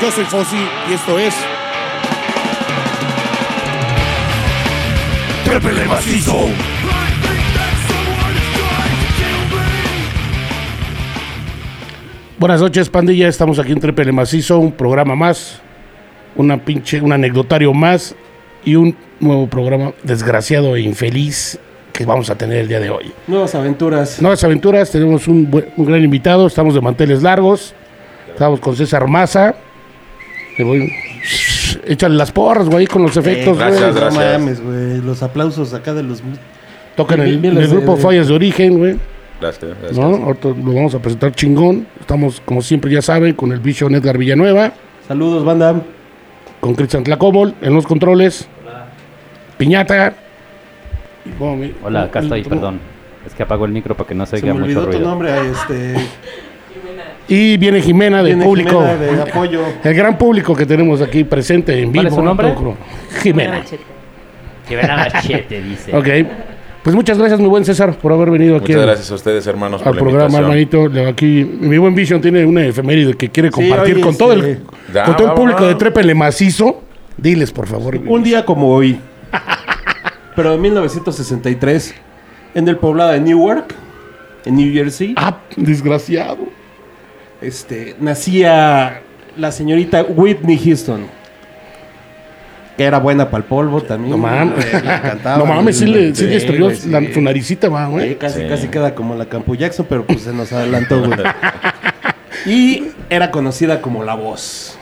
Yo soy Fossi y esto es. Trépele macizo. Buenas noches, pandilla. Estamos aquí en Trépele Macizo, un programa más, una pinche, un anecdotario más y un nuevo programa desgraciado e infeliz que vamos a tener el día de hoy. Nuevas aventuras. Nuevas aventuras, tenemos un, buen- un gran invitado, estamos de manteles largos, estamos con César Maza. Le voy, échale las porras, güey, con los efectos, güey. gracias, no gracias. mames, güey. Los aplausos acá de los. Tocan el, Bien, el de- grupo Fallas de Origen, güey. Gracias, gracias. ¿no? Ahorita lo vamos a presentar chingón. Estamos, como siempre ya saben, con el bicho Edgar Villanueva, Saludos, banda. con Cristian Tlacobol en los controles. Piñata. Y, bueno, mi- Hola, acá estoy, el- perdón. Es que apago el micro para que no se Se oiga me mucho olvidó tu ruido. nombre. Este. Y viene Jimena de viene público. Jimena de apoyo. El gran público que tenemos aquí presente en vivo. ¿Cuál es su nombre? Jimena. Que ven a machete, dice. Ok. Pues muchas gracias, mi buen César, por haber venido aquí Muchas al- gracias a ustedes, hermanos, al por la programa, invitación. hermanito. Aquí, mi buen Vision tiene una efeméride que quiere compartir oye, con todo el, este, Ya, con todo el público va. de Trépele Macizo. Diles, por favor. Un día como hoy. Pero en 1963. En el poblado de Newark. En New Jersey. Ah, desgraciado. Este. Nacía la señorita Whitney Houston. Que era buena para el polvo también. No mames. Eh, le encantaba. no mames, sí le, sí Sí, estrelló sí. la- su naricita, va, güey. casi, Sí. casi queda como la Campo Jackson, pero pues se nos adelantó, güey. Y era conocida como La Voz.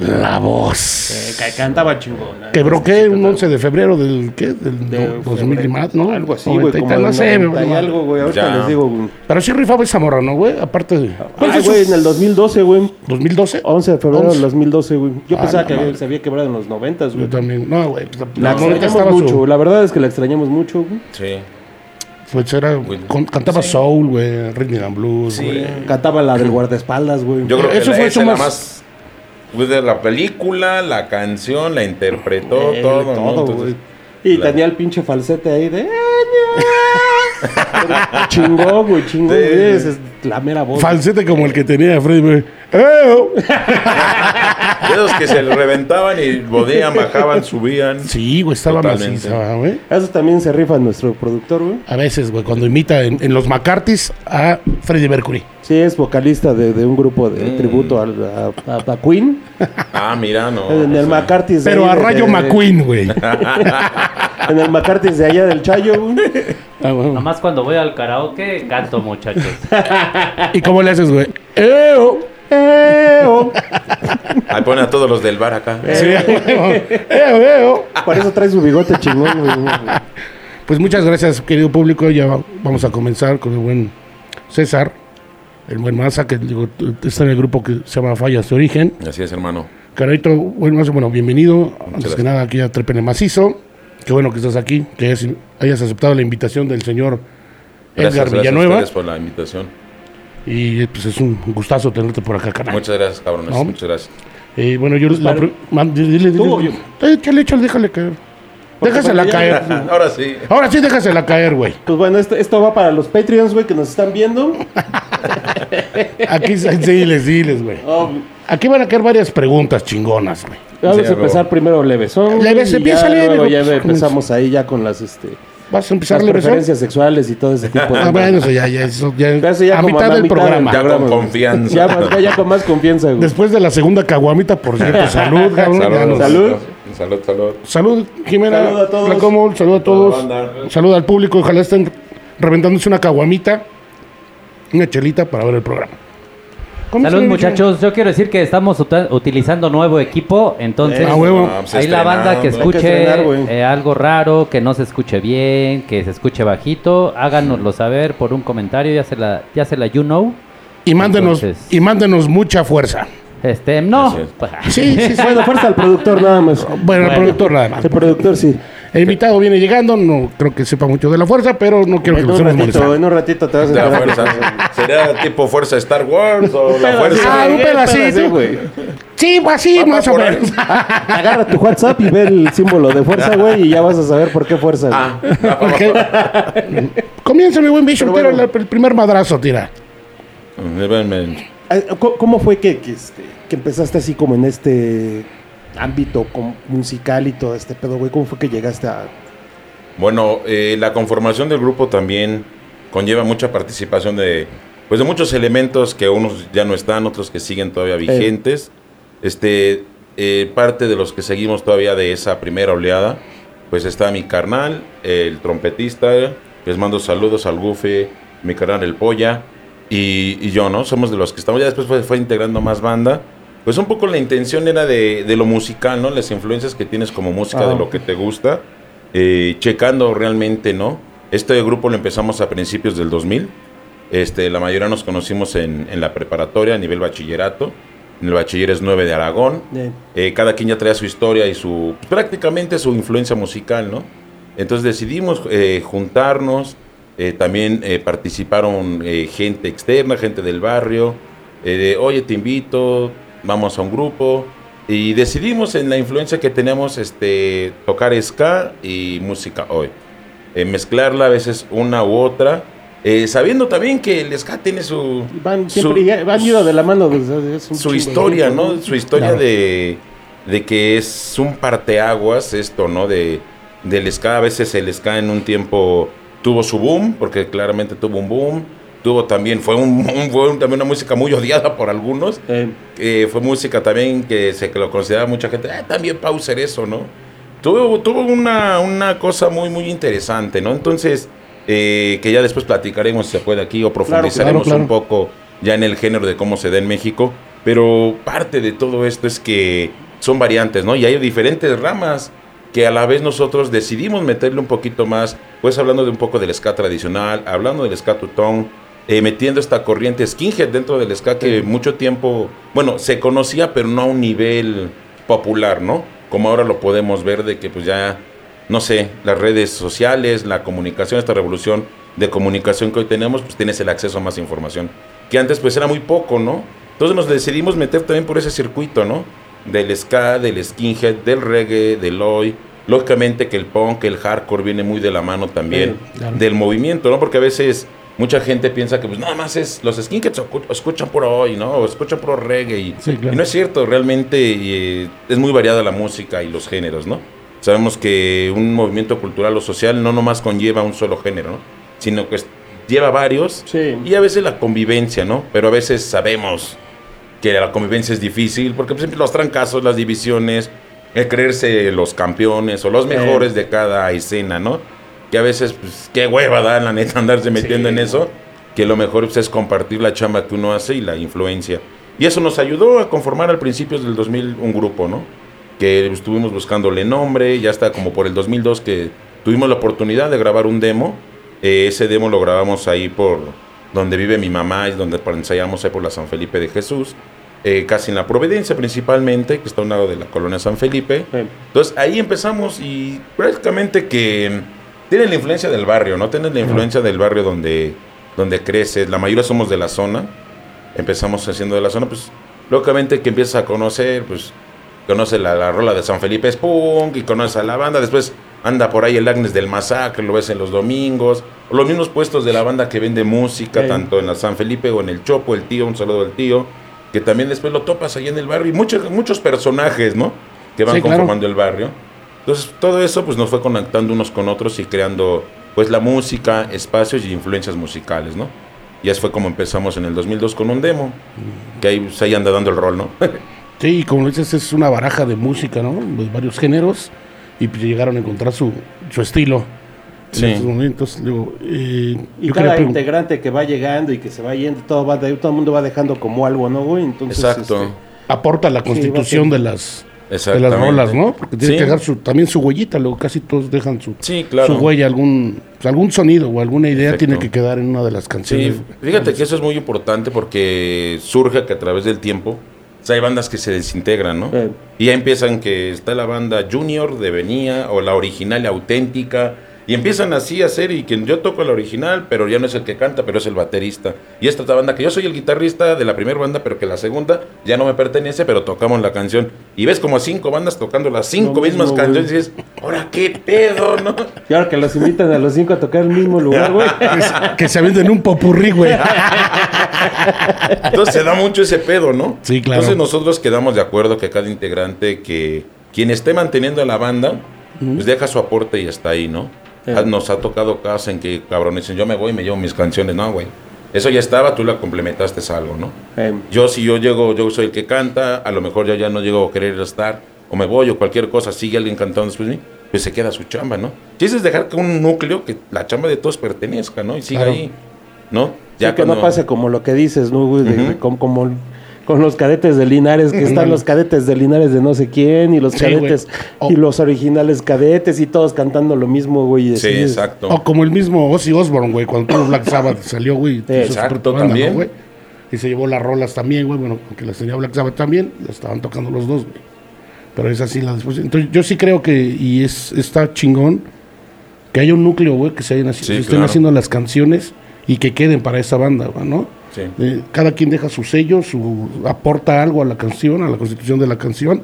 La Eh, voz. ca- cantaba chingón. ¿eh? Quebró qué, un 11 de febrero del qué, del De no, 2000 y más, ¿no? Algo así, güey. 90 y Como tal, no sé, 90 y güey. algo, güey. Ahorita Ya. les digo, güey. Pero sí rifaba esa morra, ¿no, güey? Aparte de. ¿Cuál Ay, fue güey, en el 2012, güey. 2012? 11 de febrero 11. del 2012, güey. Yo Ah, pensaba que madre. se había quebrado en los 90, Yo güey. también. No, güey. pues, La la extrañamos su- mucho. La verdad es que la extrañamos mucho, güey. Sí. Pues era. Güey. con- cantaba soul, güey. Rhythm and blues, Sí. güey. Cantaba la del guardaespaldas, güey. Yo creo que Eso la, fue su más... Pues de la película, la canción, la interpretó, todo, ¿no? todo, Entonces. Y la- tenía el pinche falsete ahí de... chingón, güey, chingón. Sí, güey. es la mera voz. Falsete como el que tenía Freddy, güey. ¡Eh! De esos que se le reventaban y podían, bajaban, subían. Sí, güey, estaba maciza, güey. Eso también se rifa nuestro productor, güey. A veces, güey, cuando imita en, en los McCarthy's a Freddie Mercury. Sí, es vocalista de, de un grupo de Mm. tributo al- a, a- a Queen. Ah, mira, no. en el. McCarthy's. de Pero ahí a Rayo de- McQueen, güey. En el McCarthy's de allá del Chayo, güey. Ah, bueno. Nomás cuando voy al karaoke canto, muchachos. ¿Y cómo le haces, güey? ¡Eh, oh! Ahí pone a todos los del bar acá. Sí, ¡Eh! ¡Eh! oh! Por eso trae su bigote chingón, güey. Pues muchas gracias, querido público. Ya va- vamos a comenzar con el buen César, el buen Maza, que digo, está en el grupo que se llama Fallas de Origen. Así es, hermano. Carito, buen Maza, bueno, bienvenido. Antes que nada, aquí a Trepene Macizo. Qué bueno que estás aquí, que hayas, hayas aceptado la invitación del señor Gracias, Edgar gracias Villanueva. ustedes por la invitación. Y pues es un gustazo tenerte por acá, canal. Muchas gracias, cabrones. No. Muchas gracias. Eh, bueno, yo la para- pre- man- dile, dile, ¿Tú o dile. Eh, Échale, échale, déjale caer. Déjasela caer. Ahora sí. Ahora sí, déjasela caer, güey. Pues bueno, esto, esto va para los Patreons, güey, que nos están viendo. Aquí sí, diles, diles, güey. Oh, Aquí van a caer varias preguntas chingonas, güey. Vamos Sí, a empezar primero levesón. Leves, empieza ya leve, luego ya empezamos ahí ya con las, este, ¿Vas a empezar las preferencias sexuales y todo ese tipo de... Ah, bueno, eso ya, ya, eso ya, Eso ya a como mitad del programa. Ya con confianza. Ya, más- ya con más confianza, güey. Después de la segunda caguamita, por cierto, salud, cabrón. Salud. Salud, salud. Salud, Jimena. Salud a todos. Salud a todos. Salud al público. Ojalá estén reventándose una caguamita, una chelita para ver el programa. ¿Cómo Salud, muchachos. Yo quiero decir que estamos utilizando nuevo equipo. Entonces, Ah, huevo. Ah, pues, ahí la banda que escuche estrenar, eh, algo raro, que no se escuche bien, que se escuche bajito, háganoslo saber por un comentario. Ya se la, ya se la you know. Y mándenos, Entonces- y mándenos mucha fuerza. Este, no. Sí, sí, sí. Bueno, fuerza al productor nada más. Bueno, el Bueno. productor nada más. El productor sí. El invitado viene llegando, no creo que sepa mucho de la fuerza, pero no quiero que lo un estemos molestando. en un ratito te vas a De la enterar. fuerza. ¿Sería tipo fuerza Star Wars o la fuerza? Ah, un sí, pedacito. güey. Sí, pues así, más o menos. Agarra tu WhatsApp y ve el símbolo de fuerza, güey, y ya vas a saber por qué fuerza. Ah, Ok. Comienza, mi buen bicho, Pero el, el primer madrazo, tira. Ah, ¿Cómo cómo fue que, que, este, que empezaste así como en este ámbito musical y todo este pedo, güey? ¿Cómo fue que llegaste a...? Bueno, eh, la conformación del grupo también conlleva mucha participación de, pues de muchos elementos que unos ya no están, otros que siguen todavía vigentes. Este, eh, parte de los que seguimos todavía de esa primera oleada, pues está mi carnal, el trompetista, les mando saludos al Gufe, mi carnal el Polla y, y yo, ¿no? Somos de los que estamos, ya después fue, fue integrando más banda. Pues un poco la intención era de, de lo musical, ¿no? Las influencias que tienes como música, de lo que te gusta eh, checando realmente, ¿no? Este grupo lo empezamos a principios del 2000. Este, la mayoría nos conocimos en, en la preparatoria a nivel bachillerato. En el bachiller es 9 de Aragón. Eh, Eh, cada quien ya traía su historia y su prácticamente su influencia musical, ¿no? Entonces decidimos eh, juntarnos. eh, también participaron gente externa, gente del barrio. de, oye, te invito, vamos a un grupo. Y decidimos en la influencia que tenemos este, tocar ska y música hoy. Eh, mezclarla a veces una u otra. eh, sabiendo también que el ska tiene su, van su- siempre ya- van ido de la mano desde hace un su de historia, ¿no? Su historia Claro. de, de que es un parteaguas esto, ¿no? De, del ska, a veces el ska en un tiempo tuvo su boom, porque claramente tuvo un boom, tuvo también, fue, un, un- fue también una música muy odiada por algunos, Eh, eh, fue música también que se que lo consideraba mucha gente, "Ah, también Pauser eso, ¿no? Tuvo, tuvo una, una cosa muy, muy interesante, ¿no? Entonces, eh, que ya después platicaremos, si se puede aquí, o profundizaremos claro. un poco ya en el género de cómo se da en México, pero parte de todo esto es que son variantes, ¿no? Y hay diferentes ramas que a la vez nosotros decidimos meterle un poquito más, pues hablando de un poco del ska tradicional, hablando del ska tutón, eh, metiendo esta corriente skinhead dentro del ska que mucho tiempo, bueno, se conocía, pero no a un nivel popular, ¿no? Como ahora lo podemos ver de que pues ya, no sé, las redes sociales, la comunicación, esta revolución de comunicación que hoy tenemos, pues tienes el acceso a más información, que antes pues era muy poco, ¿no? Entonces nos decidimos meter también por ese circuito, ¿no? Del ska, del skinhead, del reggae, del hoy. Lógicamente que el punk, el hardcore viene muy de la mano también Sí, claro. del movimiento, ¿no? Porque a veces mucha gente piensa que pues nada más es los skinheads escu- escuchan por hoy, ¿no? O escuchan por reggae y, Sí, claro. y no es cierto, realmente eh, es muy variada la música y los géneros, ¿no? Sabemos que un movimiento cultural o social no nomás conlleva un solo género, ¿no? Sino que lleva varios Sí. y a veces la convivencia, ¿no? Pero a veces sabemos que la convivencia es difícil porque siempre los trancazos, las divisiones, el creerse los campeones o los mejores de cada escena, ¿no? Que a veces, pues, qué hueva da la neta andarse metiendo Sí, en eso, que lo mejor pues, es compartir la chamba que uno hace y la influencia. Y eso nos ayudó a conformar al principios del 2000 un grupo, ¿no? Que estuvimos buscándole nombre, ya está como por el 2002 que tuvimos la oportunidad de grabar un demo. Eh, ese demo lo grabamos ahí por donde vive mi mamá y donde ensayamos ahí por la San Felipe de Jesús. eh, casi en la Providencia principalmente, que está a un lado de la colonia San Felipe. Entonces ahí empezamos y prácticamente que tiene la influencia del barrio, ¿no? Tiene la influencia del barrio donde, donde creces. La mayoría somos de la zona. Empezamos haciendo de la zona, pues lógicamente que empiezas a conocer, pues conoce la, la rola de San Felipe es punk y conoces a la banda. Después anda por ahí el Agnes del Masacre, lo ves en los domingos. O los mismos puestos de la banda que vende música, Sí. tanto en la San Felipe o en el Chopo, el tío, un saludo al tío. Que también después lo topas ahí en el barrio. Y muchos, muchos personajes, ¿no? Que van Sí, claro. conformando el barrio. Entonces, todo eso pues nos fue conectando unos con otros y creando pues la música, espacios y influencias musicales, ¿no? Y así fue como empezamos en el 2002 con un demo, que ahí, pues, ahí anda dando el rol, ¿no? Sí, y como dices, es una baraja de música, ¿no? De varios géneros. Y pues llegaron a encontrar su, su estilo Sí. en estos momentos. Digo, eh, Y yo cada integrante que va llegando y que se va yendo, todo, va de- todo el mundo va dejando como algo, ¿no, güey? Entonces, Exacto. este, aporta la Sí, constitución a de las de las rolas, ¿no? Porque tiene Sí. que dejar su, también su huellita, luego casi todos dejan su, Sí, claro. su huella, algún, pues, algún sonido o alguna idea Perfecto. tiene que quedar en una de las canciones. Sí, fíjate que eso es muy importante porque surge que a través del tiempo O sea, hay bandas que se desintegran, ¿no? Eh. Y ya empiezan que está la banda junior de venía o la original y auténtica. Y empiezan así a hacer y que yo toco la original, pero ya no es el que canta, pero es el baterista. Y esta otra banda que yo soy el guitarrista de la primera banda, pero que la segunda ya no me pertenece, pero tocamos la canción. Y ves como a cinco bandas tocando las cinco mismas canciones y dices, ahora qué pedo, ¿no? Y ahora que los invitan a los cinco a tocar el mismo lugar, güey. Que se avienten un popurrí, güey. Entonces se da mucho ese pedo, ¿no? Sí, claro. Entonces nosotros quedamos de acuerdo que cada integrante, que quien esté manteniendo a la banda, pues deja su aporte y está ahí, ¿no? Sí. Ah, Nos ha tocado casos en que cabrones dicen, yo me voy y me llevo mis canciones. No, güey. Eso ya estaba, tú la complementaste es algo, ¿no? Eh, Yo si yo llego, yo soy el que canta, a lo mejor yo ya no llego a querer estar, o me voy, o cualquier cosa, sigue alguien cantando después de mí, pues se queda su chamba, ¿no? Eso es dejar que un núcleo, que la chamba de todos pertenezca, ¿no? Y siga Claro. ahí, ¿no? sí, que no pase como lo que dices, ¿no, güey? De- como con los cadetes de Linares, que están los cadetes de Linares de no sé quién, y los Sí, cadetes, y los originales cadetes, y todos cantando lo mismo, güey. Sí, así exacto. O como el mismo Ozzy Osbourne, güey, cuando tuvo Black Sabbath salió, güey. su exacto, también. ¿no, güey? Y se llevó las rolas también, güey. Bueno, aunque las tenía Black Sabbath también, las estaban tocando los dos, güey. Pero es así la después. Entonces, yo sí creo que, y es está chingón, que haya un núcleo, güey, que se, hayan, Sí, se estén claro. haciendo las canciones y que queden para esa banda, güey, ¿no? Sí. Eh, cada quien deja su sello, su aporta algo a la canción, a la constitución de la canción.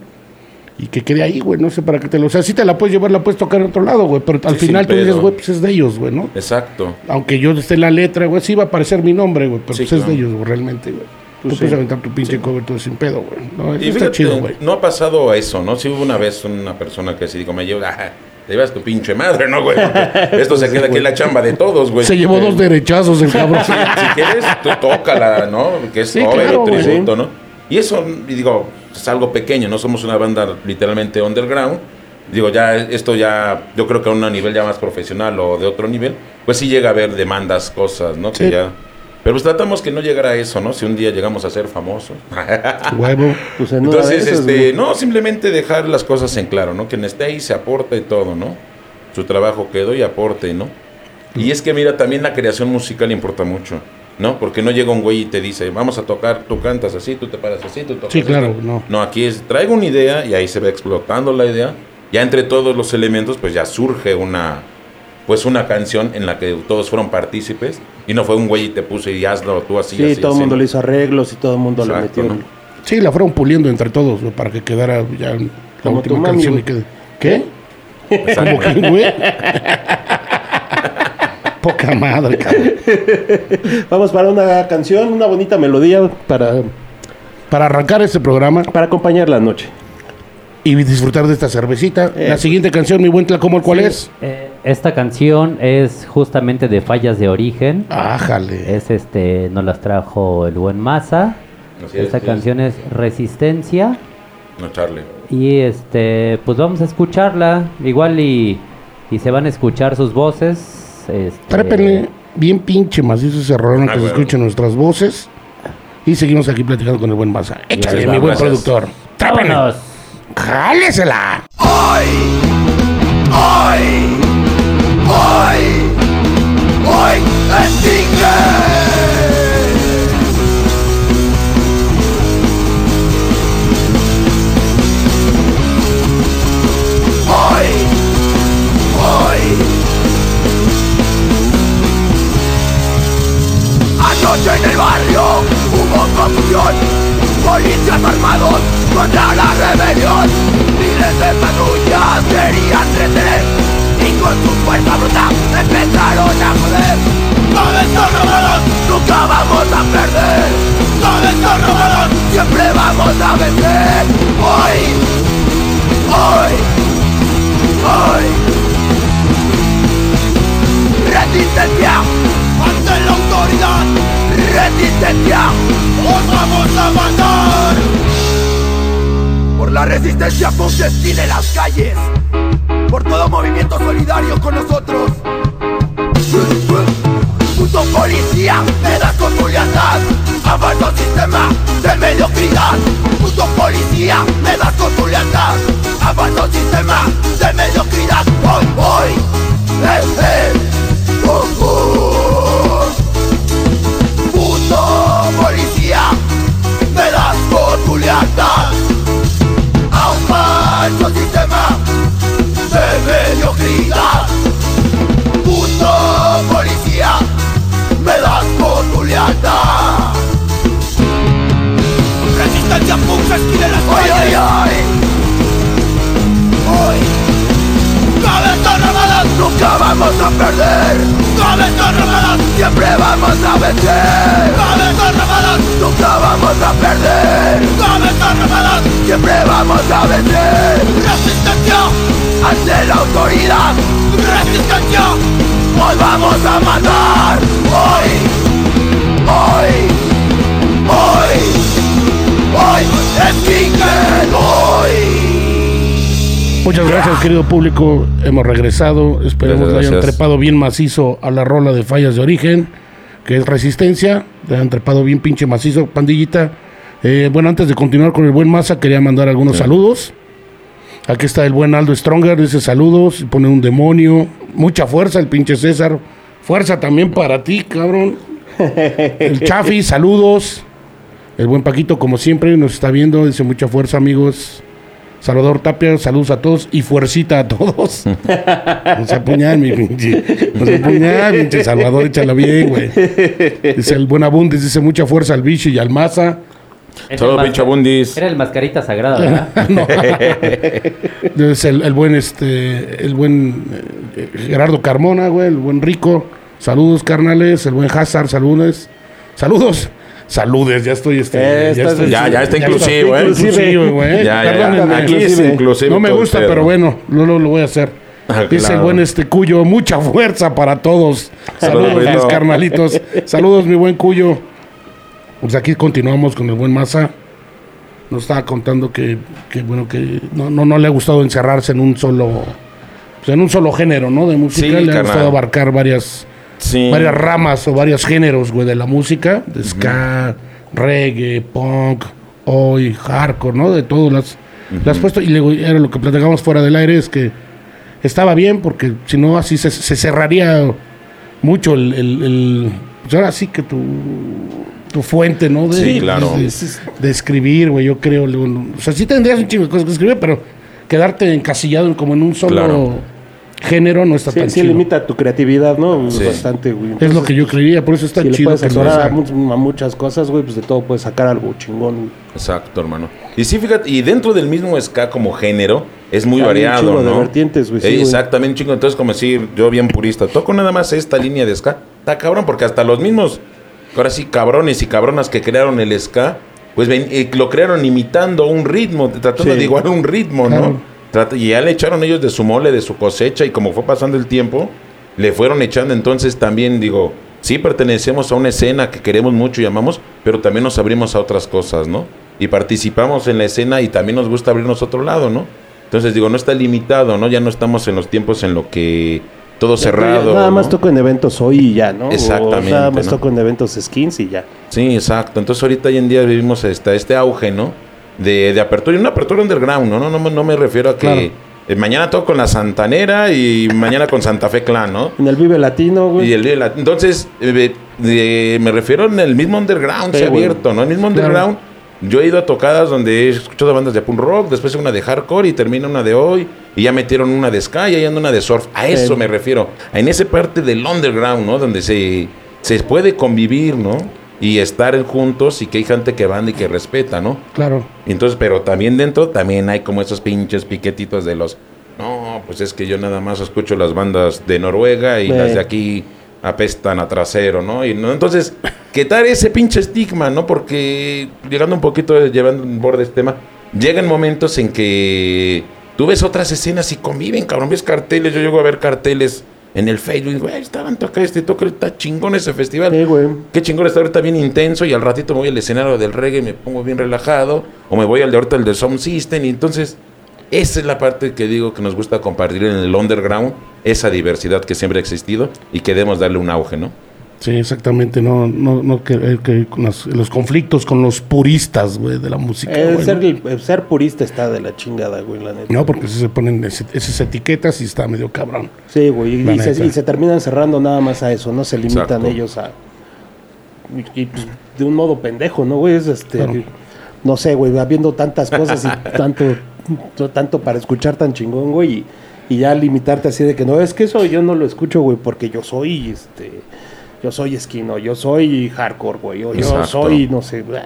Y que quede ahí, güey, no sé para qué te lo... O sea, sí te la puedes llevar, la puedes tocar en otro lado, güey, pero al Sí, final tú dices, güey, pues es de ellos, güey, ¿no? Exacto. Aunque yo esté en la letra, güey, sí va a aparecer mi nombre, güey, pero Sí, pues es de ellos, güey, realmente, güey. Tú Pues puedes sí. aventar tu pinche cover todo sin pedo, güey. No, eso Y está fíjate, chido, güey. no ha pasado eso, ¿no? Si hubo una vez una persona que sí dijo, me lleva, ah, te llevas tu pinche madre, ¿no, güey? Porque Esto se queda aquí en la chamba de todos, güey. Se llevó Eh, dos derechazos el cabrón. si, si quieres, tú tócala, ¿no? Que es Sí, cover claro, o güey. tributo, ¿no? Y eso, digo, es algo pequeño, no somos una banda literalmente underground. Digo, ya esto ya, yo creo que a un nivel ya más profesional o de otro nivel, pues sí llega a haber demandas, cosas, ¿no? Que Sí. ya... Pero pues tratamos que no llegara a eso, ¿no? Si un día llegamos a ser famosos. Huevo. Pues en Entonces, esas, este, no, simplemente dejar las cosas en claro, ¿no? Quien esté ahí se aporta y todo, ¿no? Su trabajo quedó y aporte, ¿no? Y es que, mira, también la creación musical importa mucho, ¿no? Porque no llega un güey y te dice, vamos a tocar, tú cantas así, tú te paras así, tú tocas Sí, claro, esto". no. No, aquí es, traigo una idea y ahí se va explotando la idea. Ya entre todos los elementos, pues ya surge una, pues una canción en la que todos fueron partícipes y no fue un güey y te puso y hazlo tú así, Sí, así, todo el mundo le hizo arreglos y todo el mundo Exacto, le metió. ¿no? Sí, la fueron puliendo entre todos, para que quedara ya la Como última mami, canción y quede. ¿Qué? Exacto. ¿Cómo que, güey? Poca madre, cabrón. Vamos para una canción, una bonita melodía para, Para arrancar este programa para acompañar la noche. Y disfrutar de esta cervecita, Eh. la siguiente canción, mi buen Tlacomol, ¿cuál es? Eh, esta canción es justamente de Fallas de Origen. Ájale. Es este, nos las trajo el buen Masa. Así Esta es. canción es Resistencia. No, Charlie. Y este, pues vamos a escucharla. Igual y, y se van a escuchar sus voces. Este, Trépenle bien pinche macizo ese rolón Ah, que se escuchen nuestras voces. Y seguimos aquí platicando con el buen Masa. Échale, mi buen gracias. productor. Trépenle. ¡Jálesela! Hoy, hoy, hoy, hoy extingue. Hoy, hoy. Anoche en el barrio hubo confusión Policías armados contra la rebelión. Miles de patrullas querían crecer Y con su fuerza bruta empezaron a joder. Todos robados nunca vamos a perder. Todos robados siempre vamos a vencer. Hoy, hoy, hoy. Resistencia ante la autoridad. Resistencia, os vamos a matar. Por la resistencia Pontes de las calles. Por todo movimiento solidario con nosotros. Puto policía, me das con tu lealtad. A falso sistema de mediocridad. Puto policía, me das con tu lealtad. A falso sistema de mediocridad. Hoy, hoy, eh, eh. Uh. Puto policía, me das con nuestro sistema de mediocridad. Puto policía, me das por tu lealtad. Resistencia punk se de las ay. Ay, ay. Hoy, cabezas robadas, nunca vamos a perder vamos a vencer. Cabezas rapadas Nunca vamos a perder. Cabezas rapadas Siempre vamos a vencer. Resistencia. Ante la autoridad. Resistencia. Hoy vamos a matar. Hoy. Hoy. Hoy. Hoy. Es Quique Hoy Muchas gracias, querido público. Hemos regresado. Esperemos que hayan trepado bien macizo a la rola de fallas de origen, que es resistencia. Le han trepado bien pinche macizo, pandillita. Eh, bueno, antes de continuar con el buen masa, quería mandar algunos saludos. Aquí está el buen Aldo Stronger, dice saludos, pone un demonio. Mucha fuerza, el pinche César. Fuerza también para ti, cabrón. El Chafi, saludos. El buen Paquito, como siempre, nos está viendo. Dice mucha fuerza, amigos. Salvador Tapia, saludos a todos y fuercita a todos. No se apuñal, mi pinche. No se apuñal, pinche Salvador, échala bien, güey. Dice el buen Abundis, dice mucha fuerza al bicho y al Maza. El pinche Abundis. Era el mascarita sagrada, ¿verdad? Dice el, el buen, este, el buen eh, Gerardo Carmona, güey, el buen Rico. Saludos, carnales. El buen Hazard, saludos. Saludos. Saludes, ya estoy, este, Eh, ya, estoy, Ya, ya está inclusivo, ¿eh? inclusive, güey. Ya, ya. Aquí es Inclusive. No me gusta, pero bueno, no lo, lo voy a hacer. Ah, Dice el claro. buen este Cuyo, mucha fuerza para todos. Saludos, Saludos, mis carnalitos. Saludos, mi buen Cuyo. Pues aquí continuamos con el buen Maza. Nos estaba contando que, que, bueno, que no, no, no le ha gustado encerrarse en un solo, pues, en un solo género, ¿no? De música. Sí, le ha gustado abarcar varias, Sí. varias ramas o varios géneros, güey, de la música. De ska, reggae, punk, hoy, hardcore, ¿no? De todas las... las has puesto y luego era lo que platicamos fuera del aire, es que estaba bien porque si no así se, se cerraría mucho el... el- el- pues ahora sí que tu, tu fuente, ¿no? De, Sí, claro. De, de escribir, güey, yo creo. luego, o sea, sí tendrías un chingo de cosas que escribir, pero quedarte encasillado en- como en un solo Claro. Género no está Sí, tan sí chido. limita tu creatividad, ¿no? Sí. Bastante, güey. Es lo que yo creería, por eso está si chido. puedes que lo asesorar a, muchas cosas, güey, pues de todo puedes sacar algo chingón. Exacto, hermano. Y sí, fíjate, y dentro del mismo ska como género, es muy Hay un variado, de ¿no? vertientes, güey, sí, Eh, exactamente, un chingo. Entonces, como decir, yo bien purista, toco nada más esta línea de ska. Está cabrón, porque hasta los mismos, ahora sí, cabrones y cabronas que crearon el ska, pues ven- eh, lo crearon imitando un ritmo, tratando Sí. de igual un ritmo, Claro. ¿no? Trata- y ya le echaron ellos de su mole, de su cosecha, y como fue pasando el tiempo, le fueron echando. Entonces también digo, sí pertenecemos a una escena que queremos mucho y amamos, pero también nos abrimos a otras cosas, ¿no? Y participamos en la escena y también nos gusta abrirnos a otro lado, ¿no? Entonces digo, no está limitado, ¿no? Ya no estamos en los tiempos en lo que todo cerrado. Nada más toco en eventos hoy y ya, ¿no? O Exactamente, nada más ¿no? toco en eventos skins y ya. Sí, exacto. Entonces ahorita hoy en día vivimos esta, este auge, ¿no? De, de apertura y una apertura underground, ¿no? No, no, me- no me refiero a que Claro. eh, mañana toco con la Santanera y mañana con Santa Fe Clan, ¿no? En el Vive Latino, güey. Y el, el- entonces, eh, me refiero en el mismo underground, Sí, se ha abierto, ¿no? El mismo Claro. underground. Yo he ido a tocadas donde he escuchado bandas de punk rock, después una de hardcore y termina una de hoy, y ya metieron una de ska y ahí anda una de surf. A eso Sí. me refiero. En esa parte del underground, ¿no? Donde se, se puede convivir, ¿no? Y estar juntos y que hay gente que banda y que respeta, ¿no? Claro. Entonces, pero también dentro, también hay como esos pinches piquetitos de los. No, pues es que yo nada más escucho las bandas de Noruega y Eh. las de aquí apestan a trasero, ¿no? Y no, entonces, quitar ese pinche estigma, ¿no? Porque llegando un poquito, llevando un borde este tema, llegan momentos en que tú ves otras escenas y conviven, cabrón, ves carteles, yo llego a ver carteles en el Facebook "Güey, estaban tocando este, toca, está chingón ese festival. Sí, güey. Qué chingón está ahorita bien intenso y al ratito me voy al escenario del reggae y me pongo bien relajado. O me voy al de ahorita el de Sound System. Y entonces, esa es la parte que digo que nos gusta compartir en el underground. Esa diversidad que siempre ha existido y que debemos darle un auge, ¿no? Sí, exactamente. No, no, no que, que los conflictos con los puristas, güey, de la música. Eh, güey, ser, ¿no? el- el ser purista está de la chingada, güey, la neta. No, porque si se ponen ese- esas etiquetas y está medio cabrón. Sí, güey, La y, se, y se terminan cerrando nada más a eso, no se limitan Exacto. ellos a... Y, y, pues, de un modo pendejo, ¿no, güey? Es este... Claro. No sé, güey, habiendo tantas cosas y tanto, tanto para escuchar tan chingón, güey, y, y ya limitarte así de que no, es que eso yo no lo escucho, güey, porque yo soy, este... Yo soy esquino, yo soy hardcore, güey, o yo Exacto. soy, no sé, güey.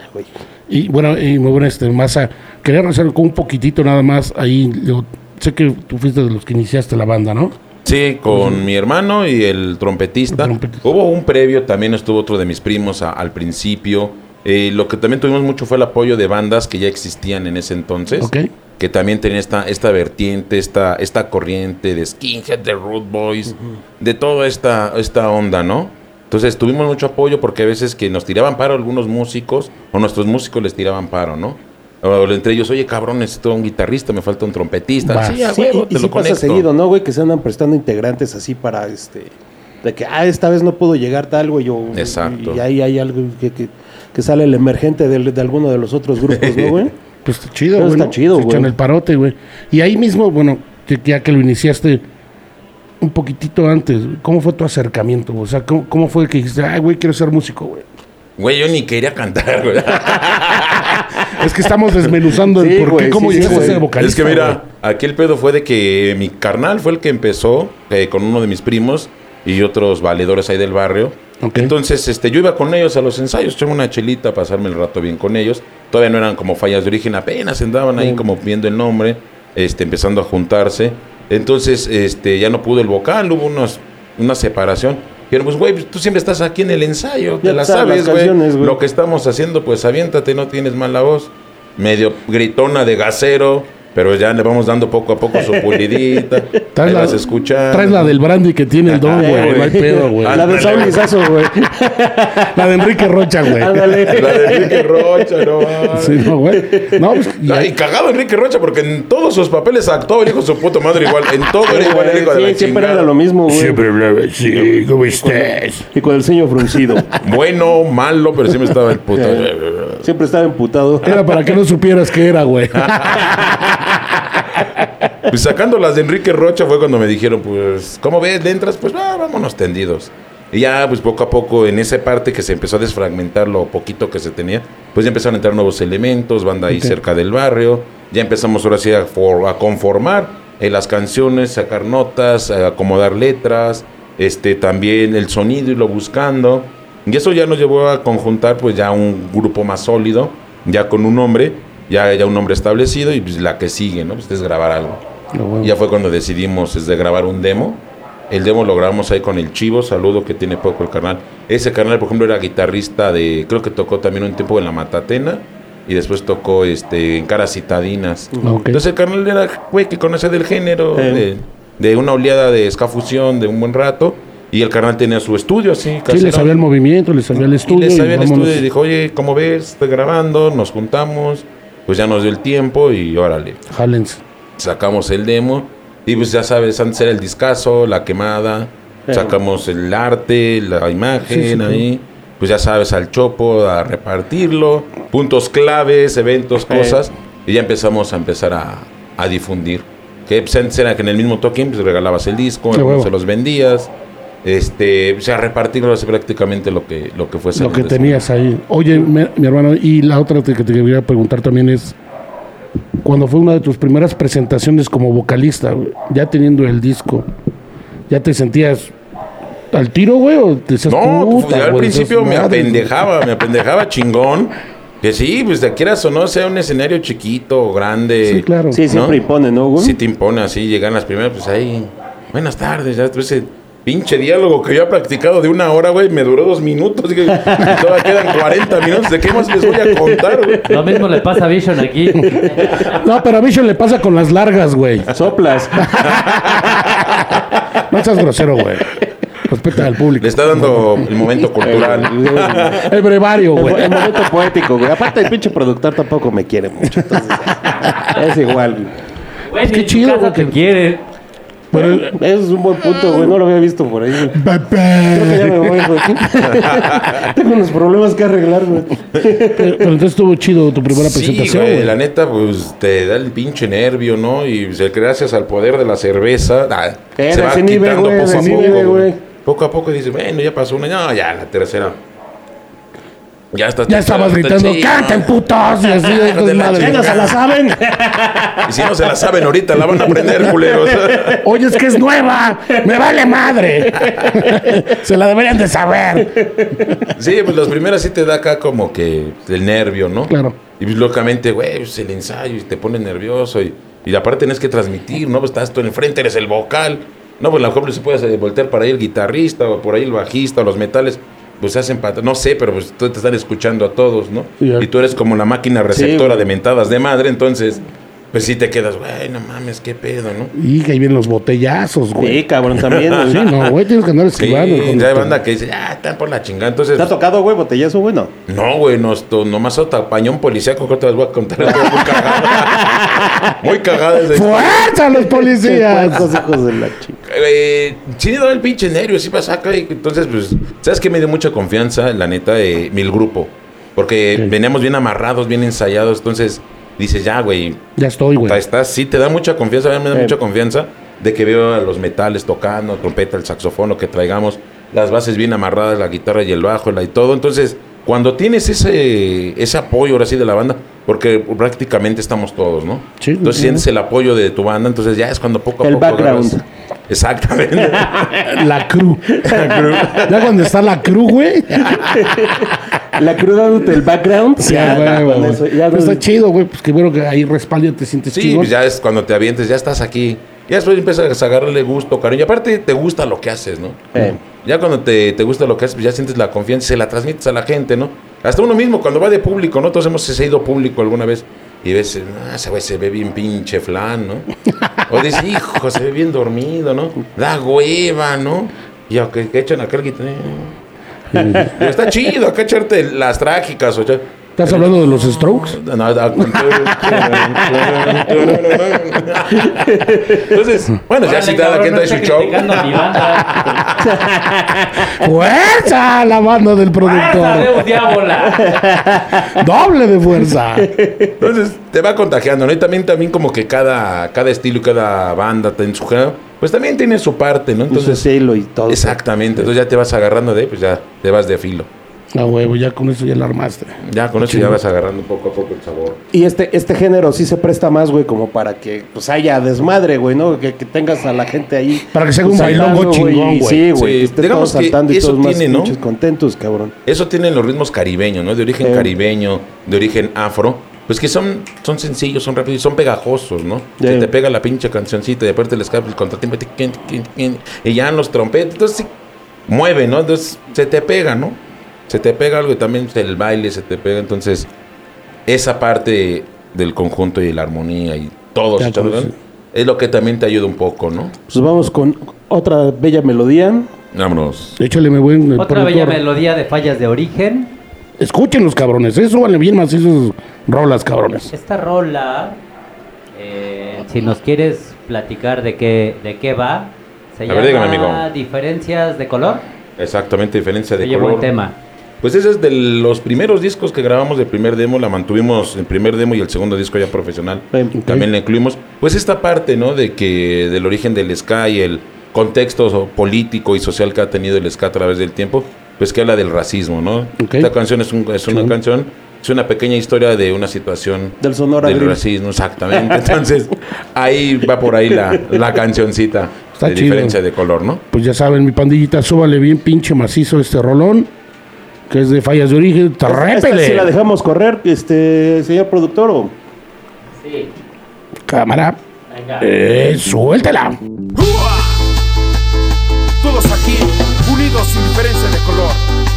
Y bueno, y muy bueno, este, Masa, quería regresar con un poquitito nada más ahí. Yo sé que tú fuiste de los que iniciaste la banda, ¿no? Sí, con mi hermano y el trompetista. El trompetista. Hubo un previo, también estuvo otro de mis primos a- al principio. Eh, lo que también tuvimos mucho fue el apoyo de bandas que ya existían en ese entonces. Ok. Que también tenían esta, esta vertiente, esta, esta corriente de skinhead, de root boys, de toda esta, esta onda, ¿no? Entonces tuvimos mucho apoyo porque a veces que nos tiraban paro algunos músicos o nuestros músicos les tiraban paro, ¿no? O entre ellos, oye cabrón, necesito un guitarrista, me falta un trompetista. Sí, a Sí, huevo, y, te y sí lo pasa conecto. seguido, ¿no, güey? Que se andan prestando integrantes así para este. De que, ah, esta vez no pudo llegar tal, güey. o- Exacto. Y ahí hay algo que, que, que sale el emergente del- de, alguno de los otros grupos, ¿no, güey? Pues está chido, Pero güey. está chido, Se echan güey. el parote, güey. Y ahí mismo, bueno, ya que lo iniciaste un poquitito antes, ¿cómo fue tu acercamiento? O sea, ¿cómo, cómo fue que dijiste, ay, güey, quiero ser músico, güey? Güey, yo ni quería cantar, güey. Es que estamos desmenuzando Sí, el por qué, cómo sí, sí, llegaste a ser vocalista. es que mira, güey. aquí el pedo fue de que mi carnal fue el que empezó eh, con uno de mis primos y otros valedores ahí del barrio. Entonces, este, yo iba con ellos a los ensayos, echaba una chelita a pasarme el rato bien con ellos. Todavía no eran como fallas de origen, apenas andaban ahí como viendo el nombre, este, empezando a juntarse. Entonces, este, ya no pudo el vocal, hubo unos, una separación. Pero pues, güey, pues, tú siempre estás aquí en el ensayo, Ya te la sabes güey. Lo que estamos haciendo, pues aviéntate, no tienes mala voz. Medio gritona de gasero, pero ya le vamos dando poco a poco su pulidita. Traes la, vas escuchando. traes la del brandy que tiene el don, güey. No hay pedo, güey. La de Saúl Lizazo, güey. La de Enrique Rocha, güey. Ándale. La de Enrique Rocha, no mames. Sí, no, güey. No, pues, y cagado Enrique Rocha, porque en todos sus papeles actuó el hijo de su puta madre igual. En todo era igual el hijo de Sí, la siempre chingada. era lo mismo, güey. hablaba así, ¿cómo estás? Y con el ceño fruncido. Bueno, malo, pero siempre estaba el puto. Siempre estaba emputado. Era para que no supieras qué era, güey. Pues sacando las de Enrique Rocha fue cuando me dijeron, pues, ¿cómo ves? ¿Le entras? Pues, va, vámonos tendidos. Y ya, pues, poco a poco, en esa parte que se empezó a desfragmentar lo poquito que se tenía, pues ya empezaron a entrar nuevos elementos, banda ahí cerca del barrio. Ya empezamos ahora sí a, for- a conformar eh, las canciones, sacar notas, a acomodar letras, este, también el sonido, irlo buscando. Y eso ya nos llevó a conjuntar, pues, ya un grupo más sólido, ya con un nombre, ya, ya un nombre establecido, y pues la que sigue, ¿no? Pues es grabar algo. No. Ya fue cuando decidimos este, grabar un demo. El demo lo grabamos ahí con el Chivo, saludo que tiene poco el canal. Ese canal, por ejemplo, era guitarrista de, creo que tocó también un tiempo en La Matatena y después tocó este, en Caras Citadinas. Entonces el canal era, güey, que conoce del género, Eh. de, de una oleada de escafusión de un buen rato. Y el canal tenía su estudio así, Sí, le sabía el movimiento, le sabía el estudio. le sabía el estudio y dijo, oye, como ves, estoy grabando, nos juntamos. Pues ya nos dio el tiempo y órale Jálense. sacamos el demo y pues ya sabes, antes era el discazo, la quemada, Eh. sacamos el arte, la imagen Sí, sí, ahí, pues ya sabes, al chopo, a repartirlo, puntos claves, eventos, Eh. cosas, y ya empezamos a empezar a, a difundir. Que pues, antes era que en el mismo token pues regalabas el disco, se los vendías, este, pues a repartirlo así prácticamente lo que, lo que fuese. Lo que tenías ahí. Oye, mi, mi hermano, y la otra que te quería preguntar también es, cuando fue una de tus primeras presentaciones como vocalista, ya teniendo el disco, ¿ya te sentías al tiro, güey? ¿O te decías, No, pues, "Puta, yo al güey, principio me apendejaba, me apendejaba chingón. Que sí, pues de quieras o no, sea un escenario chiquito o grande. Sí, claro. Sí, siempre ¿No? impone, ¿no, güey? Sí te impone así, llegan las primeras, pues ahí, buenas tardes, ya ese pinche diálogo que yo he practicado de una hora, güey, me duró dos minutos, y todavía quedan 40 minutos, ¿de qué más les voy a contar, güey? Lo mismo le pasa a Vision aquí. No, pero a Vision le pasa con las largas, güey. Soplas. No seas grosero, güey. Respeta al público. Le está dando el momento cultural. El brevario, güey. el momento poético, güey. Aparte, el pinche productor tampoco me quiere mucho. Entonces, es igual. güey. Qué chido, casa güey, te que- quiere. Pero, Ese es un buen punto, güey. No lo había visto por ahí, güey. Creo que ya me voy, güey. Tengo unos problemas que arreglar, güey. pero entonces estuvo chido tu primera Sí, presentación, güey, güey. la neta, pues te da el pinche nervio, ¿no? Y pues, gracias al poder de la cerveza, ah, se va quitando güey, poco a poco. güey. Poco a poco dices, bueno, ya pasó una, no, ya la tercera. Ya estás Ya estabas gritando, ¡canten putos! Y así, de chingada. Venga, se la saben. Y si no se la saben ahorita, la van a aprender, culeros. Oye, es que es nueva. Me vale madre. Se la deberían de saber. Sí, pues las primeras sí te da acá como que el nervio, ¿no? Claro. Y pues locamente, güey, pues el ensayo y te pone nervioso. Y, y aparte tienes que transmitir, ¿no? Pues estás tú enfrente, eres el vocal. No, pues a lo mejor se puede voltear para ahí el guitarrista o por ahí el bajista o los metales. Pues se hacen pat- no sé, pero pues tú te están escuchando a todos, ¿no? Y tú eres como la máquina receptora de mentadas de madre, entonces, pues sí te quedas, güey, no mames, qué pedo, ¿no? Y que ahí vienen los botellazos, güey. Sí, cabrón, también. Sí, no, güey, tienes que andar Sí, esquivando. de ya hay banda que dice, ah, están por la chingada. Entonces, ¿Te ha tocado, güey, botellazo, güey? No. no, güey, to- nomás otra pañón policíaco que te las voy a contar. Estuvo muy cagada. muy cagada. ¡Fuerza los policías! Esos hijos de la chica. Eh, sí, daba el pinche nervio, sí pasa acá. y entonces, pues, ¿sabes qué me dio mucha confianza? La neta, eh, mi grupo. Porque Sí. veníamos bien amarrados, bien ensayados. Entonces, dices, ya, güey, Ya estoy, güey. Ahí estás, sí, te da mucha confianza, a mí me da Sí. mucha confianza de que veo a los metales tocando, trompeta, el saxofón, lo que traigamos, las bases bien amarradas, la guitarra y el bajo la- y todo. Entonces, cuando tienes ese, ese apoyo ahora sí de la banda, porque prácticamente estamos todos, ¿no? Sí, entonces sí. sientes el apoyo de tu banda, entonces ya es cuando poco a El poco. background. agarras- Exactamente. La cru. ya cuando está la cru, güey. La cruda dándote el background. Sí, ya, güey, eso, ya Pues no- está chido, güey. Pues que bueno que ahí respaldo y te sientes Sí, chido. pues ya es cuando te avientes, ya estás aquí. Ya después empiezas a agarrarle gusto, cariño. Y aparte te gusta lo que haces, ¿no? Eh. Ya cuando te, te gusta lo que haces, pues ya sientes la confianza y se la transmites a la gente, ¿no? Hasta uno mismo, cuando va de público, ¿no? Todos hemos ido público alguna vez y ves, ah, ese güey se ve bien pinche flan, ¿no? O dices, hijo, se ve bien dormido, ¿no? Da hueva, ¿no? Y aunque que echan acá el guitarra. Pero está chido acá echarte las trágicas o echar- ¿Estás hablando de los Strokes? no, no, Entonces, bueno, ya si cada quien trae su show. ¡Fuerza! La banda del ¡Fuerza, productor. Diabola! Doble de fuerza. Entonces, te va contagiando, ¿no? Y también, también como que cada, cada estilo y cada banda en su género, pues también tiene su parte, ¿no? Entonces, estilo y todo. exactamente. Entonces ya te vas agarrando de, pues ya te vas de filo. Ah, huevo, ya con eso ya la armaste. Ya con eso ya vas agarrando poco a poco el sabor. Y este, este género sí se presta más, güey, como para que pues haya desmadre, güey, ¿no? Que, que tengas a la gente ahí. Para que se haga un bailongo chingón, güey. Sí, güey. Sí, que estén digamos todos que saltando y eso todos más tiene, ¿no? pinches contentos, cabrón. Eso tienen los ritmos caribeños, ¿no? De origen Sí. caribeño, de origen afro. Pues que son, son sencillos, son rápidos, y son pegajosos, ¿no? Se te pega la pinche cancioncita y después te les cae el contratiempo y ya en los trompetas, entonces sí, mueve, ¿no? Entonces se te pega, ¿no? Se te pega algo y también el baile se te pega, entonces esa parte del conjunto y la armonía y todo Ya, echando, ¿no? es lo que también te ayuda un poco, ¿no? Pues vamos con otra bella melodía. Vámonos. Échale, mi buen Otra productor. bella melodía de fallas de origen. Escuchen los cabrones. Eso vale bien más esos rolas, cabrones. Esta rola, eh, si nos quieres platicar de qué, de qué va, se A llama ver, dígame, amigo. Diferencias de color. Exactamente, diferencia de Oye, color. buen tema. Pues ese es de los primeros discos que grabamos del primer demo, la mantuvimos el primer demo y el segundo disco ya profesional. También la incluimos. Pues esta parte, ¿no? De que del origen del ska y el contexto político y social que ha tenido el ska a través del tiempo, pues que habla del racismo, ¿no? Esta canción es, un- es una Sí. canción, es una pequeña historia de una situación Del Sonora del racismo, exactamente. Entonces, ahí va por ahí la, la cancioncita Está de chido. diferencia de color, ¿no? Pues ya saben, mi pandillita, súbale bien pinche macizo este rolón. Que es de fallas de origen. Esta ¡Trépele! sí la dejamos correr, este, señor productor, o... Sí, Cámara. venga. Eh, suéltela. Sin diferencia de color.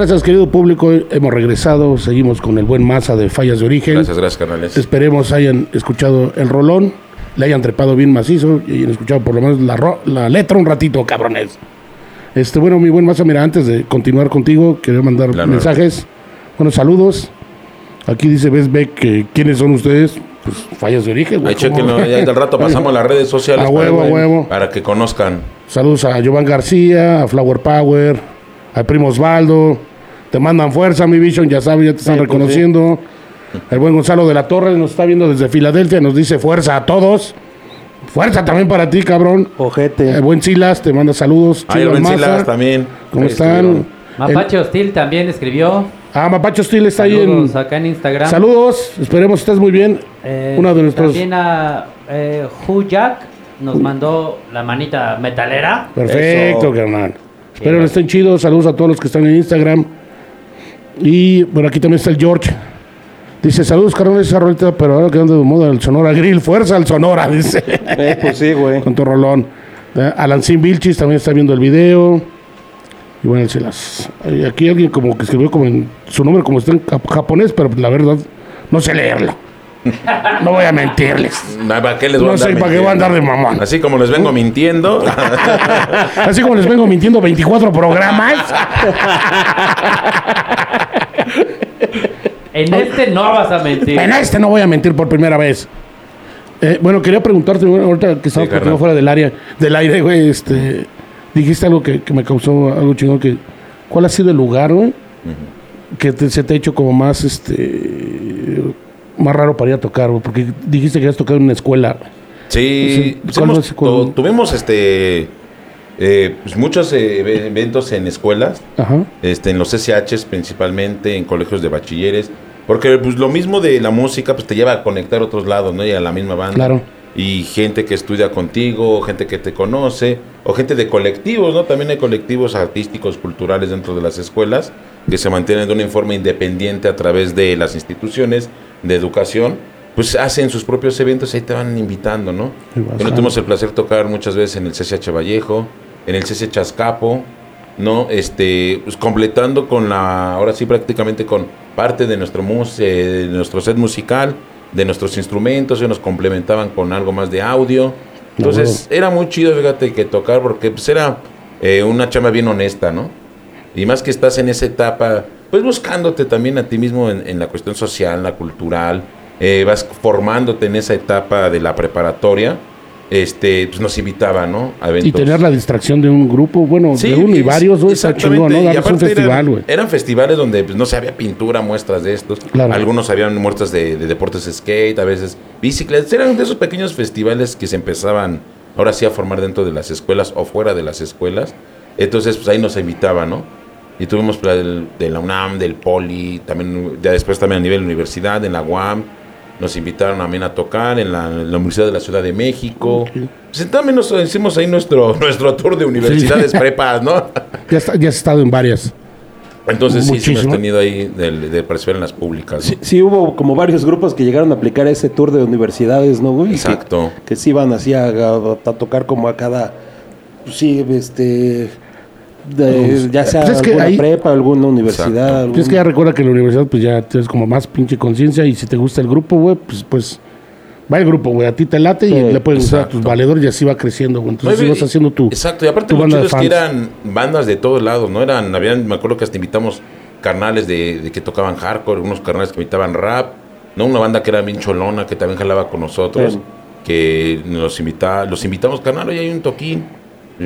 Gracias, querido público. Hemos regresado. Seguimos con el buen masa de fallas de origen. Gracias, gracias, carnales. Esperemos hayan escuchado el rolón, le hayan trepado bien macizo y hayan escuchado por lo menos la, ro- la letra un ratito, cabrones. Este, bueno, mi buen masa, mira, antes de continuar contigo, quería mandar mensajes. Bueno, saludos. Aquí dice Besbeck que quiénes son ustedes. Pues fallas de origen, güey. Chequenlo, ya del rato pasamos las redes sociales. A huevo, para, a huevo. Para que conozcan. Saludos a Giovanni García, a Flower Power, al primo Osvaldo. Te mandan fuerza, mi Vision, ya sabes, ya te están Sí, pues reconociendo. El buen Gonzalo de la Torre nos está viendo desde Filadelfia, nos dice fuerza a todos. Fuerza también para ti, cabrón. Ojete. El buen Silas te manda saludos. Ahí Chilo el buen Silas también. ¿Cómo Ahí están? estuvieron. Mapache Hostil también escribió. Ah, Mapacho Steel está ahí en. Saludos acá en Instagram. Saludos, esperemos que estés muy bien. Eh, Uno de nuestros. También a eh, Jack nos mandó la manita metalera. Perfecto, Eso. carnal. Espero Bien. que estén chidos. Saludos a todos los que están en Instagram. Y bueno, aquí también está el George. Dice, saludos, carnal, esa rolita, pero ahora que anda de moda el Sonora Grill. Fuerza al Sonora, dice. Eh, pues sí, güey. Con tu rolón. Eh, Alancín Vilchis también está viendo el video. Y bueno, se las... eh, Aquí alguien como que escribió como en su nombre como está en jap- japonés, pero la verdad no sé leerlo. No voy a mentirles. ¿Para qué les voy a No andar sé para qué voy a andar de mamón. Así como les vengo mintiendo. Así como les vengo mintiendo 24 programas. En este no vas a mentir. En este no voy a mentir por primera vez. Eh, bueno, quería preguntarte, bueno, ahorita que estamos carnal. platicando fuera del área, del aire, güey, este, dijiste algo que, que me causó algo chingón, que ¿cuál ha sido el lugar, güey, que te- se te ha hecho como más, este, más raro para ir a tocar, güey? Porque dijiste que has tocado en una escuela. Sí, pues ¿cuál hemos- fue- cuál- tu- tuvimos este eh, pues muchos eh, eve- eventos en escuelas, Ajá. este, en los SHs principalmente, en colegios de bachilleres, porque pues lo mismo de la música pues te lleva a conectar a otros lados, ¿no? Y a la misma banda. Claro. Y gente que estudia contigo, gente que te conoce, o gente de colectivos, ¿no? También hay colectivos artísticos, culturales dentro de las escuelas que se mantienen de una forma independiente a través de las instituciones de educación, pues hacen sus propios eventos y ahí te van invitando, ¿no? Bueno, tuvimos el placer de tocar muchas veces en el CCH Vallejo, en el CCH Azcapo, ¿no? Este, pues completando con la, ahora sí prácticamente con parte de nuestro, mus, eh, de nuestro set musical, de nuestros instrumentos, ellos nos complementaban con algo más de audio. Entonces, era muy chido, fíjate, que tocar, porque pues era eh, una chama bien honesta, ¿no? Y más que estás en esa etapa, pues buscándote también a ti mismo en, en la cuestión social, la cultural, eh, vas formándote en esa etapa de la preparatoria, este, pues nos invitaba, ¿no? A eventos. Y tener la distracción de un grupo, bueno, Sí, de uno y varios, güey, está chingón, ¿no? Darles un festival, eran, güey. eran festivales donde, pues, no sé, había pintura, muestras de estos. Claro. Algunos habían muestras de, de deportes skate, a veces bicicletas. Eran de esos pequeños festivales que se empezaban ahora sí a formar dentro de las escuelas o fuera de las escuelas. Entonces, pues ahí nos invitaban, ¿no? Y tuvimos del- de la UNAM, del Poli, también ya después también a nivel universidad, en la UAM. Nos invitaron también a tocar en la, en la Universidad de la Ciudad de México. Pues también nos hicimos ahí nuestro, nuestro tour de universidades prepas, ¿no? Ya, está- ya has estado en varias. Entonces sí, sí Muchísimo. hemos tenido ahí de, de participar en las públicas. ¿no? Sí, sí hubo como varios grupos que llegaron a aplicar ese tour de universidades, ¿no, güey? Exacto. Que, que sí iban así a, a- a tocar como a cada, pues sí, este, de- ya sea Pues es que alguna ahí- prepa, alguna universidad. Algún- Es que ya recuerda que en la universidad pues ya tienes como más pinche conciencia y si te gusta el grupo, güey, pues pues va el grupo, güey, a ti te late y le puedes usar a tus valedores y así va creciendo, güey. Entonces Oye, haciendo tu Exacto, y aparte es que eran bandas de todos lados, ¿no? Eran, habían, me acuerdo que hasta invitamos carnales de, de que tocaban hardcore, unos carnales que invitaban rap, ¿no? Una banda que era bien cholona, que también jalaba con nosotros, Sí. que nos invita, los invitamos, carnal, hoy hay un toquín,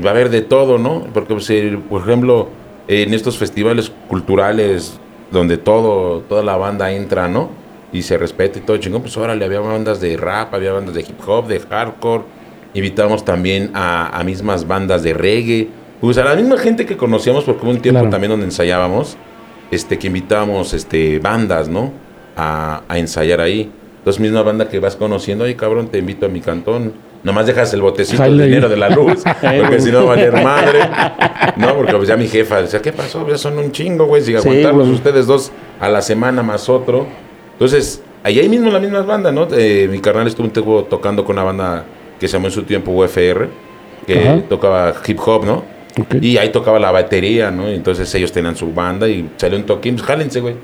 va a haber de todo, ¿no? Porque, pues, por ejemplo, en estos festivales culturales donde todo, toda la banda entra, ¿no? Y se respeta y todo chingón, pues órale, había bandas de rap, había bandas de hip hop, de hardcore, invitamos también a, a mismas bandas de reggae, pues a la misma gente que conocíamos, porque hubo un tiempo Claro. también donde ensayábamos, este, que invitábamos este, bandas, ¿no? A, a ensayar ahí. Entonces, misma banda que vas conociendo, oye, cabrón, te invito a mi cantón. Nomás dejas el botecito Jale de ahí. dinero de la luz, porque si no va a valer madre. No, porque pues ya mi jefa decía, ¿qué pasó? Ya son un chingo, güey. Si Sí, aguantarlos güey. ustedes dos a la semana más otro. Entonces, ahí ahí mismo las mismas bandas, ¿no? Eh, mi carnal estuvo un tiempo tocando con una banda que se llamó en su tiempo UFR, que Ajá. tocaba hip hop, ¿no? Y ahí tocaba la batería, ¿no? Y entonces ellos tenían su banda y salió un toquín, pues jálense, güey.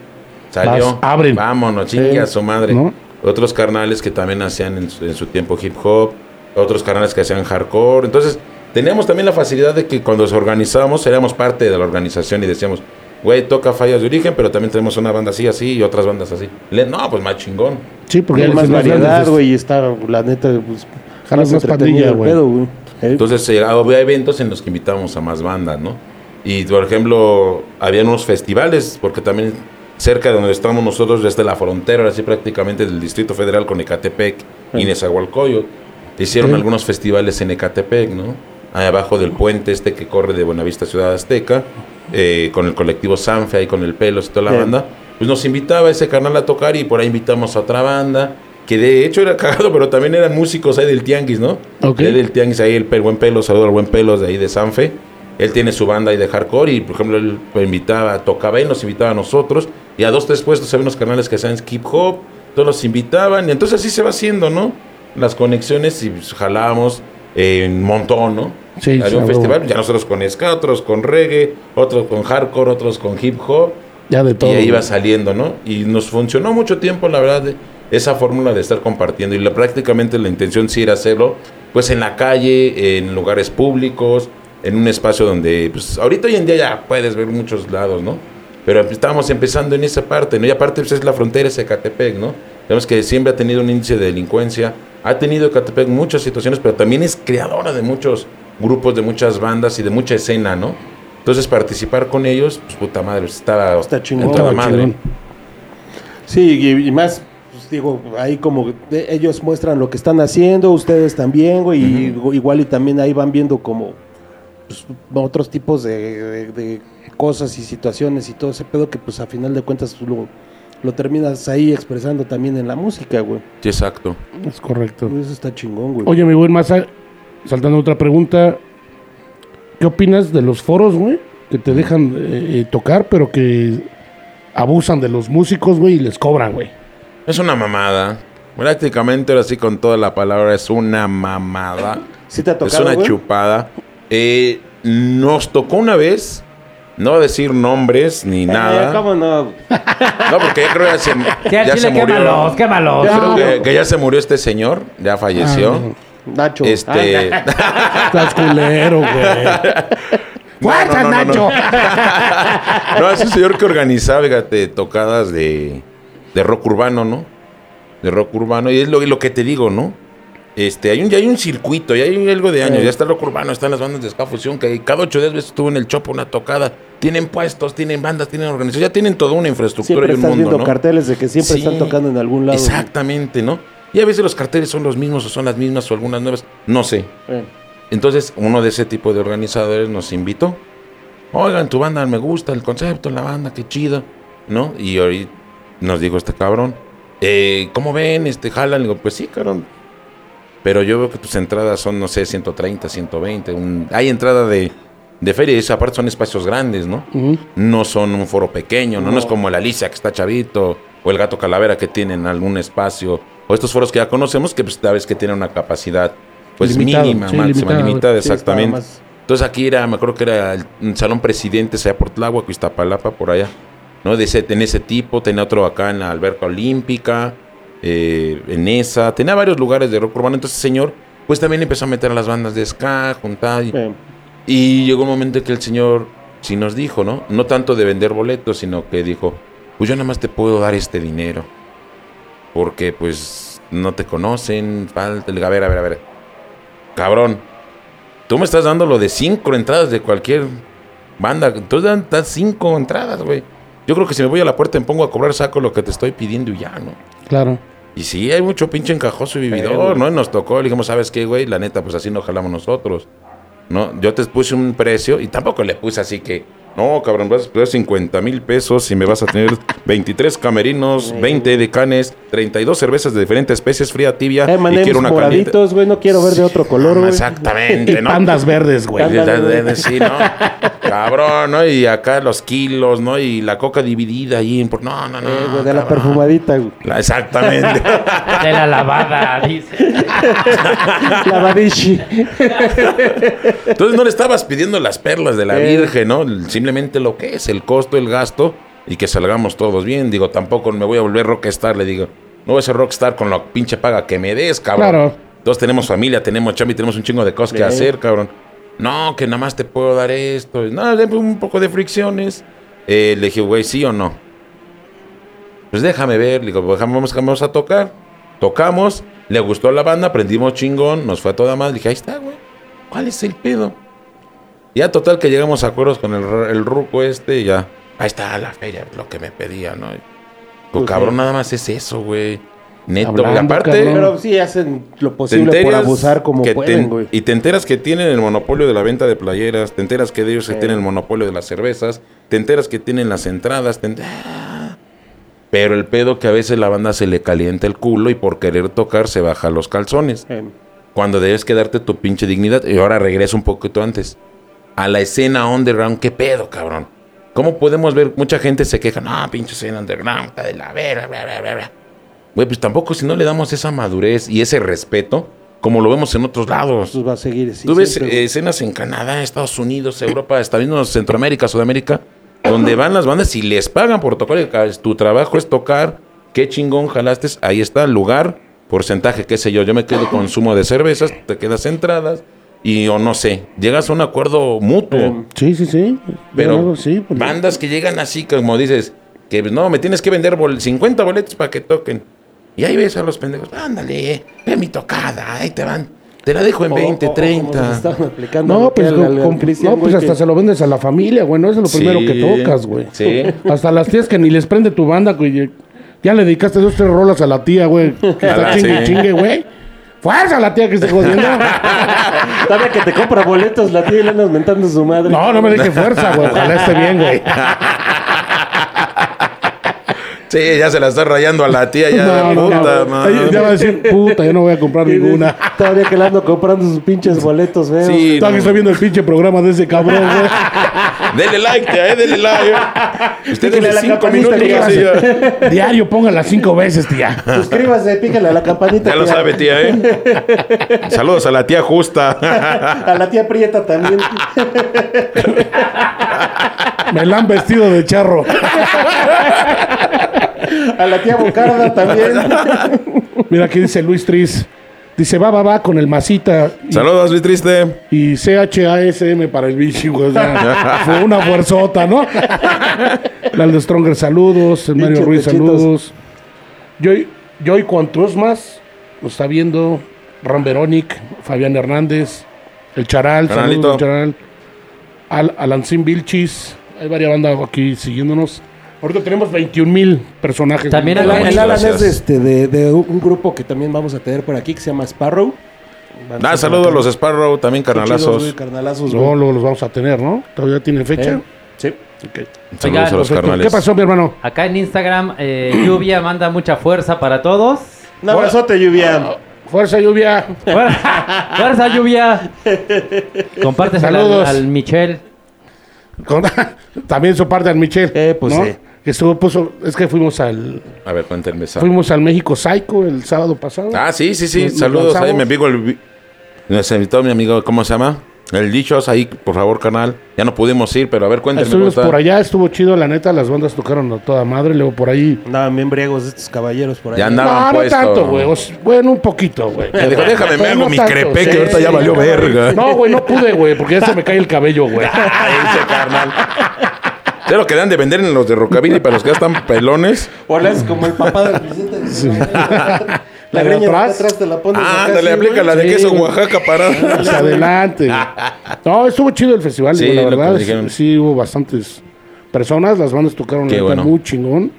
Salió. Abren. Vámonos, chingue a su madre. ¿No? Otros carnales que también hacían en su, en su tiempo hip hop, otros carnales que hacían hardcore. Entonces, teníamos también la facilidad de que cuando nos organizábamos, éramos parte de la organización y decíamos, güey, toca fallas de origen, pero también tenemos una banda así, así y otras bandas así. Le- no, pues más chingón. Sí, porque Hay más variedad, güey, y está, la neta, pues, Jalas más pandilla, güey. pedo, güey. ¿Eh? Entonces eh, había eventos en los que invitábamos a más bandas, ¿no? Y por ejemplo, habían unos festivales, porque también cerca de donde estamos nosotros, desde la frontera, así prácticamente del Distrito Federal con Ecatepec y Nezahualcóyotl, hicieron algunos festivales en Ecatepec, ¿no? Ahí abajo del puente este que corre de Buenavista a Ciudad Azteca, eh, con el colectivo Sanfe, ahí con el Pelos y toda la banda, pues nos invitaba ese canal a tocar y por ahí invitamos a otra banda, que de hecho era cagado, pero también eran músicos ahí del Tianguis, ¿no? Ok. Ahí del Tianguis, ahí el, buen Pelos, saludo al buen Pelos de ahí de Sanfe. Él tiene su banda ahí de hardcore y, por ejemplo, él invitaba, tocaba él, nos invitaba a nosotros. Y a dos, tres puestos había unos canales que hacían hip hop, todos los invitaban. Y entonces así se va haciendo, ¿no? Las conexiones y pues, jalábamos en un montón, ¿no? Sí, Había un festival, ya nosotros con ska, otros con reggae, otros con hardcore, otros con hip hop. Ya de todo. Y iba saliendo, ¿no? Y nos funcionó mucho tiempo, la verdad, esa fórmula de estar compartiendo. Y la- prácticamente la intención sí era hacerlo, pues en la calle, en lugares públicos, en un espacio donde, pues ahorita hoy en día ya puedes ver muchos lados, ¿no? Pero estábamos empezando en esa parte, ¿no? Y aparte, pues es la frontera, es Ecatepec, ¿no? Vemos que siempre ha tenido un índice de delincuencia, ha tenido Ecatepec muchas situaciones, pero también es creadora de muchos grupos, de muchas bandas y de mucha escena, ¿no? Entonces participar con ellos, pues puta madre, pues, estaba, Está chingón. toda madre. chingón. Sí, y, y más, pues, digo, ahí como ellos muestran lo que están haciendo, ustedes también, güey, y igual y también ahí van viendo como pues, otros tipos de, de- de cosas y situaciones y todo ese pedo que pues a final de cuentas tú lo, lo terminas ahí expresando también en la música, güey. Sí, exacto. Es correcto. Eso está chingón, güey. Oye, mi buen Masa, saltando otra pregunta. ¿Qué opinas de los foros, güey? Que te dejan eh, tocar, pero que abusan de los músicos, güey, y les cobran, güey. Es una mamada. Prácticamente, ahora sí, con toda la palabra, es una mamada. ¿Sí te ha Es tocado, una güey? chupada. Eh, nos tocó una vez, no voy a decir nombres ni Eh, nada. ¿Cómo no? No, porque ya creo que ya se, ya chile, se murió. quémalos, quémalos. Creo que, que ya se murió este señor, ya falleció. Ah, Nacho. Este. Ah, Estás culero, güey. ¡Fuerza, no, no, no, Nacho! No, es un señor que organizaba, fíjate, tocadas de, de rock urbano, ¿no? De rock urbano. Y es lo, lo que te digo, ¿no? Este, hay un, ya hay un circuito, ya hay algo de años, ya está el rock urbano, están las bandas de ska fusión, que cada ocho días veces estuvo en el Chopo una tocada. Tienen puestos, tienen bandas, tienen organización, ya tienen toda una infraestructura siempre y un estás mundo, viendo ¿no? carteles de que siempre Sí. están tocando en algún lado. Exactamente, ¿no? Y a veces los carteles son los mismos o son las mismas o algunas nuevas, no sé. Eh. Entonces, uno de ese tipo de organizadores nos invitó. Oigan, tu banda me gusta, el concepto, la banda, qué chido, ¿no? Y ahorita nos dijo este cabrón, eh, ¿cómo ven? Este, jalan. Le digo, pues sí, cabrón. Pero yo veo que tus entradas son, no sé, 130, 120. un- hay entrada de, de feria y eso aparte son espacios grandes, ¿no? No son un foro pequeño, ¿no? No, es como el Alicia que está chavito, o el Gato Calavera que tienen algún espacio, o estos foros que ya conocemos que pues sabes que tienen una capacidad pues Limitado, mínima, sí, máxima, limitada, limitada, Sí, estaba exactamente. Entonces aquí era, me acuerdo que era el, salón presidente, sea por Tláhuac, Iztapalapa, por allá, ¿no? De ese, en ese tipo, tenía otro acá en la alberca olímpica, eh, en esa, tenía varios lugares de rock urbano, entonces el señor, pues también empezó a meter a las bandas de ska, y, y llegó un momento que el señor sí nos dijo, ¿no? No tanto de vender boletos, sino que dijo, pues yo nada más te puedo dar este dinero, porque pues no te conocen, falta, a ver, a ver, a ver, cabrón, tú me estás dando lo de cinco entradas de cualquier banda, dan, dan cinco entradas, güey. Yo creo que si me voy a la puerta y me pongo a cobrar, saco lo que te estoy pidiendo y ya, ¿no? Claro. Y sí, hay mucho pinche encajoso y vividor, ¿no? Y nos tocó, le dijimos, ¿sabes qué, güey? La neta, pues así no jalamos nosotros. ¿No? Yo te puse un precio y tampoco le puse así que No, cabrón, vas a pagar 50 mil pesos y me vas a tener 23 camerinos, 20 decanes, 32 cervezas de diferentes especies, fría, tibia. Eh, y quiero una moraditos, güey. No quiero ver de otro color, güey. Exactamente, ¿no? Pandas verdes, güey. Sí, ¿no? Cabrón, ¿no? Y acá los kilos, ¿no? Y la coca dividida ahí. en por- No, no, no. Eh, güey, de la perfumadita, güey. La- exactamente. De la lavada, dice. La Badishi. Entonces no le estabas pidiendo las perlas de la Eh. Virgen, ¿no? Simplemente lo que es, el costo, el gasto y que salgamos todos bien. Digo, tampoco me voy a volver rockstar, le digo. No voy a ser rockstar con la pinche paga que me des, cabrón. Claro. Todos tenemos familia, tenemos chamba y tenemos un chingo de cosas que hacer, cabrón. No, que nada más te puedo dar esto. No, le- un poco de fricciones. Eh, le dije, güey, ¿sí o no? Pues déjame ver, le digo, pues, vamos, vamos a tocar. Tocamos, le gustó la banda, aprendimos chingón, nos fue a toda madre. Dije, ahí está, güey. ¿Cuál es el pedo? Ya total que llegamos a acuerdos con el, el ruco este y ya. Ahí está la feria, lo que me pedía, ¿no? Pues, cabrón, sí. nada más es eso, güey. Neto, Hablando, aparte, cabrón. Pero sí hacen lo posible por abusar como que pueden, güey. y te enteras que tienen el monopolio de la venta de playeras, te enteras que de ellos que Sí. tienen el monopolio de las cervezas, te enteras que tienen las entradas, te ¡Ah! pero el pedo que a veces la banda se le calienta el culo y por querer tocar se baja los calzones. Eh, Cuando debes quedarte tu pinche dignidad. Y ahora regreso un poquito antes. A la escena underground, ¿qué pedo, cabrón? ¿Cómo podemos ver? Mucha gente se queja, no, pinche escena underground, está de la vera, bla, bla, bla, bla". Güey, pues tampoco si no le damos esa madurez y ese respeto, como lo vemos en otros lados. pues va a seguir así. Tú ves siempre, eh, escenas en Canadá, Estados Unidos, Europa, hasta mismo Centroamérica, Sudamérica, donde van las bandas y les pagan por tocar. Tu trabajo es tocar. Qué chingón jalaste. Ahí está lugar, porcentaje, qué sé yo. Yo me quedo consumo de cervezas, te quedas entradas y o no sé. Llegas a un acuerdo mutuo. Sí, sí, sí. Pero sí, pues, bandas que llegan así, como dices, que no, me tienes que vender bol- 50 boletos para que toquen. Y ahí ves a los pendejos, ándale, ve mi tocada, ahí te van. Te la dejo en O- 20, o- o como se 30. estaban aplicando No, pues, al- al- con- al con- Cristian, no, pues hasta que- se lo vendes a la familia, güey. No es lo primero Sí, que tocas, güey. sí. Hasta las tías que ni les prende tu banda, güey. Ya le dedicaste dos, tres rolas a la tía, güey. Que está chingue, sí. chingue, güey. Fuerza la tía que esté jodiendo. Todavía que te compra boletos, la tía y le andas mentando a su madre. No, no me deje fuerza, güey. Ojalá esté bien, güey. Sí, ya se la está rayando a la tía, ya, No, no, puta no. Ya va a decir, puta, yo no voy a comprar ninguna. Todavía que le ando comprando sus pinches boletos, feos. Sí, Todavía no. estoy viendo el pinche programa de ese cabrón, güey. Dele like, tía, eh, dele like. Usted dele a la cinco minutos. tía. Diario, póngala cinco veces, tía. Suscríbase, pícale a la campanita. Ya lo sabe, tía, ¿eh? Saludos a la tía justa. A la tía Prieta también. Me la han vestido de charro. A la tía Bocarda también. Mira, aquí dice Luis Tris. Dice, va, va, va con el masita y, Saludos, Luis Triste. y CHASM para el bichi, güey. O sea, fue una fuerzota, ¿no? Laldo Stronger, saludos. El Mario Pinche Ruiz, pechitos. saludos. Joy, Joy cuantos más nos está viendo. Ram Veronic, Fabián Hernández, el Charal, Carnalito. saludos, Charal. Al, Alancín Vilchis. Hay varias bandas aquí siguiéndonos. Ahorita tenemos 21 mil personajes. También El, Alan es de, este, de, de un grupo que también vamos a tener por aquí que se llama Sparrow. Ah, saludos a los Sparrow, también carnalazos. güey, carnalazos. No, luego los vamos a tener, ¿no? Todavía tienen fecha. Eh, Sí. Ok. Saludos Oigan, a los carnales. ¿Qué pasó, mi hermano? Acá en Instagram, eh, Lluvia manda mucha fuerza para todos. Un abrazote, lluvia. Fuerza, lluvia. Fuerza, fuerza, Lluvia. Compártesela al, Saludos. al Michel. Con- También su parte al Michel. Eh, pues ¿no? sí. Que estuvo, puso, es que fuimos al, A ver, cuéntenme esa. fuimos al México Psycho el sábado pasado. Ah, sí, sí, sí. Nos- Saludos ahí, mi amigo. El, nos invitó mi amigo, ¿cómo se llama? El Dichos, ahí, por favor, canal. Ya no pudimos ir, pero a ver, cuéntenme cómo Estuvimos por allá, estuvo chido, la neta, las bandas tocaron a toda madre, luego por ahí. Andaban bien briegos estos caballeros por ahí. Ya andaban no, no tanto, güey. Bueno, un poquito, güey. Me dijo, déjame, me Pero hago no mi tanto, crepe, sí, que ahorita ya valió no, verga. No, güey, no pude, güey, porque ya se me cae el cabello, güey. Ahí dice, carnal. Es lo que dan de vender en los de Rockabilly para los que ya están pelones. O le haces como el papá del Vicente. La La de greña de atrás. atrás te la pones acá Ándale, así, aplica güey. la de Sí, queso. Oaxaca para. Hacia adelante. No, estuvo chido el festival, Sí, digo, la verdad. Sí, hubo bastantes personas, las bandas tocaron la bueno. muy chingón.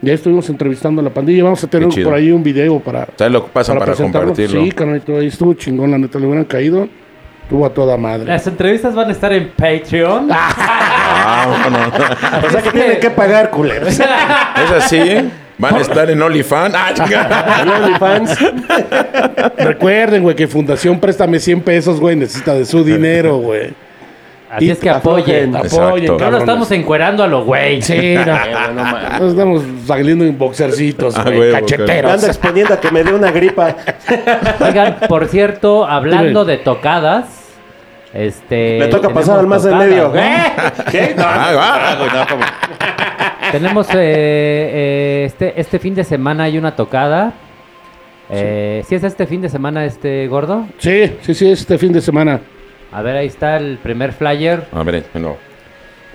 Ya estuvimos entrevistando a la pandilla. Vamos a tener por ahí un video para, ¿Sabes lo que pasan para, presentarlo. compartirlo? Sí, carnalito, ahí estuvo chingón, la neta, le hubieran caído. Estuvo a toda madre. Las entrevistas van a estar en Patreon. Vámonos. O sea que tienen que pagar, culeros. Es así. Van a estar en OnlyFans. Ah. En OnlyFans. Recuerden, güey, que Fundación Préstame 100 pesos, güey, necesita de su dinero, güey. Así Y es que apoyen. Apoyen, Exacto. No lo estamos encuerando a lo güey. Sí, no, no estamos saliendo en boxercitos, Ah, güey, huevo, Me cacheteros. ando exponiendo a que me dé una gripa. Oigan, por cierto, hablando de tocadas, este. Me toca pasar al más tocadas, medio. Ah. Tenemos eh, eh, este, este fin de semana hay una tocada. Eh, ¿Sí es este fin de semana este gordo? Sí, sí, sí, este fin de semana. A ver, ahí está el primer flyer. A ver, no.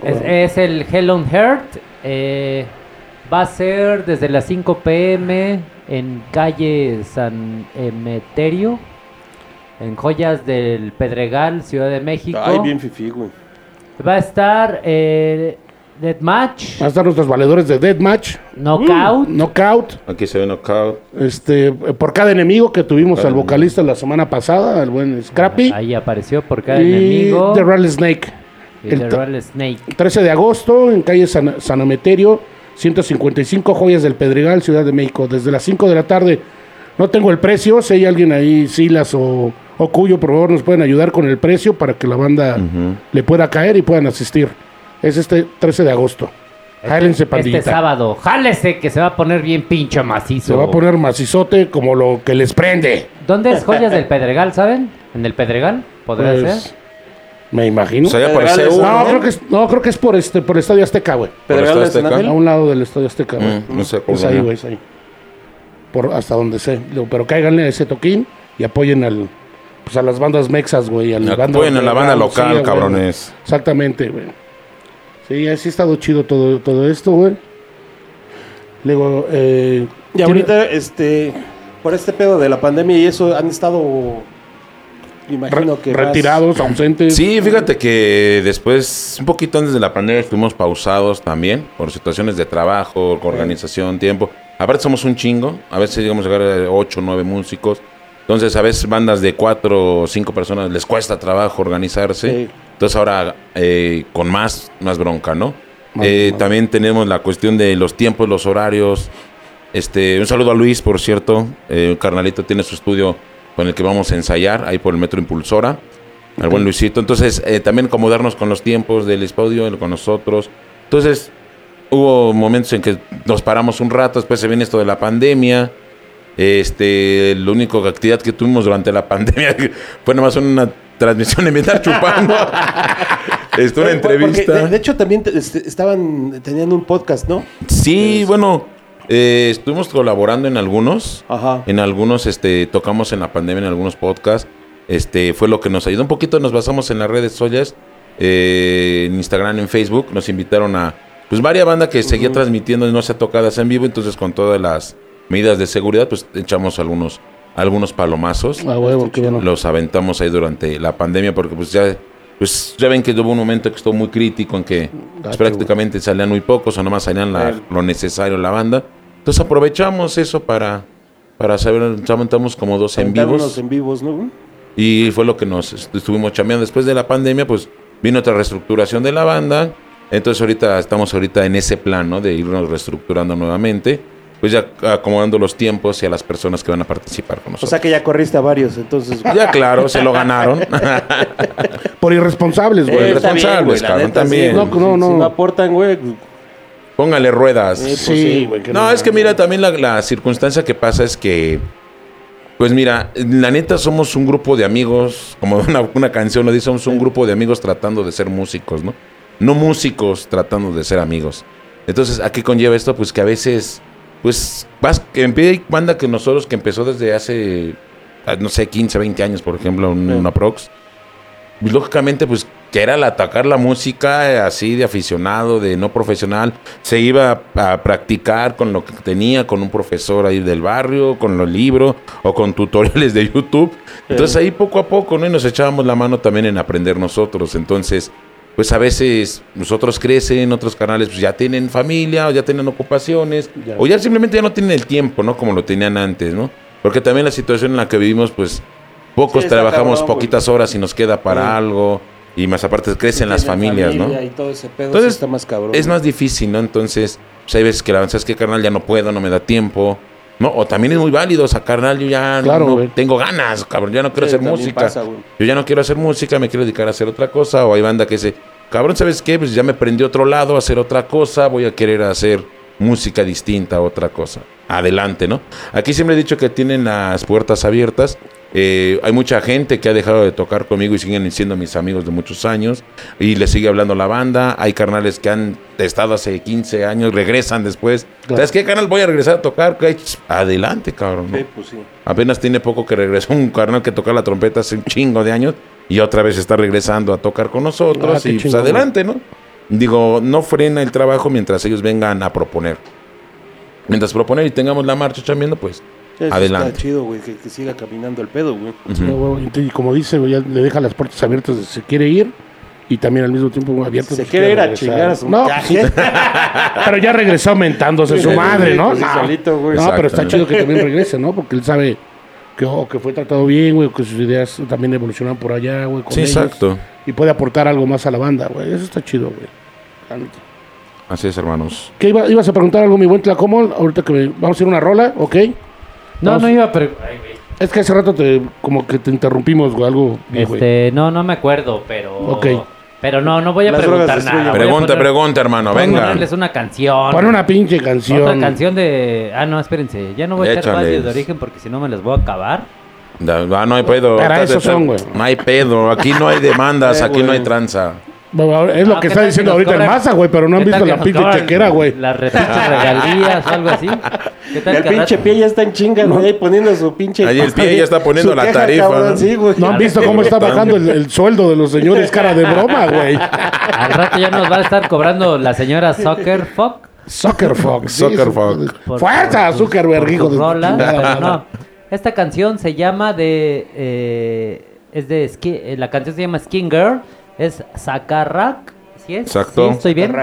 Es, es el Hell on Heart. eh, va a ser desde las 5 pm en calle San Emeterio, en Joyas del Pedregal, Ciudad de México. Ay, bien fifí, güey. Va a estar eh, Deathmatch, Van a estar nuestros valedores de Deathmatch, Knockout. Knockout, Aquí se ve knockout. este, por cada enemigo que tuvimos al vocalista la semana pasada, el buen Scrappy, Ahí apareció por cada y enemigo. The Rattlesnake. y el The Rattlesnake. 13 de agosto en calle San, San Emeterio, 155 Joyas del Pedregal, Ciudad de México, desde las 5 de la tarde. No tengo el precio, si hay alguien ahí, Silas o, o Cuyo, por favor, nos pueden ayudar con el precio para que la banda le pueda caer y puedan asistir. Es este 13 de agosto. Jálense, pandillita. Este sábado. Jálese que se va a poner bien pincho macizo. Se va a poner macizote como lo que les prende. ¿Dónde es Joyas del Pedregal, saben? ¿En el Pedregal? ¿Podría Pues, ser? me imagino. O sea, no, creo que es, no, creo que es por este, por el Estadio Azteca, güey. ¿Pedregal Azteca. A un lado del Estadio Azteca, güey. Mm, no sé por Es ahí, dónde. güey, es ahí. Por, hasta donde sé. Pero cáiganle a ese toquín y apoyen al, pues a las bandas mexas, güey. a la banda Apoyen a la banda local, cabrones. Exactamente, güey. Sí, así ha estado chido todo, todo esto, güey. Luego, eh, Y tiene- ahorita, este, por este pedo de la pandemia y eso, han estado, imagino que más- retirados, ausentes. Sí, fíjate que después, un poquito antes de la pandemia, estuvimos pausados también por situaciones de trabajo, organización, tiempo. Aparte somos un chingo, a veces llegamos a llegar a 8 o 9 músicos. Entonces a veces bandas de 4 o 5 personas les cuesta trabajo organizarse. Sí. Entonces ahora eh, con más, más bronca, ¿no? Más- Eh, más. También tenemos la cuestión de los tiempos, los horarios. Este, un saludo a Luis, por cierto. Eh, carnalito tiene su estudio con el que vamos a ensayar, ahí por el Metro Impulsora. Al buen Luisito. Entonces, eh, también acomodarnos con los tiempos del estudio, con nosotros. Entonces, hubo momentos en que nos paramos un rato, después se viene esto de la pandemia. Este, la única actividad que tuvimos durante la pandemia fue nomás una transmisión en estar chupando. Estuvo una entrevista. De, de hecho, también te- este, estaban, tenían un podcast, ¿no? Sí, bueno, eh, estuvimos colaborando en algunos. Ajá. En algunos, este, tocamos en la pandemia en algunos podcasts. Este, fue lo que nos ayudó un poquito. Nos basamos en las redes sociales, eh, en Instagram, en Facebook. Nos invitaron a, pues, varias bandas que seguía transmitiendo y no se tocadas en vivo. Entonces, con todas las medidas de seguridad, pues, echamos algunos, algunos palomazos. A huevo, qué bueno. Los aventamos ahí durante la pandemia porque, pues, ya, pues, ya ven que hubo un momento que estuvo muy crítico en que pues, Gacho, prácticamente salían muy pocos o nomás salían la- lo necesario la banda. Entonces aprovechamos eso para, para saber, ya montamos como dos en vivos en vivos, ¿no? y fue lo que nos est- estuvimos chambeando. Después de la pandemia, pues vino otra reestructuración de la banda. Entonces ahorita estamos ahorita en ese plan, ¿no? De irnos reestructurando nuevamente. Pues ya acomodando los tiempos y a las personas que van a participar con O nosotros. sea que ya corriste a varios, entonces. ya claro, se lo ganaron. Por irresponsables, güey. Eh, responsables, la cabrón, también. sí. No, no, no. Si no aportan, güey. Póngale ruedas. pues Sí, güey. No, es que mira, también la, la circunstancia que pasa es que, pues mira, la neta somos un grupo de amigos, como una, una canción lo dice, somos un grupo de amigos tratando de ser músicos, ¿no? No músicos tratando de ser amigos. Entonces, ¿a qué conlleva esto? Pues que a veces, pues, vas, que hay banda que nosotros que empezó desde hace, ah, no sé, 15, 20 años, por ejemplo, un- una prox. Y lógicamente, pues, que era el atacar la música eh, así de aficionado, de no profesional. Se iba a, a practicar con lo que tenía, con un profesor ahí del barrio, con los libros o con tutoriales de YouTube. Entonces ahí poco a poco, ¿no? Y nos echábamos la mano también en aprender nosotros. Entonces, pues a veces nosotros crecen, otros canales pues ya tienen familia o ya tienen ocupaciones Ya. o ya simplemente ya no tienen el tiempo, ¿no? Como lo tenían antes, ¿no? Porque también la situación en la que vivimos, pues pocos Sí, trabajamos cabrón, güey. poquitas horas y nos queda para Sí. algo. Y más aparte crecen las familias, ¿no? Y todo ese pedo Entonces, sí está más cabrón. Es más difícil, ¿no? Entonces, pues hay veces que la ¿sabes qué, carnal? Ya no puedo, no me da tiempo. ¿No? O también es muy válido, o sea, carnal, yo ya Claro, no tengo ganas, cabrón, ya no quiero Sí, hacer música. pasa, yo ya no quiero hacer música, me quiero dedicar a hacer otra cosa. O hay banda que dice, cabrón, ¿sabes qué? Pues ya me prendí a otro lado a hacer otra cosa, voy a querer hacer música distinta otra cosa. Adelante, ¿no? Aquí siempre he dicho que tienen las puertas abiertas. Eh, hay mucha gente que ha dejado de tocar conmigo y siguen siendo mis amigos de muchos años. Y les sigue hablando la banda. Hay carnales que han estado hace 15 años, regresan después. Claro. ¿Sabes qué, carnal? Voy a regresar a tocar. Adelante, cabrón. ¿no? Sí, pues sí. Apenas tiene poco que regresó un carnal que toca la trompeta hace un chingo de años y otra vez está regresando a tocar con nosotros Ah, y pues adelante, ¿no? Digo, no frena el trabajo mientras ellos vengan a proponer. Mientras proponer y tengamos la marcha chambiendo, pues Eso adelante. Está chido, güey, que, que siga caminando el pedo, güey. Sí, güey, y como dice, güey, ya le deja las puertas abiertas de si se quiere ir y también al mismo tiempo abiertas. Se si quiere ir a chingar a su No, caja. sí. pero ya regresó aumentándose su madre, ¿no? pues sí, No. solito, güey. No, pero está chido que también regrese, ¿no? Porque él sabe que, oh, que fue tratado bien, güey, que sus ideas también evolucionaron por allá, güey. con Sí, ellos, exacto. Y puede aportar algo más a la banda, güey. Eso está chido, güey. Así es, hermanos. ¿Qué iba- ibas a preguntar algo, mi buen Tlacomol? Ahorita que me- vamos a ir a una rola, ¿ok? No, no iba güey. Es que hace rato te, como que te interrumpimos, güey, algo. güey. Este, no, no me acuerdo, pero. Ok. Pero no, no voy a Las preguntar drogas nada. destruyen. Voy a Pregunta, poner- pregunta, hermano, voy a venga. ponerles una canción. Pon una pinche canción. Otra canción de. Ah, no, espérense. Ya no voy a echar Échales. bases de origen porque si no me las voy a acabar. Da- ah, no hay pedo. Para Ahorita eso te- son, güey. No hay pedo. Aquí no hay demandas, Eh, aquí no güey. hay tranza. Bueno, es lo Ah, que ¿qué está diciendo ahorita el cobran- masa, güey, pero no han ¿Qué tal visto la pinche chequera, güey. Las repinches regalías o algo así. ¿Qué tal El pinche rato- pie ya está en chinga, güey, ahí poniendo su pinche. Ahí el pie ya está poniendo la tarifa, cabrón, ¿no? Sí, güey. No han visto cómo está bajando el, el sueldo de los señores cara de broma, güey. Al rato ya nos va a estar cobrando la señora Soccer Fuck. Soccer Fox. Soccer Fox. Fuerza, Zuckerberg, hijo de madre. no. Esta canción se llama de. eh, es de. Skin- eh, la canción se llama Skin Girl. Es Zacarrac. ¿Sí es? Exacto. ¿Sí ¿Estoy bien?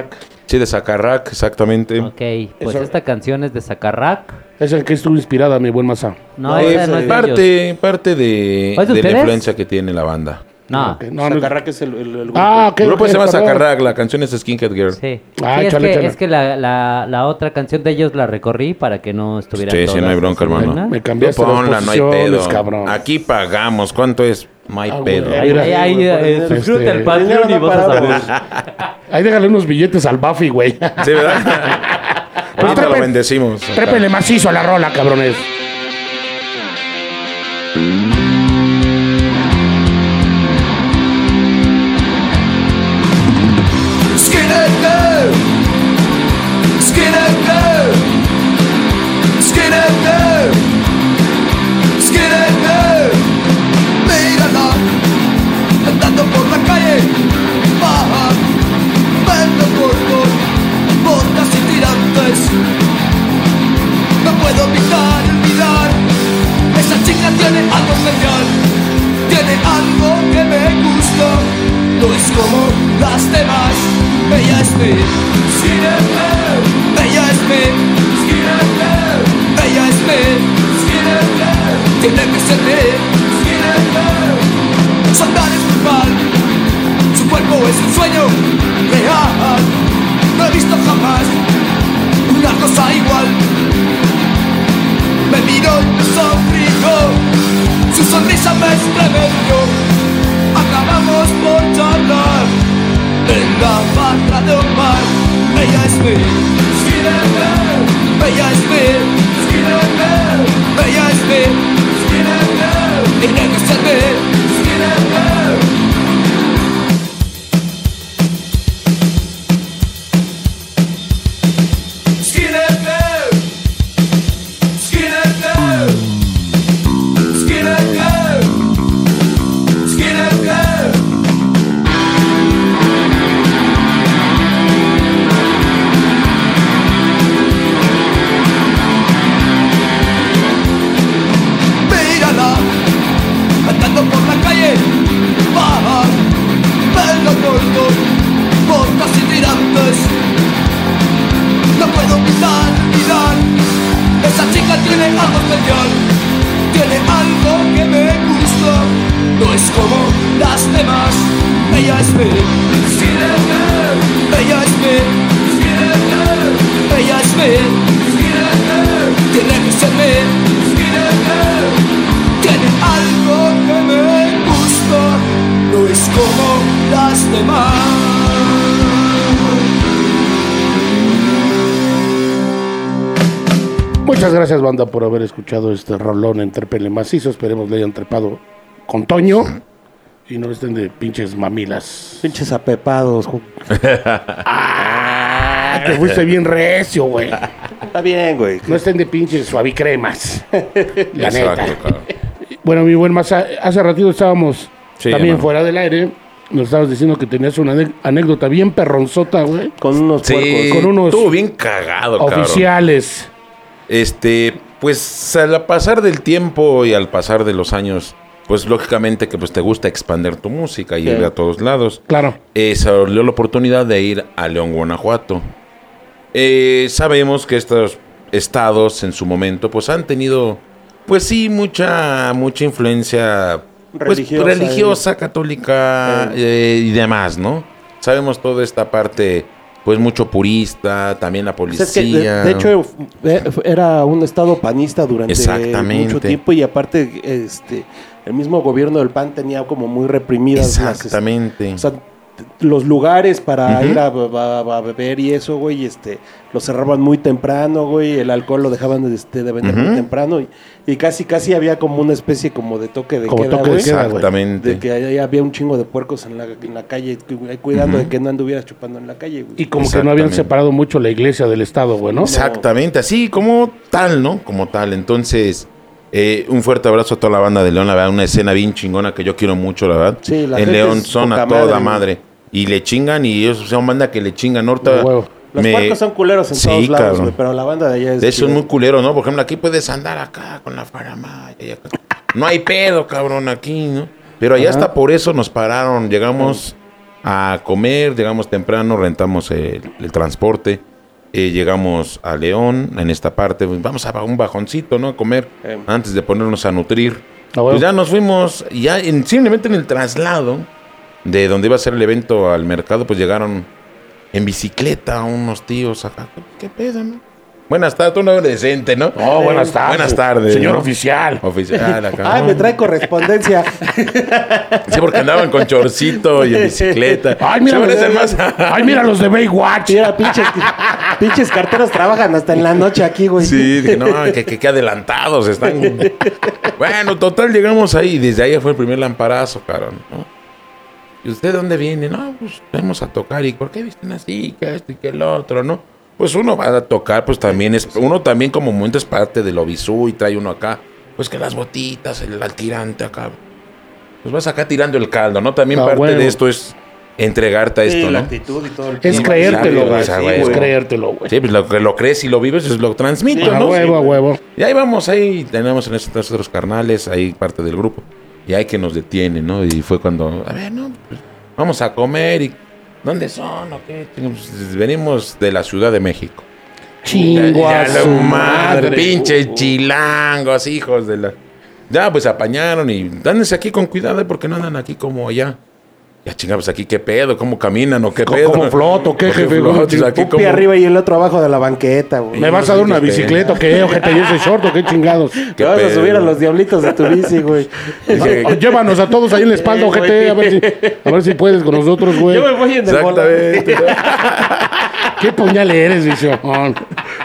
Sí, de Zacarrac, exactamente. Ok, pues Eso- esta canción es de Zacarrac. Es el que estuvo inspirada, mi buen masa. No, No, esa es, no es de ellos. parte, parte de, ¿Es de de la ustedes? influencia que tiene la banda. No. Ok, no, no- Zacarrac es el, el, el grupo. Ah, ok. El grupo se llama perdón. Zacarrac, la canción es Skinhead Girl. Sí, Ah, Sí, es, échale, que, échale. es que la, la, la otra canción de ellos la recorrí para que no estuviera Sí, sí, no hay bronca, hermano. Me cambiaste Tú ponla, las no hay posiciones, pedo. cabrón. Aquí pagamos. ¿Cuánto es? Hay Ah, pedo. Ahí, ahí, ahí, suscríbete al Patreon dinero y no vas a paramos. saber. Ahí déjale unos billetes al Buffy, güey. Sí, ¿verdad? Ahorita lo bendecimos. Trépele macizo a la rola, cabrones. Puedo evitar olvidar, esa chica tiene algo especial, tiene algo que me gusta. No es como las demás, ella es mi Skinner Girl, ella es mi Skinner Girl, ella es mi Skinner Girl, tiene que ser mi Skinner Girl. Su andar es brutal, su cuerpo es un sueño real. No he visto jamás una cosa igual. Me miró y me sonrió, su sonrisa me estremeció. Acabamos por charlar. En la barra de un bar. Ella es mi ella es mi ella es mi tiene que ser mi banda, por haber escuchado este rolón en Trepele Macizo. Esperemos le hayan trepado con Toño y no estén de pinches mamilas. Pinches apepados. Ah, te fuiste bien recio, güey. Está bien, güey. No estén de pinches suavicremas. La neta. cabrón. Bueno, mi buen Masa, hace ratito estábamos Sí, también hermano. fuera del aire. Nos estabas diciendo que tenías una anécdota bien perronzota, güey. Con unos Sí, puercos. Con unos estuvo bien cagado, cabrón. Oficiales. Este, pues al pasar del tiempo y al pasar de los años, pues lógicamente que pues te gusta expandir tu música y Sí. ir a todos lados. Claro. Eh, salió la oportunidad de ir a León, Guanajuato. Eh, sabemos que estos estados en su momento pues han tenido pues sí mucha mucha influencia pues, Religiosa, religiosa, católica eh, y demás, ¿no? Sabemos toda esta parte pues mucho purista, también la Pues policía. es que, de, de hecho, eh, era un estado panista durante mucho tiempo y aparte, este, el mismo gobierno del PAN tenía como muy reprimidas las, Exactamente. o sea, los lugares para ir a, a- a beber y eso, güey, este, lo cerraban muy temprano, güey, el alcohol lo dejaban este, de vender muy temprano y, y casi casi había como una especie como de toque de Como queda, toque de güey. queda, güey. Exactamente. De que ahí había un chingo de puercos en la, en la calle, cu- cuidando de que no anduvieras chupando en la calle, güey. Y como que no habían separado mucho la iglesia del Estado, güey, ¿no? Exactamente, así como tal, ¿no? Como tal. Entonces, eh, un fuerte abrazo a toda la banda de León, la verdad, una escena bien chingona que yo quiero mucho, la verdad. Sí, la en León son a toda madre, madre. Y le chingan y ellos son banda que le chingan. Ahorita. Los me- puercos son culeros en Sí, todos lados, pero la banda de allá es... De eso es muy culero, ¿no? Por ejemplo, aquí puedes andar acá con la faramaya. No hay pedo, cabrón, aquí, ¿no? Pero allá hasta por eso nos pararon. Llegamos a comer, llegamos temprano, rentamos el, el transporte. eh, llegamos a León, en esta parte. pues, vamos a un bajoncito, ¿no? A comer Eh. antes de ponernos a nutrir. Ah, bueno. Pues ya nos fuimos, ya en- simplemente en el traslado de donde iba a ser el evento al mercado, pues llegaron en bicicleta unos tíos acá. ¿Qué pedo, no? Buenas tardes, tú no eres decente, ¿no? Oh, buenas tardes. Buenas tardes. Señor ¿no? oficial. Oficial, acá. Ay, me trae correspondencia. Sí, porque andaban con chorcito y en bicicleta. Ay, mira, los de, más. ay, mira los de Baywatch. Mira, pinches, pinches carteros trabajan hasta en la noche aquí, güey. Sí, dije, no, que, que, que adelantados están. bueno, total, llegamos ahí y desde ahí fue el primer lamparazo, cabrón. ¿no? ¿Y usted dónde viene? No, pues vamos a tocar. ¿Y por qué visten así? Que esto y que el otro, ¿no? Pues uno va a tocar, pues también es. Uno también, como momento, es parte del obisú y trae uno acá. Pues que las botitas, el altirante acá. Pues vas acá tirando el caldo, ¿no? También Ah, parte de esto es entregarte a Sí, esto, la ¿no? actitud y todo el Es creértelo, sí, güey. sí, Es creértelo, güey. Sí, pues lo que lo crees y lo vives, es lo transmito, A ¿no? huevo, a huevo. Y ahí vamos, ahí tenemos en estos otros carnales, ahí parte del grupo. Y hay que nos detiene, ¿no? Y fue cuando, a ver, no, pues, vamos a comer y... ¿Dónde son o qué? Venimos de la Ciudad de México. Chingo a su madre, pinches chilangos, hijos de la... Ya, pues apañaron y dándense aquí con cuidado, ¿eh? porque no andan aquí como allá. Ya chingados, aquí qué pedo, cómo caminan o qué pedo. como floto, ¿qué, ¿O jefe? Un como- pie arriba y el otro abajo de la banqueta, güey. ¿Me vas a dar una bicicleta o qué? ¿O que te ese short o qué chingados? qué Te vas a subir a los diablitos de tu bici, güey. Llévanos a todos ahí en la espalda, ojete, a ver, si, güey. a ver si puedes con nosotros, güey. Yo me voy en el Exactamente. ¿Qué puñal eres, visión?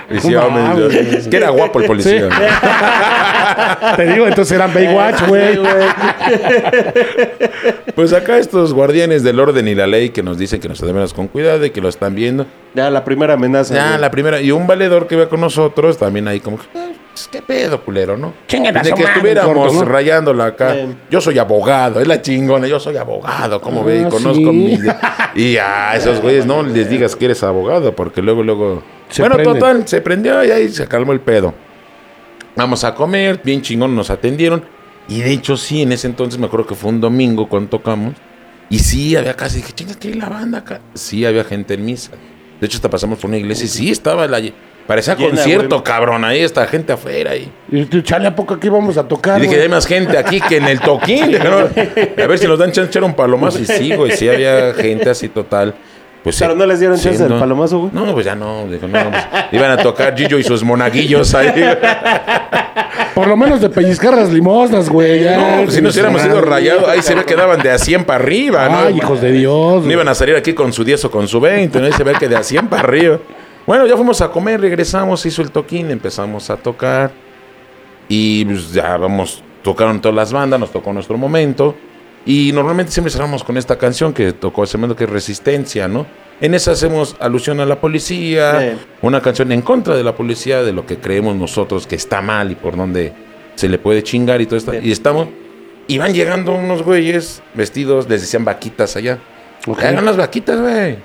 Visión, No mames. Es que era guapo el policía. Te digo, entonces eran Baywatch, güey. Pues acá estos guardianes del orden y la ley que nos dicen que nos debemos con cuidado y que lo están viendo. Ya, la primera amenaza. Ya, güey. la primera. Y un valedor que iba con nosotros también ahí como, "Ah, pues, ¿qué pedo, culero, no? De que estuviéramos corto, ¿no? rayándola acá. Bien. Yo soy abogado, es la chingona, yo soy abogado, ¿cómo ve? Y Ah, conozco sí. mi... Y a esos güeyes no les digas que eres abogado, porque luego, luego... Se bueno, prenden. total, se prendió y ahí se calmó el pedo. Vamos a comer, bien chingón, nos atendieron. Y de hecho, sí, en ese entonces me acuerdo que fue un domingo cuando tocamos. Y sí, había casi, dije, chingas, ¿qué hay la banda acá? Sí, había gente en misa. De hecho, hasta pasamos por una iglesia y sí, estaba la, Parecía Llena, concierto, cabrón. Ahí está gente afuera. Y, Y tú, chale, ¿a poco aquí vamos a tocar? y dije, güey? hay más gente aquí que en el toquín. A ver si nos dan chance de echar un palomazo. Y sí, güey, sí había gente así total. Pues, Pero sí. no les dieron Sí, chance del no. palomazo, güey. No, pues ya no. Dijo, no, pues, iban a tocar Gillo y sus monaguillos ahí. Por lo menos de pellizcar las limosnas, güey. No, pues si nos hubiéramos ido rayados, ahí se ve que daban de a 100 para arriba, ¿no? Ay, hijos de Dios. No iban a salir aquí con su 10 o con su 20, ¿no? Ahí se ve que de a 100 para arriba. Bueno, ya fuimos a comer, regresamos, hizo el toquín, empezamos a tocar. Y pues ya vamos, tocaron todas las bandas, nos tocó nuestro momento. Y normalmente siempre cerramos con esta canción que tocó ese momento que es Resistencia, ¿no? En esa hacemos alusión a la policía, Sí. una canción en contra de la policía, de lo que creemos nosotros que está mal y por donde se le puede chingar y todo esto. Sí. Y estamos, y van llegando unos güeyes vestidos, les decían vaquitas allá. Ok. Hagan las vaquitas, güey.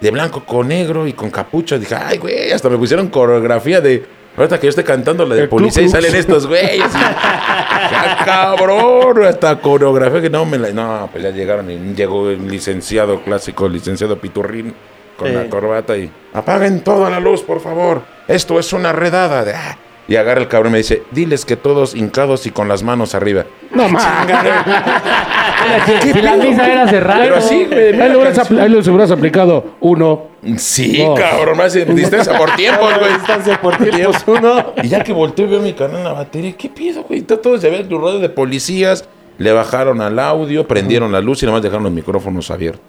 De blanco con negro y con capucha. Dije, ay, güey, hasta me pusieron coreografía de. Ahorita que yo esté cantando la de El policía y salen estos güeyes. ya cabrón, hasta coreografía que no me la. No, pues ya llegaron y llegó el licenciado clásico, el licenciado Piturrín, con Sí. la corbata y. Apaguen toda la luz, por favor. Esto es una redada. De, "Ah". Y agarra el cabrón y me dice, diles que todos hincados y con las manos arriba. No mames. Si, la misa era cerrada. Pero así, güey. Ahí les hubieras aplicado uno. Sí, No. cabrón, más distancia por tiempos, güey. Distancia por tiempos, uno. Y ya que volteé veo mi canal en la batería, ¿qué pido, güey? Todo se ve el radio de policías, le bajaron al audio, prendieron la luz y nomás dejaron los micrófonos abiertos.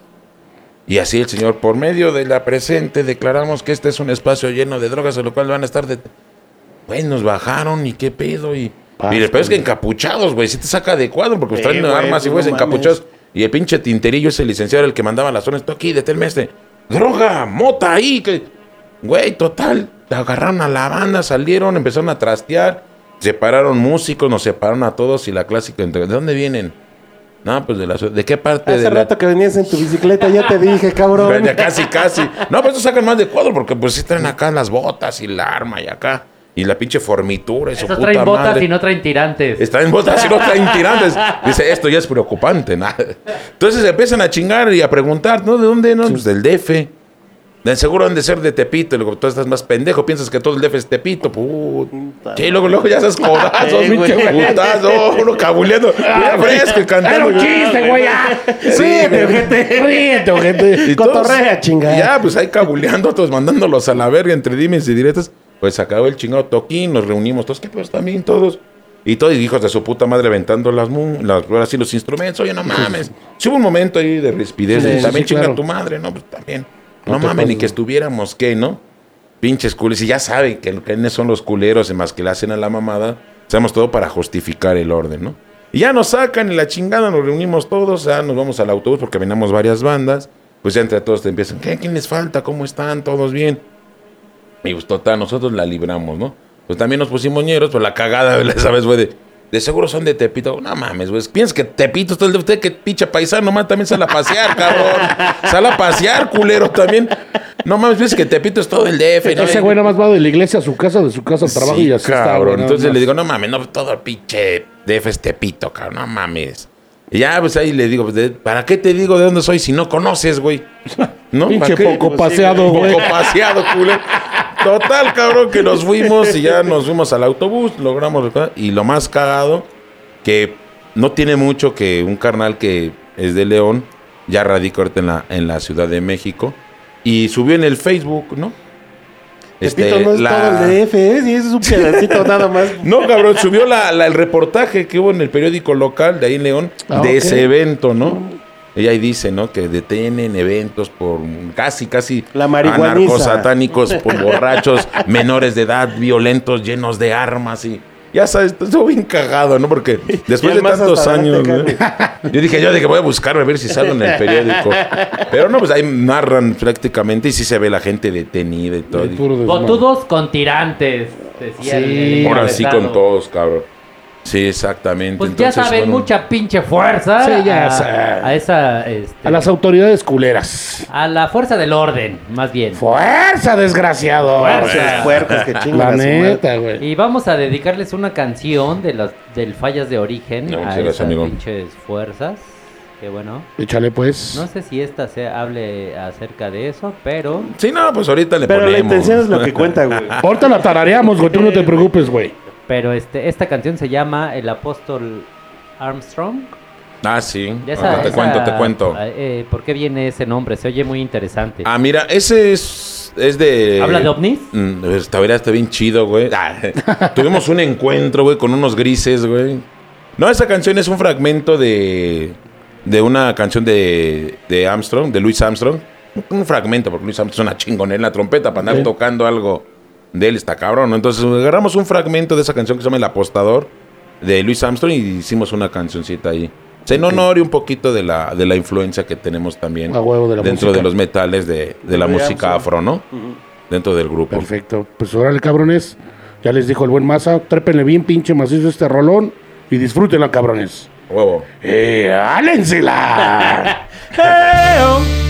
Y así el señor, por medio de la presente, declaramos que este es un espacio lleno de drogas, en lo cual van a estar de... Pues nos bajaron y qué pedo y... Paz, y después que güey. encapuchados, güey, si te saca de cuadro porque pues Sí, traen armas y no güeyes encapuchados. Y el pinche tinterillo ese licenciado era el que mandaba las zonas. Esto aquí, deténme este. Droga, mota ahí. Que... Güey, total. Agarraron a la banda, salieron, empezaron a trastear. Separaron músicos, nos separaron a todos y la clásica. ¿De dónde vienen? No, pues de la. ¿De qué parte Hace de la... rato que venías en tu bicicleta, ya te dije, cabrón. Ya casi, casi. No, pues eso sacan más de cuadro porque pues sí traen acá las botas y la arma y acá. Y la pinche formitura y su Esos puta traen botas madre. y no traen tirantes. Están en botas y no traen tirantes. Dice, esto ya es preocupante. ¿no? Entonces empiezan a chingar y a preguntar, ¿no? ¿De dónde? No, pues del DF. De seguro han de ser de Tepito. Y luego tú estás más pendejo, piensas que todo el DF es Tepito. Puta. Sí, luego, luego ya esas codazos, pinche putazo, uno cabuleando, mira fresco y cantando. Era un chiste, güey. Ríete, ojete. Ríete, ojete. Cotorrea, chingada. Ya, pues ahí cabuleando, todos mandándolos a la verga entre dimes y directas. Pues acabó el chingado toquín, nos reunimos todos, ¿qué pues también todos? Y todos hijos de su puta madre aventando las, las ahora sí, los instrumentos. Oye, no mames. Sí hubo un momento ahí de rispidez. Sí, de, sí, también sí, chinga claro. tu madre, ¿no? Pues también. No No, mames, ni que estuviéramos, ¿qué, no? Pinches culos. Y ya saben que quiénes son los culeros, y más que le hacen a la mamada. Hacemos todo para justificar el orden, ¿no? Y ya nos sacan y la chingada, nos reunimos todos, ya nos vamos al autobús porque venimos varias bandas. Pues ya entre todos te empiezan, ¿qué? ¿Quién les falta? ¿Cómo están? ¿Todos bien? Y pues total, nosotros la libramos, ¿no? Pues también nos pusimos ñeros, pues la cagada, esa vez fue de, de seguro son de Tepito. No mames, güey, piensas que Tepito es todo el de usted, que pinche paisano, nomás también sale a pasear, cabrón. Sale a pasear, culero, también. No mames, piensas que Tepito es todo el DF, ¿no? Ese güey nada más va de la iglesia a su casa, de su casa al trabajo Sí, y así está, cabrón. güey, nada Entonces le digo, no mames, no, todo el pinche DF es Tepito, cabrón, no mames. Y ya, pues ahí le digo, ¿para qué te digo de dónde soy si no conoces, güey? ¿No? Pinche poco paseado, güey. Poco paseado, culero. Total, cabrón, que nos fuimos y ya nos fuimos al autobús, logramos. Y lo más cagado, que no tiene mucho que un carnal que es de León, ya radica ahorita en la, en la Ciudad de México, y subió en el Facebook, ¿no? Este, no es la- todo el DF, ¿eh? Sí, es un pedacito nada más. no, cabrón, subió la, la- el reportaje que hubo en el periódico local de ahí en León Ah, de ese evento, ¿no? Ella ahí dice, ¿no? Que detienen eventos por casi, casi La marihuaniza. satánicos, por borrachos, menores de edad, violentos, llenos de armas y... Ya sabes, estuvo bien cagado, ¿no? Porque después de tantos años, yo dije, yo dije, voy a buscar a ver si salgo en el periódico. Pero no, pues ahí narran prácticamente y sí se ve la gente detenida y todo. Botudos con tirantes, decía Sí. el Ahora sí con todos, cabrón. Sí, exactamente. Pues Entonces, ya saben, bueno, mucha pinche fuerza Sí, ya a, sé. a esa, este, A las autoridades culeras. a la fuerza del orden, más bien. ¡Fuerza, desgraciado! Esos puercos que chingan La neta, güey. Y vamos a dedicarles una canción de las del fallas de origen No, a muchas gracias, esas amigo. pinches fuerzas. Qué bueno. Échale pues. No sé si esta se hable acerca de eso, pero Sí, no, pues ahorita le Pero la ponemos. intención es lo que cuenta, güey. Ahorita la tarareamos, güey, tú no te preocupes, güey. Pero este esta canción se llama El Apóstol Armstrong. Ah, sí. Esa- te esa- cuento, te cuento. eh, ¿Por qué viene ese nombre? Se oye muy interesante. Ah, mira, ese es, es de... ¿Habla de ovnis? Mm, Esta verá, está bien chido, güey. Ah, tuvimos un encuentro, güey, con unos grises, güey. No, esa canción es un fragmento de, de una canción de, de Armstrong, de Louis Armstrong. Un fragmento, porque Louis Armstrong es una chingonera en la trompeta para andar Sí. tocando algo de él, está cabrón. ¿no? Entonces agarramos un fragmento de esa canción que se llama El Apostador de Louis Armstrong y hicimos una cancioncita ahí. Se en honor y un poquito de la, de la influencia que tenemos también A huevo de la dentro música. de los metales de, de la música Armstrong. afro, ¿no? Dentro del grupo. Perfecto. Pues órale, cabrones. Ya les dijo el buen Maza, trépenle bien pinche macizo este rolón y disfrútenla, cabrones. Huevo. ¡Eh, álensela!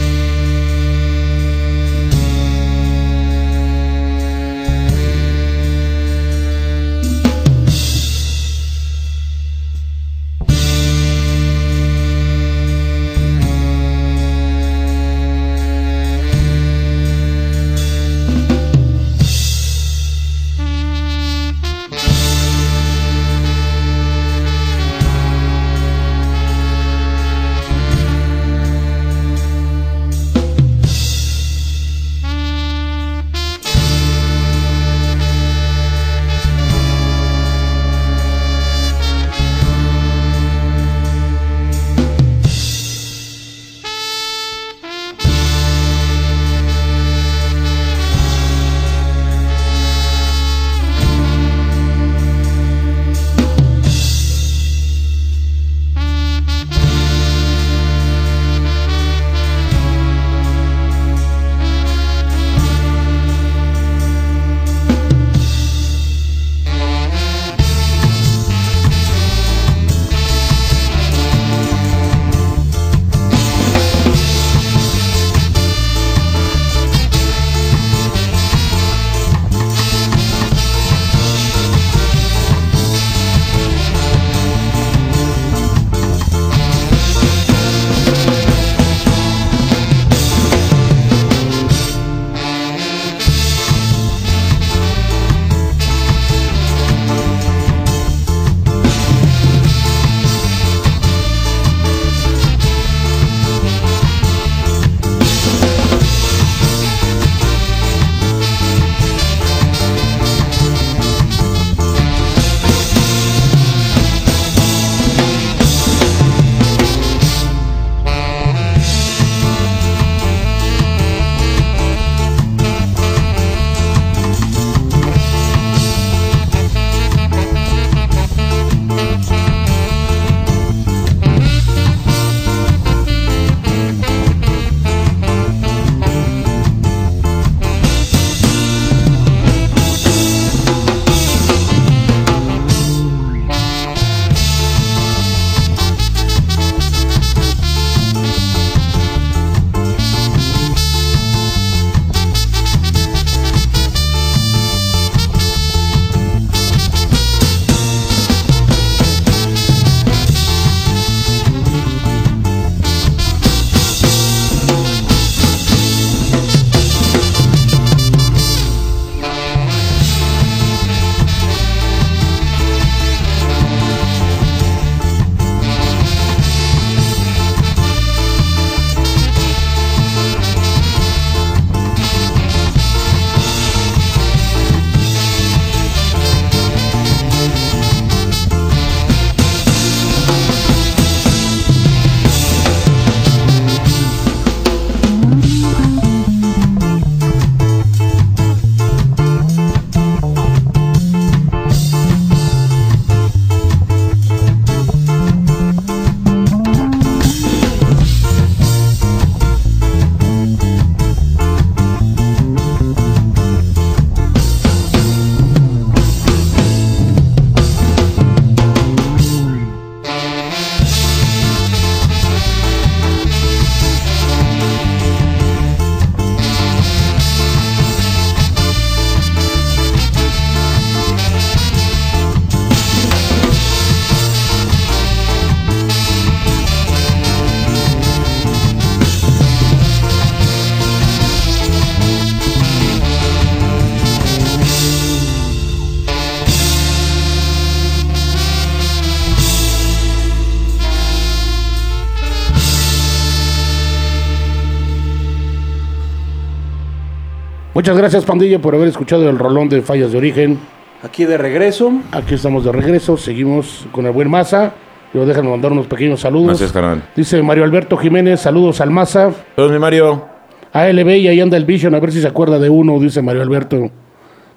Muchas gracias, pandilla, por haber escuchado el rolón de Fallas de Origen. Aquí de regreso. Aquí estamos de regreso, seguimos con el buen Maza. Yo déjame mandar unos pequeños saludos. Gracias, carnal. Dice Mario Alberto Jiménez, saludos al Maza. Saludos, mi Mario. ALB y ahí anda el Vision, a ver si se acuerda de uno, dice Mario Alberto.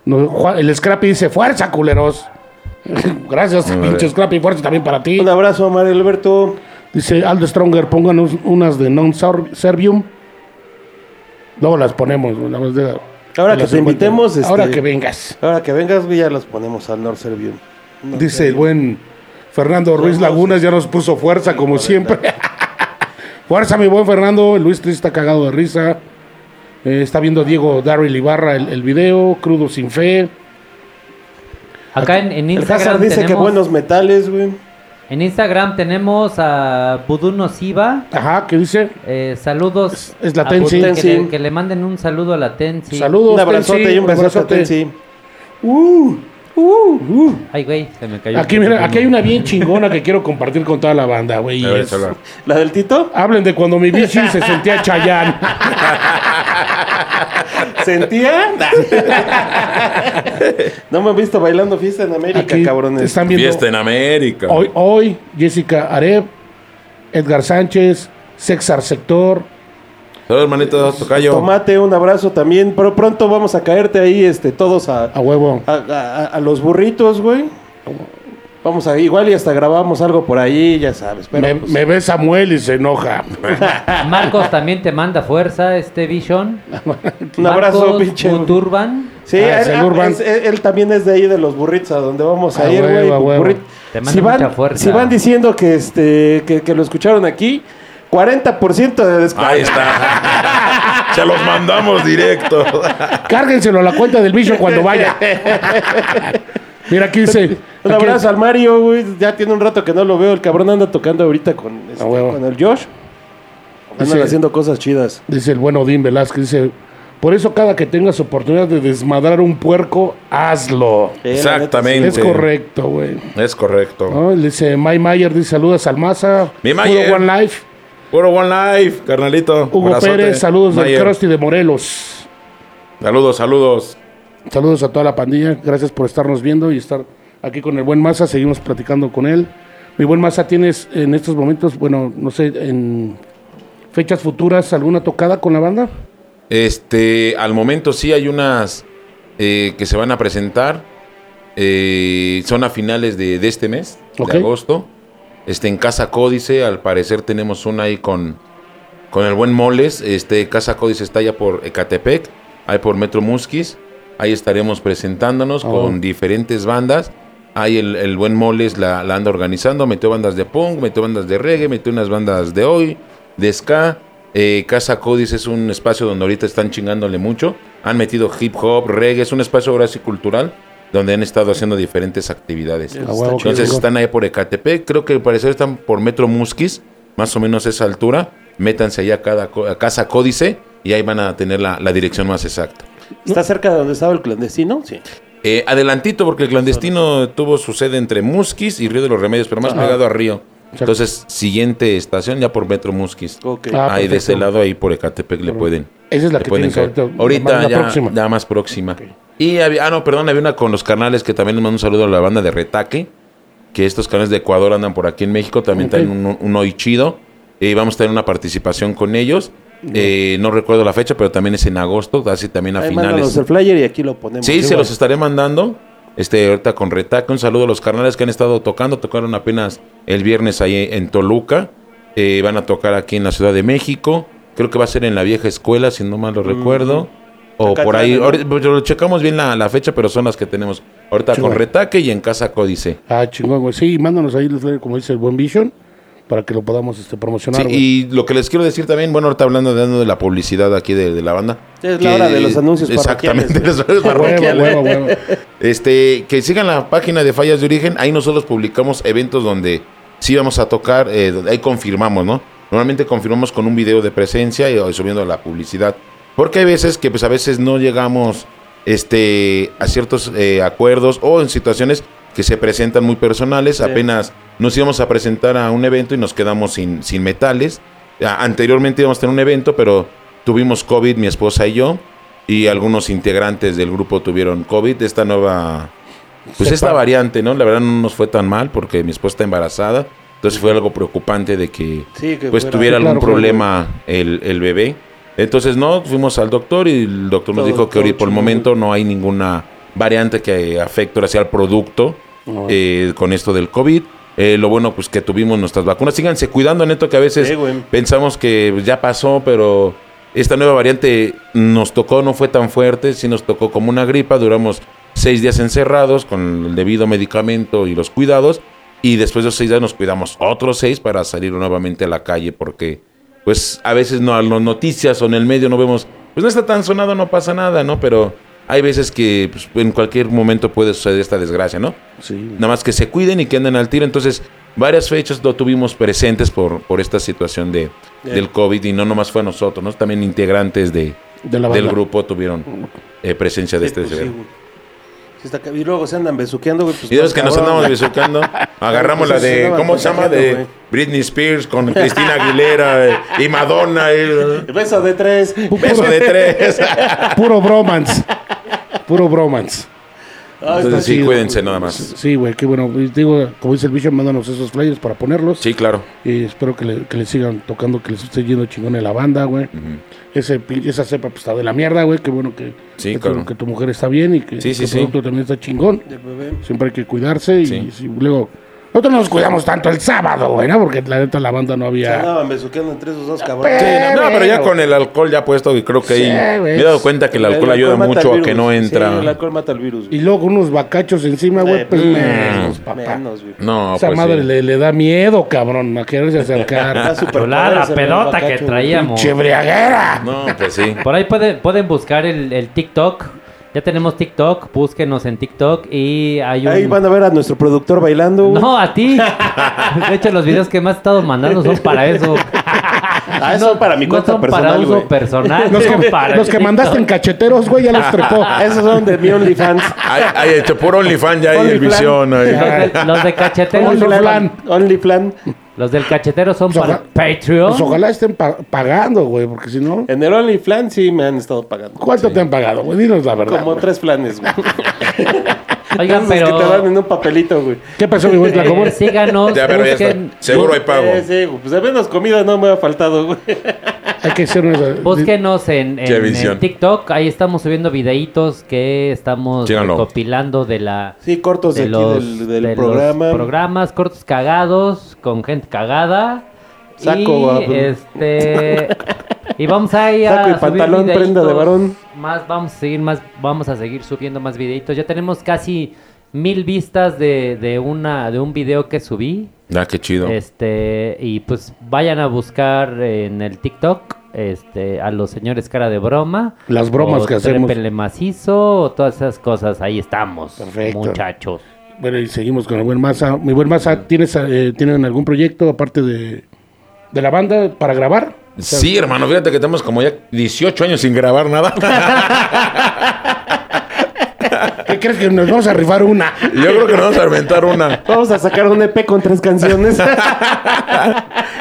No, Juan- el Scrappy dice, fuerza, culeros. Gracias, pinche Scrappy, fuerza también para ti. Un abrazo, Mario Alberto. Dice Aldo Stronger, pónganos unas de non servium. Luego las ponemos. nada más de- Ahora que te 50. invitemos, este- Ahora que vengas. Ahora que vengas, güey, ya los ponemos al North. No Dice el buen Fernando Ruiz Lagunas, ya nos puso fuerza como siempre. fuerza, mi buen Fernando. Luis Tris está cagado de risa. Eh, está viendo Diego Darryl Ibarra el, el video, Crudo sin fe. Acá en, en El Hazard Instagram dice que buenos metales, güey. En Instagram tenemos a Voodoo Nociva. Ajá, ¿qué dice? Eh, saludos. Es- es la a Tensi. Que, le, que le manden un saludo a la Tensi. Saludos. Un abrazote Tensi, y un besote, abrazote. Tensi. Uh, uh, uh. Ay, güey, se me cayó. Aquí, mira, aquí hay una bien chingona que quiero compartir con toda la banda, güey. y A es-. ¿La del Tito? Hablen de cuando mi bichi se sentía chayán. ¿Sentía? no me han visto bailando fiesta en América, Aquí cabrones. están viendo Fiesta en América. hoy, hoy Jessica Areb, Edgar Sánchez, Sexar Sector. Saludos, hermanito Tocayo. Tomate, un abrazo también. Pero pronto vamos a caerte ahí, este, todos a, A huevo. a, a- a los burritos, güey. Vamos a, igual y hasta grabamos algo por ahí, ya sabes. Pero, Me, pues, me ve Samuel y se enoja. Marcos también te manda fuerza, este Vision. un abrazo, pinche. Turban. Sí, Ah, es él, el Urban. es- él- él también es de ahí de los burritos a donde vamos a, ir, güey. manda Si van, mucha fuerza. si van diciendo que este que, que lo escucharon aquí, 40% de descuento. Ahí está. Se los mandamos directo. Cárguenselo a la cuenta del bicho cuando vaya. Mira, aquí dice. Un aquí- abrazo al Mario, güey. Ya tiene un rato que no lo veo. El cabrón anda tocando ahorita con, este, A huevo. con el Josh. Andan Dice- haciendo cosas chidas. Dice el buen Odín Velázquez, dice, por eso cada que tengas oportunidad de desmadrar un puerco, hazlo. Eh, la Exactamente. Es correcto, güey. Es correcto. Dice May Mayer, dice saludos al Maza. Mi Mayer. Puro One Life. Puro One Life, carnalito. Hugo Abrazote. Pérez, saludos del Mayer. Krusty de Morelos. Saludos, saludos. Saludos a toda la pandilla. Gracias por estarnos viendo y estar aquí con el buen Maza. Seguimos platicando con él. Mi buen Maza, ¿tienes en estos momentos, bueno, no sé, en fechas futuras alguna tocada con la banda? Este, al momento sí hay unas eh, que se van a presentar. eh, son a finales de, de este mes, de agosto. Este, en Casa Códice, al parecer tenemos una ahí con, con el buen Moles. Este, Casa Códice está allá por Ecatepec, ahí por Metro Musquis. Ahí estaremos presentándonos Oh. con diferentes bandas. Ahí el, el buen Moles la, la anda organizando. Metió bandas de punk, metió bandas de reggae, metió unas bandas de hoy, de ska. Eh, Casa Códice es un espacio donde ahorita están chingándole mucho. Han metido hip hop, reggae. Es un espacio ahora sí cultural donde han estado haciendo diferentes actividades. Entonces están ahí por Ecatepec. Creo que al parecer están por Metro Musquis, más o menos esa altura. Métanse allá a, cada, a Casa Códice y ahí van a tener la, la dirección más exacta. ¿Está cerca de donde estaba el clandestino? Sí. Eh, adelantito, porque el clandestino tuvo su sede entre Musquis y Río de los Remedios, pero más Ajá. pegado a Río. Entonces, siguiente estación ya por Metro Musquis. Ah, ahí de ese lado, ahí por Ecatepec le pueden. Esa es la que pueden tienes ahorita. Ahorita la ya, próxima. ya más próxima. Y había, ah, no, perdón, había una con los carnales que también les mando un saludo a la banda de Retaque. Que estos canales de Ecuador andan por aquí en México. También Ok. traen un, un hoy chido. Y vamos a tener una participación con ellos. Eh, no recuerdo la fecha, pero también es en agosto, así también a Ahí finales. el flyer y aquí lo ponemos. Sí, se los estaré mandando. Este, ahorita con Retaque, un saludo a los carnales que han estado tocando. Tocaron apenas el viernes ahí en Toluca. Eh, van a tocar aquí en la Ciudad de México. Creo que va a ser en la vieja escuela, si no mal lo recuerdo. O Acá por ahí. ahorita- pues, lo checamos bien la, la fecha, pero son las que tenemos. Ahorita con Retaque y en Casa Códice. Ah, chingón, güey. Sí, mándanos ahí, el flyer, como dice el buen Vision, para que lo podamos este, promocionar. Sí, y lo que les quiero decir también, bueno, ahorita hablando dando de la publicidad aquí de, de la banda. Es la hora de los anuncios Exactamente, los anuncios A huevo, parroquiales. huevo, huevo. Este, que sigan la página de Fallas de Origen. Ahí nosotros publicamos eventos donde sí vamos a tocar, eh, ahí confirmamos, ¿no? Normalmente confirmamos con un video de presencia y, y subiendo la publicidad. Porque hay veces que pues a veces no llegamos este, a ciertos eh, acuerdos o en situaciones que se presentan muy personales. Apenas nos íbamos a presentar a un evento y nos quedamos sin, sin metales. Anteriormente íbamos a tener un evento, pero tuvimos COVID, mi esposa y yo. y algunos integrantes del grupo tuvieron COVID. Esta nueva, pues esta variante, ¿no? La verdad no nos fue tan mal porque mi esposa está embarazada. Entonces fue algo preocupante de que Sí, que pues fuera- tuviera Sí, algún problema el, el bebé. Entonces no, fuimos al doctor y el doctor nos Todo- dijo que ahorita por el momento no hay ninguna variante que afecte ahora sí al producto No. eh, con esto del COVID. Eh, lo bueno pues que tuvimos nuestras vacunas. Síganse cuidando, neto, que a veces Sí, pensamos que pues, ya pasó, pero esta nueva variante nos tocó, no fue tan fuerte, sí nos tocó como una gripa. Duramos seis días encerrados con el debido medicamento y los cuidados. Y después de esos seis días nos cuidamos otros seis para salir nuevamente a la calle porque pues a veces no, en las noticias o en el medio no vemos, pues no está tan sonado, no pasa nada, ¿no? Pero hay veces que pues, en cualquier momento puede suceder esta desgracia, ¿no? Sí. Nada más que se cuiden y que anden al tiro. Entonces, varias fechas lo tuvimos presentes por, por esta situación de, del COVID y no nomás fue a nosotros, ¿no? También integrantes de, del grupo tuvieron eh, presencia de Sí, este pues, y luego se andan besuqueando, güey. Pues, Y de los que nos andamos besucando, agarramos Pues la se de, ¿cómo se llama? De Britney Spears con Cristina Aguilera eh, y Madonna. eh, Beso de tres. beso de tres. Puro bromance. Puro bromance. Está Entonces sí, chido. cuídense nada más. Sí, güey, qué bueno. Digo, como dice el bicho, mándanos esos flyers para ponerlos. Sí, claro. Y espero que le, que le sigan tocando, que les esté yendo chingón en la banda, güey. Ese, pi- esa cepa pues, está de la mierda, güey. Qué bueno que, Sí, que, claro. tu, que tu mujer está bien y que Sí, sí, tu sí. producto también está chingón. Siempre hay que cuidarse y luego... Nosotros no nos cuidamos tanto el sábado, güey, ¿no? Porque la neta la banda no Se había... andaban besuqueando entre esos dos cabrones. Sí, no, no, pero ya con el alcohol ya puesto, y creo que Sí, ahí güey. me he dado cuenta que el alcohol ayuda mucho a que no Sí, entra. el alcohol mata el virus. Y luego unos bacachos encima, güey, pues menos, papá. Menos, güey. No, Esa pues madre sí. le, le da miedo, cabrón, a quererse acercar. la pedota bacacho, que traíamos. ¡Chebriaguera! No, pues sí. Por ahí pueden, pueden buscar el, el TikTok. Ya tenemos TikTok, búsquenos en TikTok y hay un... Ahí van a ver a nuestro productor bailando. güey. No, a ti. De hecho, los videos que me has estado mandando son para eso. Ah, eso para mi no cuenta son personal, para uso güey. personal. Los son que, para los que mandaste en cacheteros, güey, ya los trepó. Esos son de mi OnlyFans. Hay, hay hecho por OnlyFans ya hay el visión. ahí. Los de, los de cacheteros son OnlyFans. OnlyFans. Los del cachetero son Pues para ojalá- Patreon. Pues ojalá estén pa- pagando, güey, porque si no... En el OnlyFans sí me han estado pagando. ¿Cuánto te han pagado, güey? Dinos la verdad. Como güey. tres planes, güey. Oigan, pero que te dan en un papelito, güey. ¿Qué pasó, mi güey? eh, Tlacomón? síganos, Ya, pero ya está. busquen, Seguro hay pago. Eh, sí, güey. Pues de menos comida no me ha faltado, güey. Hay que hacer una... búsquenos en, en- en. TikTok. Ahí estamos subiendo videitos que estamos Síganlo. recopilando de la Sí, cortos de, de aquí los, del, del de los programa. programas cortos cagados con gente cagada. Saco, y este y vamos a ir a Saco y subir pantalón, prenda de varón. Más vamos a seguir más vamos a seguir subiendo más videitos. Ya tenemos casi mil vistas de, de una de un video que subí. Ah, qué chido. Este, y pues vayan a buscar en el TikTok este, a los señores cara de broma. Las bromas o que hacemos. Trépele macizo, o todas esas cosas. Ahí estamos, Perfecto. muchachos. Bueno, y seguimos con el buen Masa. Mi buen Masa, ¿tienes, eh, ¿tienen algún proyecto aparte de, de la banda para grabar? Sí, hermano, fíjate que tenemos como ya 18 años sin grabar nada. ¿Qué crees que nos vamos a rifar una? Yo creo que nos vamos a inventar una. Vamos a sacar un EP con tres canciones.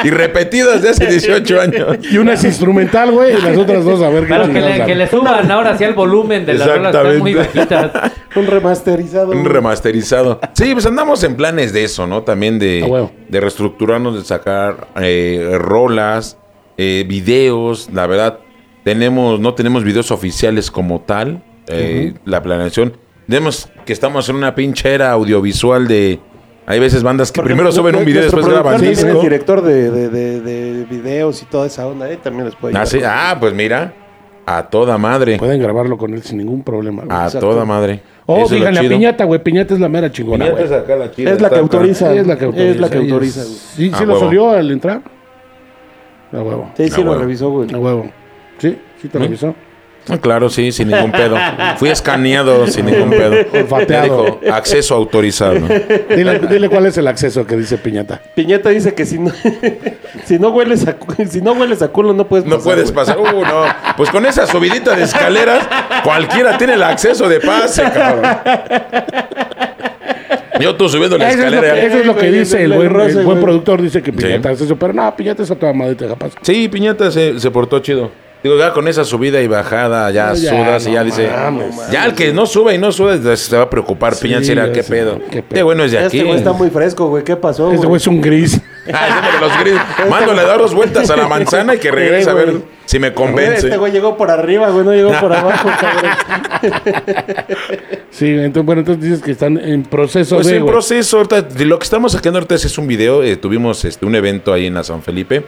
Y repetidas de hace 18 años. Y una es instrumental, güey, y las otras dos a ver qué Pero que le, que le suban ahora sí el volumen de las rolas están muy bajitas. un remasterizado. Un remasterizado. Sí, pues andamos en planes de eso, ¿no? También de, de reestructurarnos, de sacar eh, rolas, eh, videos. La verdad, tenemos, no tenemos videos oficiales como tal. eh, La planeación. Tenemos que estamos en una pinche era audiovisual de. Hay veces bandas que Porque primero suben un video y nuestro después graban disco. Es director de, de, de, de videos y toda esa onda, ¿eh? También les puede Ah, sí. Ah, pues mira. A toda madre. Pueden grabarlo con él sin ningún problema. güey. A exacto. toda madre. Oh, díganle a. Piñata, güey. Piñata es la mera chingona, Piñata güey. es acá la chida, Es la está que autoriza. Sí, es la que autoriza. Es la que autoriza, güey. Sí, A sí lo solió al entrar. A huevo. Sí, sí lo revisó, güey. A huevo. Sí, sí te ¿Mm? revisó. Ah, Claro, sí, sin ningún pedo. Fui escaneado sin ningún pedo. Olfateado. Dijo, acceso autorizado. Dile, dile cuál es el acceso que dice Piñata. Piñata dice que si no, si no hueles a si no hueles a culo no puedes No pasar, puedes güey. pasar. Uh, no. Pues con esa subidita de escaleras, cualquiera tiene el acceso de pase, cabrón. Yo tú subiendo la Eso es, lo escalera. que, eso es lo que dice el buen, el buen productor, dice que Piñata es eso, pero no, Piñata es a toda madre, te capaz. Sí, Piñata se, se portó chido. Digo, ya con esa subida y bajada, ya No, ya, sudas y ya dice. mames. ya el que no sube y no sube se va a preocupar. Sí, Piñata será, ¿qué sí, pedo? qué pedo. bueno es de aquí. Este güey está muy fresco, güey. ¿Qué pasó, Este güey es un gris. Ah, ese de los gris. Mándole a dar dos vueltas a la manzana y que regrese a ver si me convence. Este güey llegó por arriba, güey. No llegó por abajo, cabrón. Sí, entonces, bueno, entonces dices que están en proceso Pues de. en güey. proceso, ahorita, de lo que estamos sacando ahorita es un video. eh, tuvimos este, un evento ahí en la San Felipe.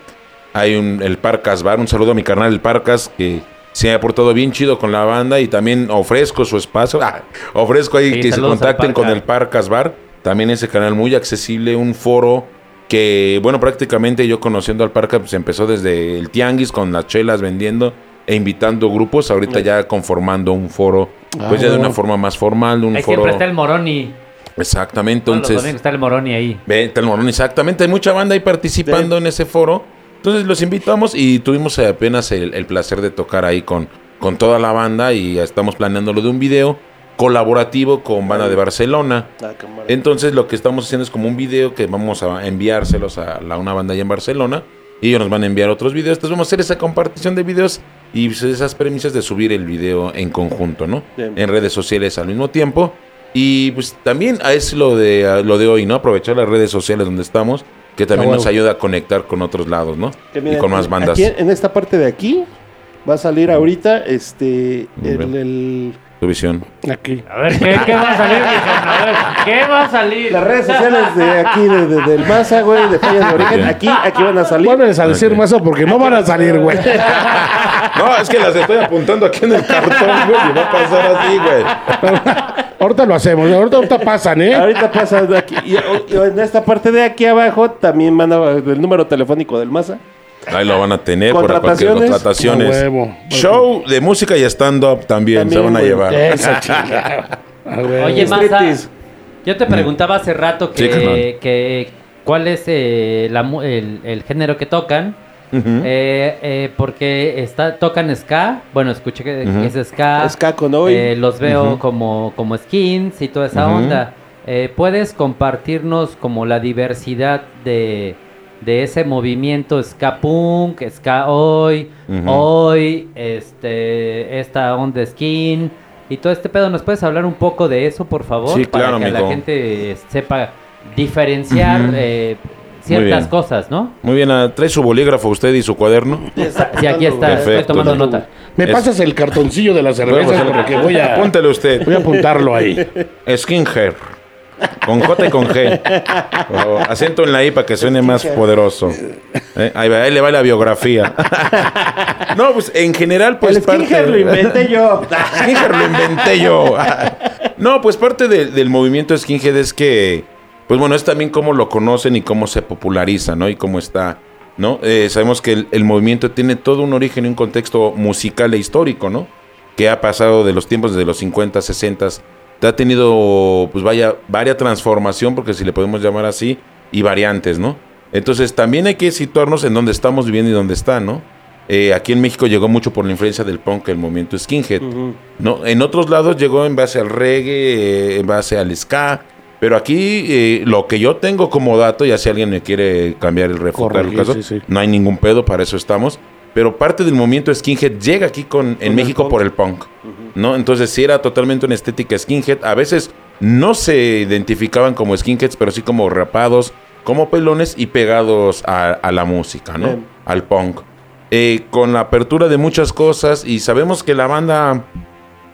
Hay un, el Parcas Bar. Un saludo a mi carnal, el Parcas, que se ha portado bien chido con la banda y también ofrezco su espacio. Ah, ofrezco ahí Sí, que se contacten con el Parcas Bar. También ese canal muy accesible, un foro que, bueno, prácticamente yo conociendo al Parcas, pues empezó desde el Tianguis con las chelas vendiendo e invitando grupos. Ahorita ya conformando un foro, Ah, pues ya de una forma más formal, un Ahí foro. siempre está el Moroni. Exactamente, los entonces. está el Moroni ahí. Vete al Morón, exactamente. Hay mucha banda ahí participando en ese foro. Entonces los invitamos y tuvimos apenas el, el placer de tocar ahí con, con toda la banda y estamos planeando lo de un video colaborativo con Banda de Barcelona. Ah. Entonces lo que estamos haciendo es como un video que vamos a enviárselos a la, una banda allá en Barcelona y ellos nos van a enviar otros videos. Entonces vamos a hacer esa compartición de videos y esas premisas de subir el video en conjunto, ¿no? Bien. En redes sociales al mismo tiempo. Y pues también es lo de, lo de hoy, ¿no? Aprovechar las redes sociales donde estamos, que también Ah, nos ayuda a conectar con otros lados, ¿no? Que y con más bandas. Aquí, en esta parte de aquí va a salir ahorita este el- Tu visión. Aquí. A ver, ¿qué, qué va a salir, mijón? A ver, ¿qué va a salir? las redes sociales de aquí de, de- del Maza, güey, de Fallas de Origen. Aquí aquí van a salir. Vuelves a decir más porque no van a salir, güey. No, es que las estoy apuntando aquí en el cartón, güey, y va a pasar así, güey. ahorita lo hacemos, ahorita, ahorita pasan, ¿eh? Ahorita pasa de aquí. Y, y en esta parte de aquí abajo también van a el número telefónico del Maza. Ahí lo van a tener para cualquier Contrataciones. huevo. Show de música y stand-up también, También, se van a llevar. Oye, Maza, yo te preguntaba hace rato que, cuál es eh, la el, el género que tocan. Eh, eh, porque está, tocan ska. Bueno, escuché que, es ska. Ska con hoy. Eh, los veo como, como skins y toda esa onda. Eh, ¿Puedes compartirnos como la diversidad de, de ese movimiento ska punk, ska hoy, hoy, este, esta onda skin y todo este pedo? ¿Nos puedes hablar un poco de eso, por favor? Sí, Para claro, que la gente sepa diferenciar eh, ciertas cosas, ¿no? Muy bien, ah, trae su bolígrafo usted y su cuaderno. Sí, aquí está, estoy tomando nota. Me Es- pasas el cartoncillo de la cerveza Bueno, pues, porque voy a, Apúntele usted. voy a apuntarlo ahí. Skinhead. Con J y con G. Acento en la I para que suene más poderoso. Eh, Ahí, va, ahí le va la biografía. no, pues en general, pues el parte- lo inventé yo. Skinhead lo inventé yo. no, pues parte de- del movimiento skinhead es que, pues bueno, es también cómo lo conocen y cómo se populariza, ¿no? Y cómo está, ¿no? Eh, sabemos que el, el movimiento tiene todo un origen y un contexto musical e histórico, ¿no? Que ha pasado de los tiempos de los 50, 60, ha tenido, pues vaya, varia transformación, porque si le podemos llamar así, y variantes, ¿no? Entonces también hay que situarnos en dónde estamos viviendo y dónde está, ¿no? Eh, aquí en México llegó mucho por la influencia del punk, el movimiento skinhead. ¿no? En otros lados llegó en base al reggae, eh, en base al ska. Pero aquí eh, lo que yo tengo como dato, ya si alguien me quiere cambiar el refutar el Corregir, caso, sí, sí. no hay ningún pedo, para eso estamos. Pero parte del movimiento skinhead llega aquí con, en México por el punk. ¿No? Entonces sí era totalmente una estética skinhead. A veces no se identificaban como skinheads, pero sí como rapados, como pelones y pegados a, a la música, ¿no? Bien. Al punk. Eh, con la apertura de muchas cosas y sabemos que la banda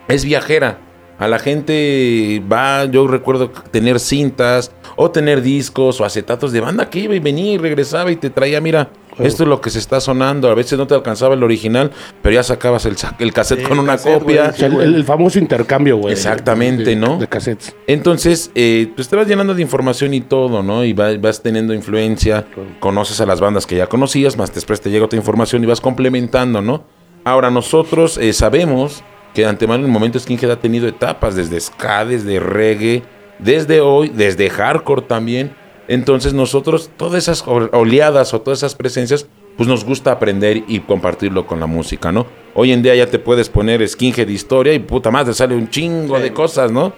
es viajera. A la gente va, yo recuerdo tener cintas o tener discos o acetatos de banda que iba y venía y regresaba y te traía, mira, esto es lo que se está sonando. A veces no te alcanzaba el original, pero ya sacabas el, el cassette Sí, con el una cassette, copia. El, el- el famoso intercambio, güey. Exactamente, de- ¿no? De cassettes. Entonces, eh, pues te vas llenando de información y todo, ¿no? Y va- vas teniendo influencia, conoces a las bandas que ya conocías, más después te llega otra información y vas complementando, ¿no? Ahora, nosotros eh, sabemos que de antemano el momento Skinhead ha tenido etapas, desde ska, desde reggae, desde hoy, desde hardcore también. Entonces, nosotros, todas esas oleadas o todas esas presencias, pues nos gusta aprender y compartirlo con la música, ¿no? Hoy en día ya te puedes poner Skinhead historia y puta madre, sale un chingo de cosas, ¿no?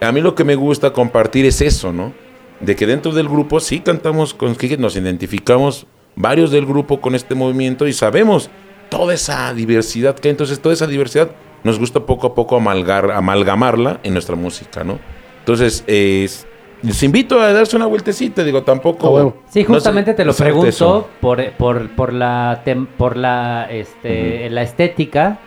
a mí lo que me gusta compartir es eso, ¿no? De que dentro del grupo sí cantamos con skinhead, nos identificamos varios del grupo con este movimiento y sabemos toda esa diversidad que hay. Entonces, toda esa diversidad nos gusta poco a poco amalgar, amalgamarla en nuestra música, ¿no? Entonces, eh, les invito a darse una vueltecita, digo, tampoco... A huevo. Sí, no sé, justamente te lo pregunto eso. por, por, por la tem- por la este la estética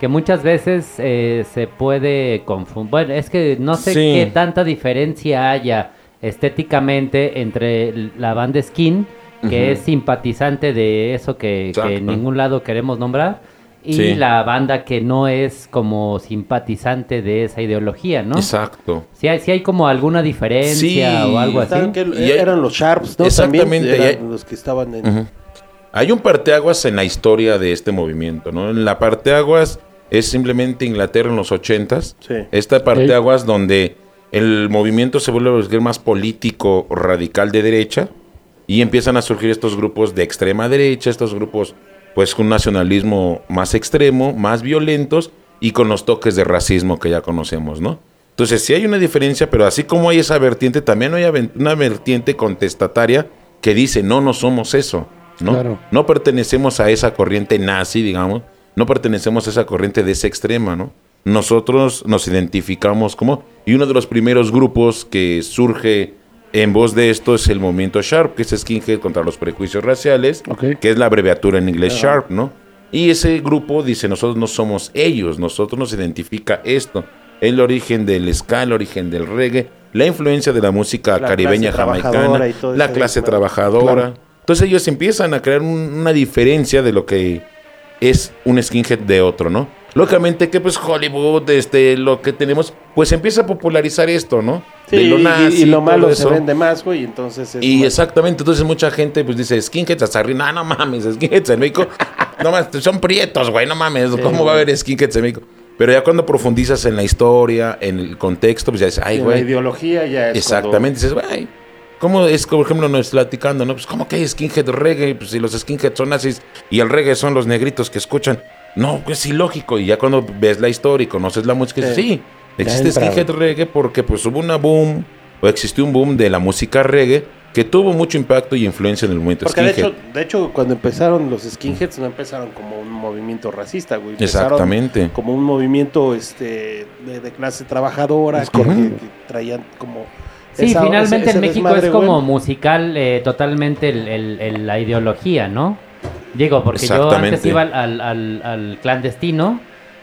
que muchas veces eh, se puede confundir. Bueno, es que no sé Sí. qué tanta diferencia haya estéticamente entre la banda Skin, que es simpatizante de eso que, que en ningún lado queremos nombrar, y Sí. la banda que no es como simpatizante de esa ideología, ¿no? Exacto. Si hay, si hay como alguna diferencia Sí. o algo así. Que Y hay- eran los Sharps, ¿no? Exactamente, También y eran hay- los que estaban en... Hay un parteaguas en la historia de este movimiento, ¿no? En la parteaguas es simplemente Inglaterra en los ochentas. Sí. Esta parteaguas donde el movimiento se vuelve más político radical de derecha y empiezan a surgir estos grupos de extrema derecha, estos grupos pues con un nacionalismo más extremo, más violentos y con los toques de racismo que ya conocemos, ¿no? Entonces sí hay una diferencia, pero así como hay esa vertiente, también hay una vertiente contestataria que dice, no, no somos eso, ¿no? Claro. No pertenecemos a esa corriente nazi, digamos, no pertenecemos a esa corriente de esa extrema, ¿no? Nosotros nos identificamos como, y uno de los primeros grupos que surge en voz de esto es el movimiento Sharp, que es Skinhead contra los prejuicios raciales, que es la abreviatura en inglés Sharp, ¿no? Y ese grupo dice, nosotros no somos ellos, nosotros nos identifica esto, el origen del ska, el origen del reggae, la influencia de la música La caribeña jamaicana, la clase trabajadora. Claro. Entonces ellos empiezan a crear un- una diferencia de lo que es un skinhead de otro, ¿no? Lógicamente que pues Hollywood, este, lo que tenemos, pues empieza a popularizar esto, ¿no? Sí, De lo y- nazi, y, lo malo se eso. vende más, güey, entonces es Y exactamente, entonces mucha gente pues dice, skinheads hasta arriba, no, no mames, skinheads en México, no mames, son prietos, güey, no mames, ¿cómo va a haber skinheads en México? Pero ya cuando profundizas en la historia, en el contexto, pues ya dices, ay, y la güey, ideología ya es Exactamente, dices, güey, ¿cómo es, por ejemplo, nos platicando, no? Pues, ¿cómo que hay skinhead reggae? Pues, si los skinheads son nazis y el reggae son los negritos que escuchan. No, es ilógico. Y ya cuando ves la historia y conoces la música, Sí. sí, existe skinhead reggae porque pues hubo una boom, o existió un boom de la música reggae que tuvo mucho impacto y influencia en el movimiento Porque de skinhead. hecho, de hecho, cuando empezaron los skinheads no empezaron como un movimiento racista, güey. Empezaron Exactamente. Como un movimiento este de, de clase trabajadora Es que, que traían como... Sí, esa- finalmente ese- ese en México es como musical eh, totalmente el- el- el- la ideología, ¿no? Digo, porque yo antes iba al, al- al- al clandestino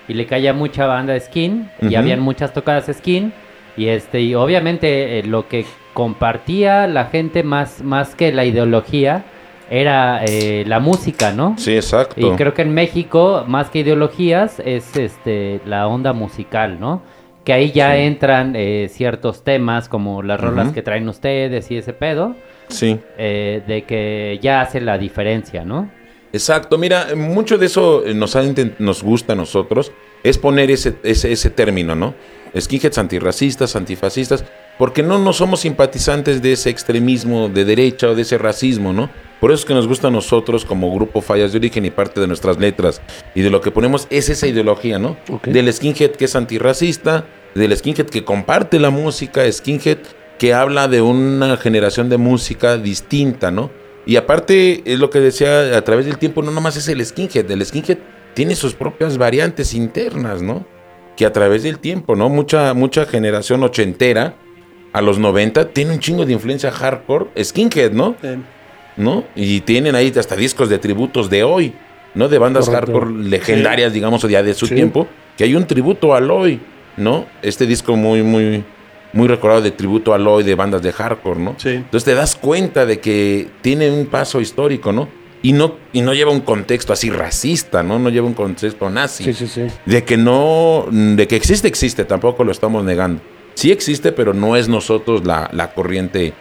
y le caía mucha banda de skin y Ujú. habían muchas tocadas skin y este y obviamente eh, lo que compartía la gente más, más que la ideología era eh, la música, ¿no? Sí, exacto. Y creo que en México, más que ideologías, es este la onda musical, ¿no? Que ahí ya Sí. entran eh, ciertos temas como las rolas que traen ustedes y ese pedo, Sí. eh, de que ya hace la diferencia, ¿no? Exacto, mira, mucho de eso eh, nos, nos gusta a nosotros, es poner ese, ese, ese término, ¿no? Skinheads antirracistas, antifascistas, porque no, no somos simpatizantes de ese extremismo de derecha o de ese racismo, ¿no? Por eso es que nos gusta a nosotros como grupo Fallas de Origen y parte de nuestras letras y de lo que ponemos es esa ideología, ¿no? Ok. Del skinhead que es antirracista, del skinhead que comparte la música, skinhead que habla de una generación de música distinta, ¿no? Y aparte, es lo que decía, a través del tiempo no nomás es el skinhead, el skinhead tiene sus propias variantes internas, ¿no? Que a través del tiempo, ¿no? Mucha, mucha generación ochentera, a los 90, tiene un chingo de influencia hardcore, skinhead, ¿no? Eh, ¿no? Y tienen ahí hasta discos de tributos de hoy, ¿no? De bandas Correcto. hardcore legendarias, digamos, o ya de su Sí. tiempo, que hay un tributo a Aloy, ¿no? Este disco muy, muy, muy recordado de tributo a Aloy de bandas de hardcore, ¿no? Sí. Entonces te das cuenta de que tiene un paso histórico, ¿no? Y no, y no lleva un contexto así racista, ¿no? No lleva un contexto nazi. Sí, sí, sí. De que no, de que existe, existe, tampoco lo estamos negando. Sí existe, pero no es nosotros la, la corriente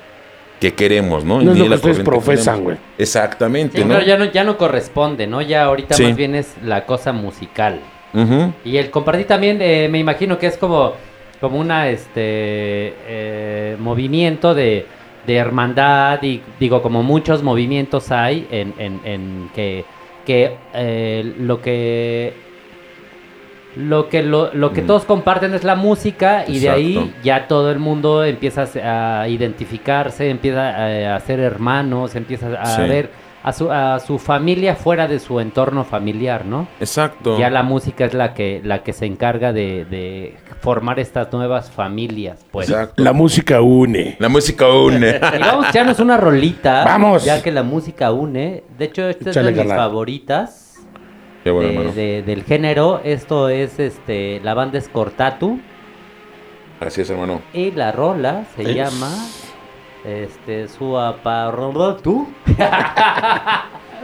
que queremos, ¿no? No es lo que la ustedes corriente que profesan, güey. Exactamente, Sí, ¿no? pero ya no, ya no corresponde, ¿no? Ya ahorita Sí. más bien es la cosa musical. Ujú. Y el compartir también, eh, me imagino que es como, como una este eh, movimiento de, de hermandad y digo, como muchos movimientos hay en, en- en que, que eh, lo que Lo que, lo, lo que todos comparten es la música y de ahí ya todo el mundo empieza a identificarse, empieza a, a ser hermanos, empieza a Sí. ver a su, a su familia fuera de su entorno familiar, ¿no? Exacto. Ya la música es la que, la que se encarga de, de formar estas nuevas familias, pues. Exacto. La música une. La música une. Y vamos a echarnos una rolita. Vamos. Ya que la música une. De hecho, esta Échale, es de mis favoritas Qué bueno, de- del género. Esto es este la banda es Cortatu. Así es, hermano. Y la rola se Es- llama este su aparrotu.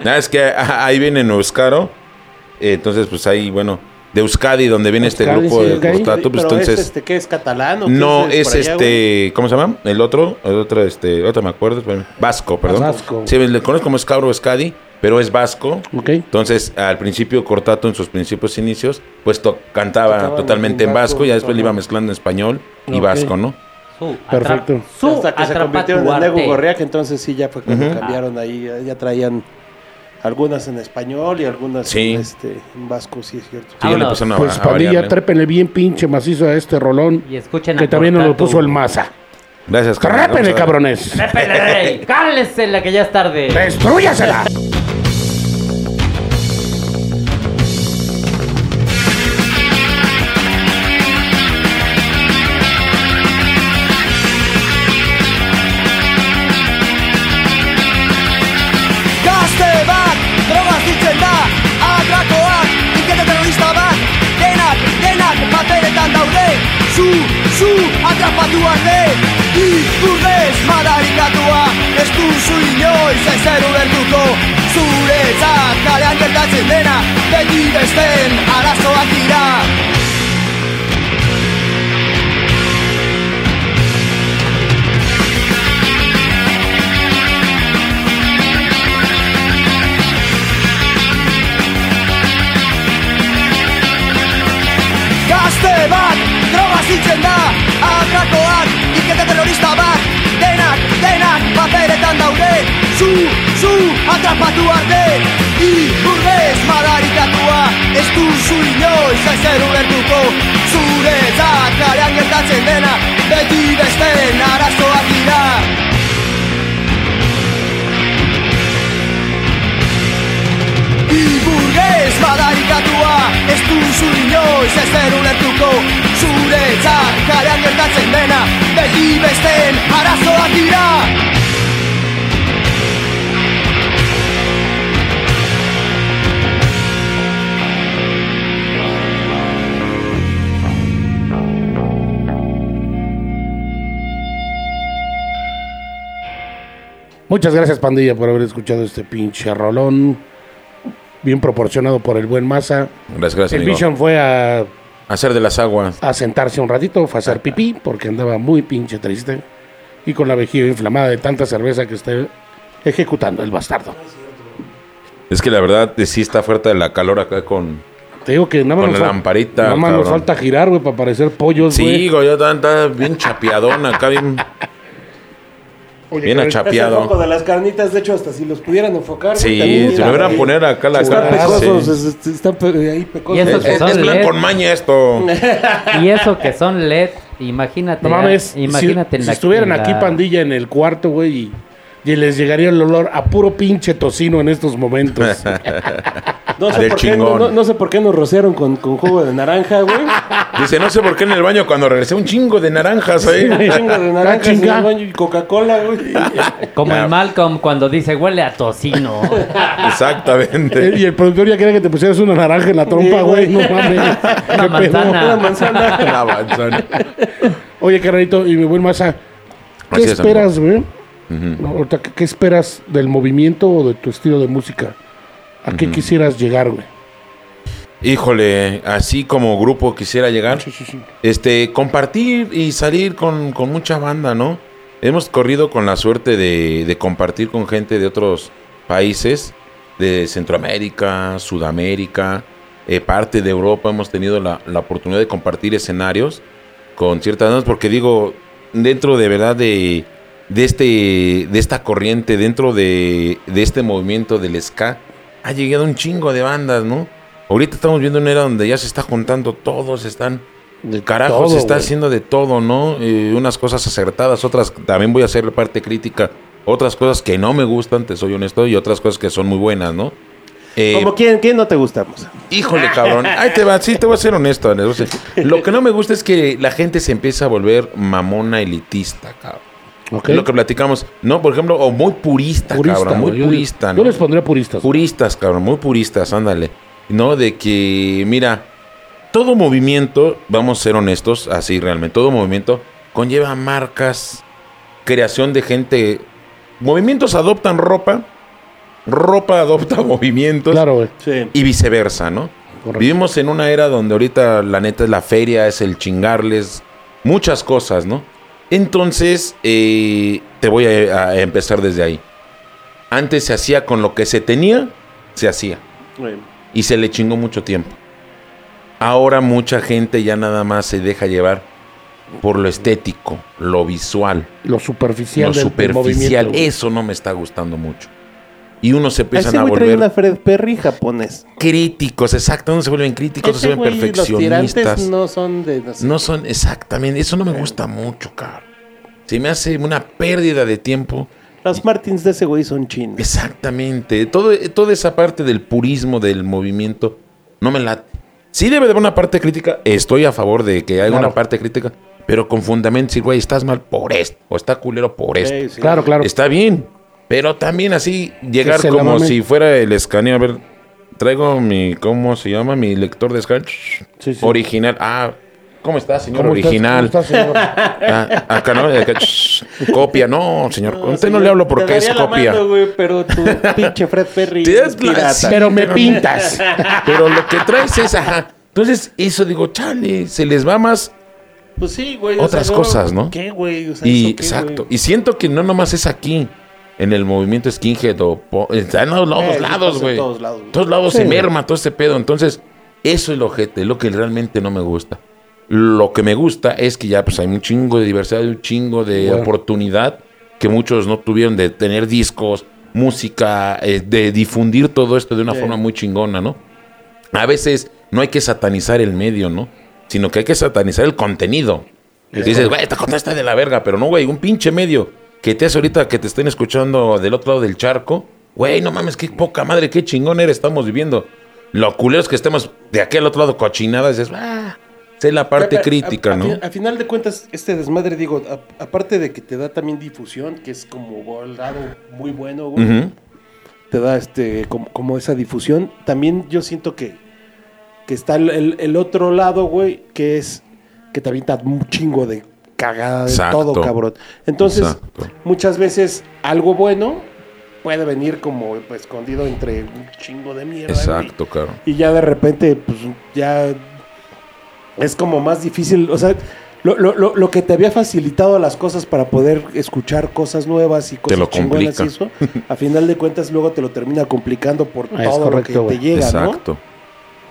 Nada, es que ah, ahí viene en Euskaro. Entonces, pues ahí, bueno, de Euskadi, donde viene este grupo sí, de ok. Cortatu, pues Pero entonces. es este, ¿qué es catalán o qué No, es güey? este, ¿cómo se llama? El otro, el otro, este, otro me acuerdo, espérame. Vasco, perdón. Vasco. Sí, le conozco como Escabro Euskadi, pero es vasco. Ok. Entonces, al principio Cortato, en sus principios inicios, pues to- cantaba totalmente en en vasco, y ya después le iba mezclando en español y vasco, ¿no? Su Perfecto. Su Hasta que se convirtieron en Nego arte. Gorriak, entonces sí, ya fue cuando Ujú. cambiaron ahí, ya- ya traían algunas en español y algunas Sí. en, este, en vasco, sí es cierto. Sí, le Pues a pandilla, variarle. trépenle bien pinche macizo a este rolón. Y escuchen Que también nos lo puso el masa. Gracias, carnal. ¡Trépenle, Vamos a ver. cabrones! ¡Trépele! ¡Cálesela que ya es tarde! ¡Destrúyasela! Atrapatu arte Ikurrez madarikatua Ez duzu inoiz ezer ulertuko Zuretzat kalean gertatzen dena Beti besten arazoak dira. Gazte bat, drogaz hitzen da Atrakoak, ikete terrorista bat. Denak, denak, paperetan daude. Zu, zu, atrapatu arte. Ikurrez madarikatua. Ez duzu inoiz ezer ulertuko. Zuretzat kalean gertatzen dena Beti besten arazoak dira. Iburgez madarikatua Ez duzu inoiz ezer ulertuko Zuretzat kalean gertatzen dena Beti besten arazoak dira Muchas gracias, pandilla, por haber escuchado este pinche rolón. Bien proporcionado por el buen masa. Gracias, gracias, El amigo. Vision fue a, Hacer de las aguas. a sentarse un ratito, fue a hacer pipí, porque andaba muy pinche triste. Y con la vejiga inflamada de tanta cerveza que está ejecutando el bastardo. Es que la verdad, sí está fuerte la calor acá con... Te digo que nada más, Con nos, la lamparita, nada más nos falta girar, güey, para parecer pollos, Sí, güey. güey, yo estaba bien chapeadón acá, bien, Oye, bien cabrón, Es el foco achapeado. de las carnitas, de hecho, hasta si los pudieran enfocar. Sí, si me hubieran güey. poner acá la Están cara. pecosos, sí. es- es- están pe- ahí pecosos. Y esos Es, que son es plan LED. con maña esto. Y eso que son LED, imagínate. No mames, imagínate si, en si la- estuvieran en aquí la- pandilla en el cuarto, güey, y, y les llegaría el olor a puro pinche tocino en estos momentos. No sé, Del por qué, no, chingón. no- no sé por qué nos rociaron con, con jugo de naranja, güey. Dice, no sé por qué en el baño cuando regresé un chingo de naranjas ahí. Un chingo de naranjas en el baño y Coca-Cola, güey. Como el Malcolm cuando dice huele a tocino. Exactamente. y el productor ya quería que te pusieras una naranja en la trompa, Sí, güey. No mames. Una manzana. Una manzana. La manzana. Oye, carnalito, y mi buen masa, ¿qué Así es, esperas, güey? No, ahorita, ¿qué, qué esperas del movimiento o de tu estilo de música? ¿A qué quisieras llegar, güey? Híjole, así como grupo quisiera llegar. Sí, sí, sí. Este, compartir y salir con, con mucha banda, ¿no? Hemos corrido con la suerte de, de compartir con gente de otros países, de Centroamérica, Sudamérica, eh, parte de Europa. Hemos tenido la, la oportunidad de compartir escenarios con ciertas bandas, porque digo, dentro de verdad de, de, este, de esta corriente, dentro de, de este movimiento del ska, ha llegado un chingo de bandas, ¿no? Ahorita estamos viendo una era donde ya se está juntando todos, están... De Carajo, todo, se está haciendo de todo, ¿no? Eh, unas cosas acertadas, otras también voy a hacer parte crítica, otras cosas que no me gustan, te soy honesto, y otras cosas que son muy buenas, ¿no? Eh, Como quién, quién no te gustamos. Híjole, cabrón. Ahí te va. Sí, te voy a ser honesto. Lo que no me gusta es que la gente se empieza a volver mamona elitista, cabrón. Lo que platicamos. No, por ejemplo, o muy purista, Purista, cabrón. Muy. Yo- purista, Yo ¿no? les pondría puristas. Puristas, cabrón. Muy puristas, ándale. No, de que, mira, todo movimiento, vamos a ser honestos, así realmente, todo movimiento conlleva marcas, creación de gente. Movimientos adoptan ropa, ropa adopta movimientos Claro. Sí. y viceversa, ¿no? Correcto. Vivimos en una era donde ahorita la neta es la feria, es el chingarles, muchas cosas, ¿no? Entonces, eh, te voy a, a empezar desde ahí. Antes se hacía con lo que se tenía, se hacía. Bueno. Y se le chingó mucho tiempo. Ahora mucha gente ya nada más se deja llevar por lo estético, lo visual, Lo superficial lo del- del superficial. movimiento. Eso no me está gustando mucho. Y uno se empiezan a volver una Fred Perry japonés. críticos, exacto, no se vuelven críticos, se vuelven Los perfeccionistas. tirantes no son de... No sé. No son exactamente, eso no me gusta mucho, cabrón. Se me hace una pérdida de tiempo. Los Martins de ese güey son chinos. Exactamente. Todo, toda esa parte del purismo del movimiento no me la. Sí debe de haber una parte crítica. Estoy a favor de que haya Claro. una parte crítica, pero con fundamento, decir, güey, estás mal por esto, o está culero por esto. Sí, sí. Claro, claro. Está bien, pero también así llegar como si fuera el escaneo. A ver, traigo mi, ¿cómo se llama? Mi lector de escaneo. Sí, sí. Original. Ah, ¿cómo está, señor ¿Cómo estás? original? ¿Cómo estás, señor? Ah, acá no, acá, shh, copia, no, señor. a usted no le hablo porque es copia. mano, güey, pero tu pinche Fred Perry Te das es pirata. la- sí. Pero me pintas. Pero lo que traes es, ajá. Entonces, eso digo, chale, se les va más. Pues sí, güey. o Otras sea, cosas, ¿no? ¿Qué, güey? O sea, Y ¿eso qué, exacto. Y siento que no nomás es aquí, en el movimiento skinhead o. po- Está en todos Eh, lados, lados, en güey. todos lados, todos lados Sí. se merma todo ese pedo. Entonces, eso es lo ojete, lo que realmente no me gusta. Lo que me gusta es que ya pues hay un chingo de diversidad, un chingo de Bueno. oportunidad que muchos no tuvieron de tener discos, música, eh, de difundir todo esto de una Sí. forma muy chingona, ¿no? A veces no hay que satanizar el medio, ¿no? Sino que hay que satanizar el contenido. Dices, güey, esta cosa está de la verga, pero no, güey, un pinche medio que te hace ahorita que te estén escuchando del otro lado del charco. Güey, no mames, qué poca madre, qué chingón eres, estamos viviendo. Lo culero es que estemos de aquel otro lado cochinadas, dices, ah, sé la parte crítica, a, ¿no? A, final de cuentas, este desmadre, digo, aparte de que te da también difusión, que es como el lado muy bueno, güey. Te da este como, como esa difusión. También yo siento que, que está el, otro lado, güey, que es que te avienta un chingo de cagada de Exacto. todo, cabrón. Entonces, Exacto. muchas veces algo bueno puede venir como pues, escondido entre un chingo de mierda. güey. Exacto, claro. Y ya de repente, pues ya es como más difícil. O sea, lo, lo- lo- lo que te había facilitado las cosas para poder escuchar cosas nuevas y cosas lo chingonas complica. y eso, a final de cuentas luego te lo termina complicando por Ah, es todo correcto, lo que te llega, Exacto. ¿no?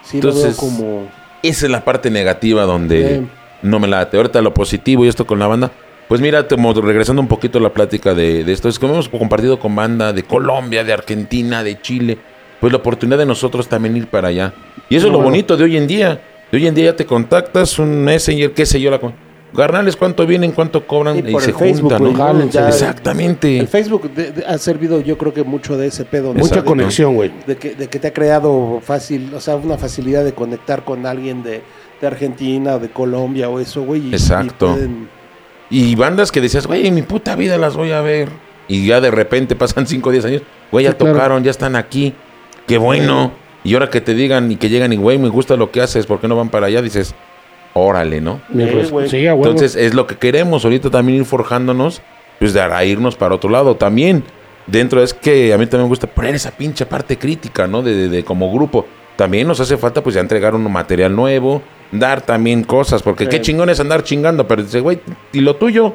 Sí, lo Entonces, veo como... Esa es la parte negativa donde no me late. Ahorita lo positivo y esto con la banda. Pues mira, te- mo- regresando un poquito a la plática de, de esto, es que hemos compartido con banda de Colombia, de Argentina, de Chile. Pues la oportunidad de nosotros también ir para allá. Y eso es lo Bueno. bonito de hoy en día. De hoy en día ya te contactas, un messenger, qué sé yo, la con- Garnales, ¿cuánto vienen? ¿Cuánto cobran? Y Y, por se Facebook, juntan, güey, ¿no? Exactamente. El Facebook de- de- ha servido yo creo que mucho de ese pedo. ¿no? Mucha conexión, güey. de que, de que te ha creado fácil, o sea, una facilidad de conectar con alguien de, de Argentina o de Colombia o eso, güey. y- Exacto. y pueden- Y bandas que decías, güey, en mi puta vida las voy a ver. Y ya de repente pasan 5 o 10 años, güey, ya Sí, claro. tocaron, ya están aquí. Qué bueno. Y ahora que te digan y que llegan y, güey, me gusta lo que haces, ¿por qué no van para allá? Dices, órale, ¿no? Sí. Entonces es lo que queremos ahorita también ir forjándonos, pues de a irnos para otro lado también. Dentro es que a mí también me gusta poner esa pinche parte crítica, ¿no? De, de- de como grupo. También nos hace falta pues ya entregar un material nuevo, dar también cosas, porque Sí. qué chingón es andar chingando, pero dice, güey, ¿y lo tuyo?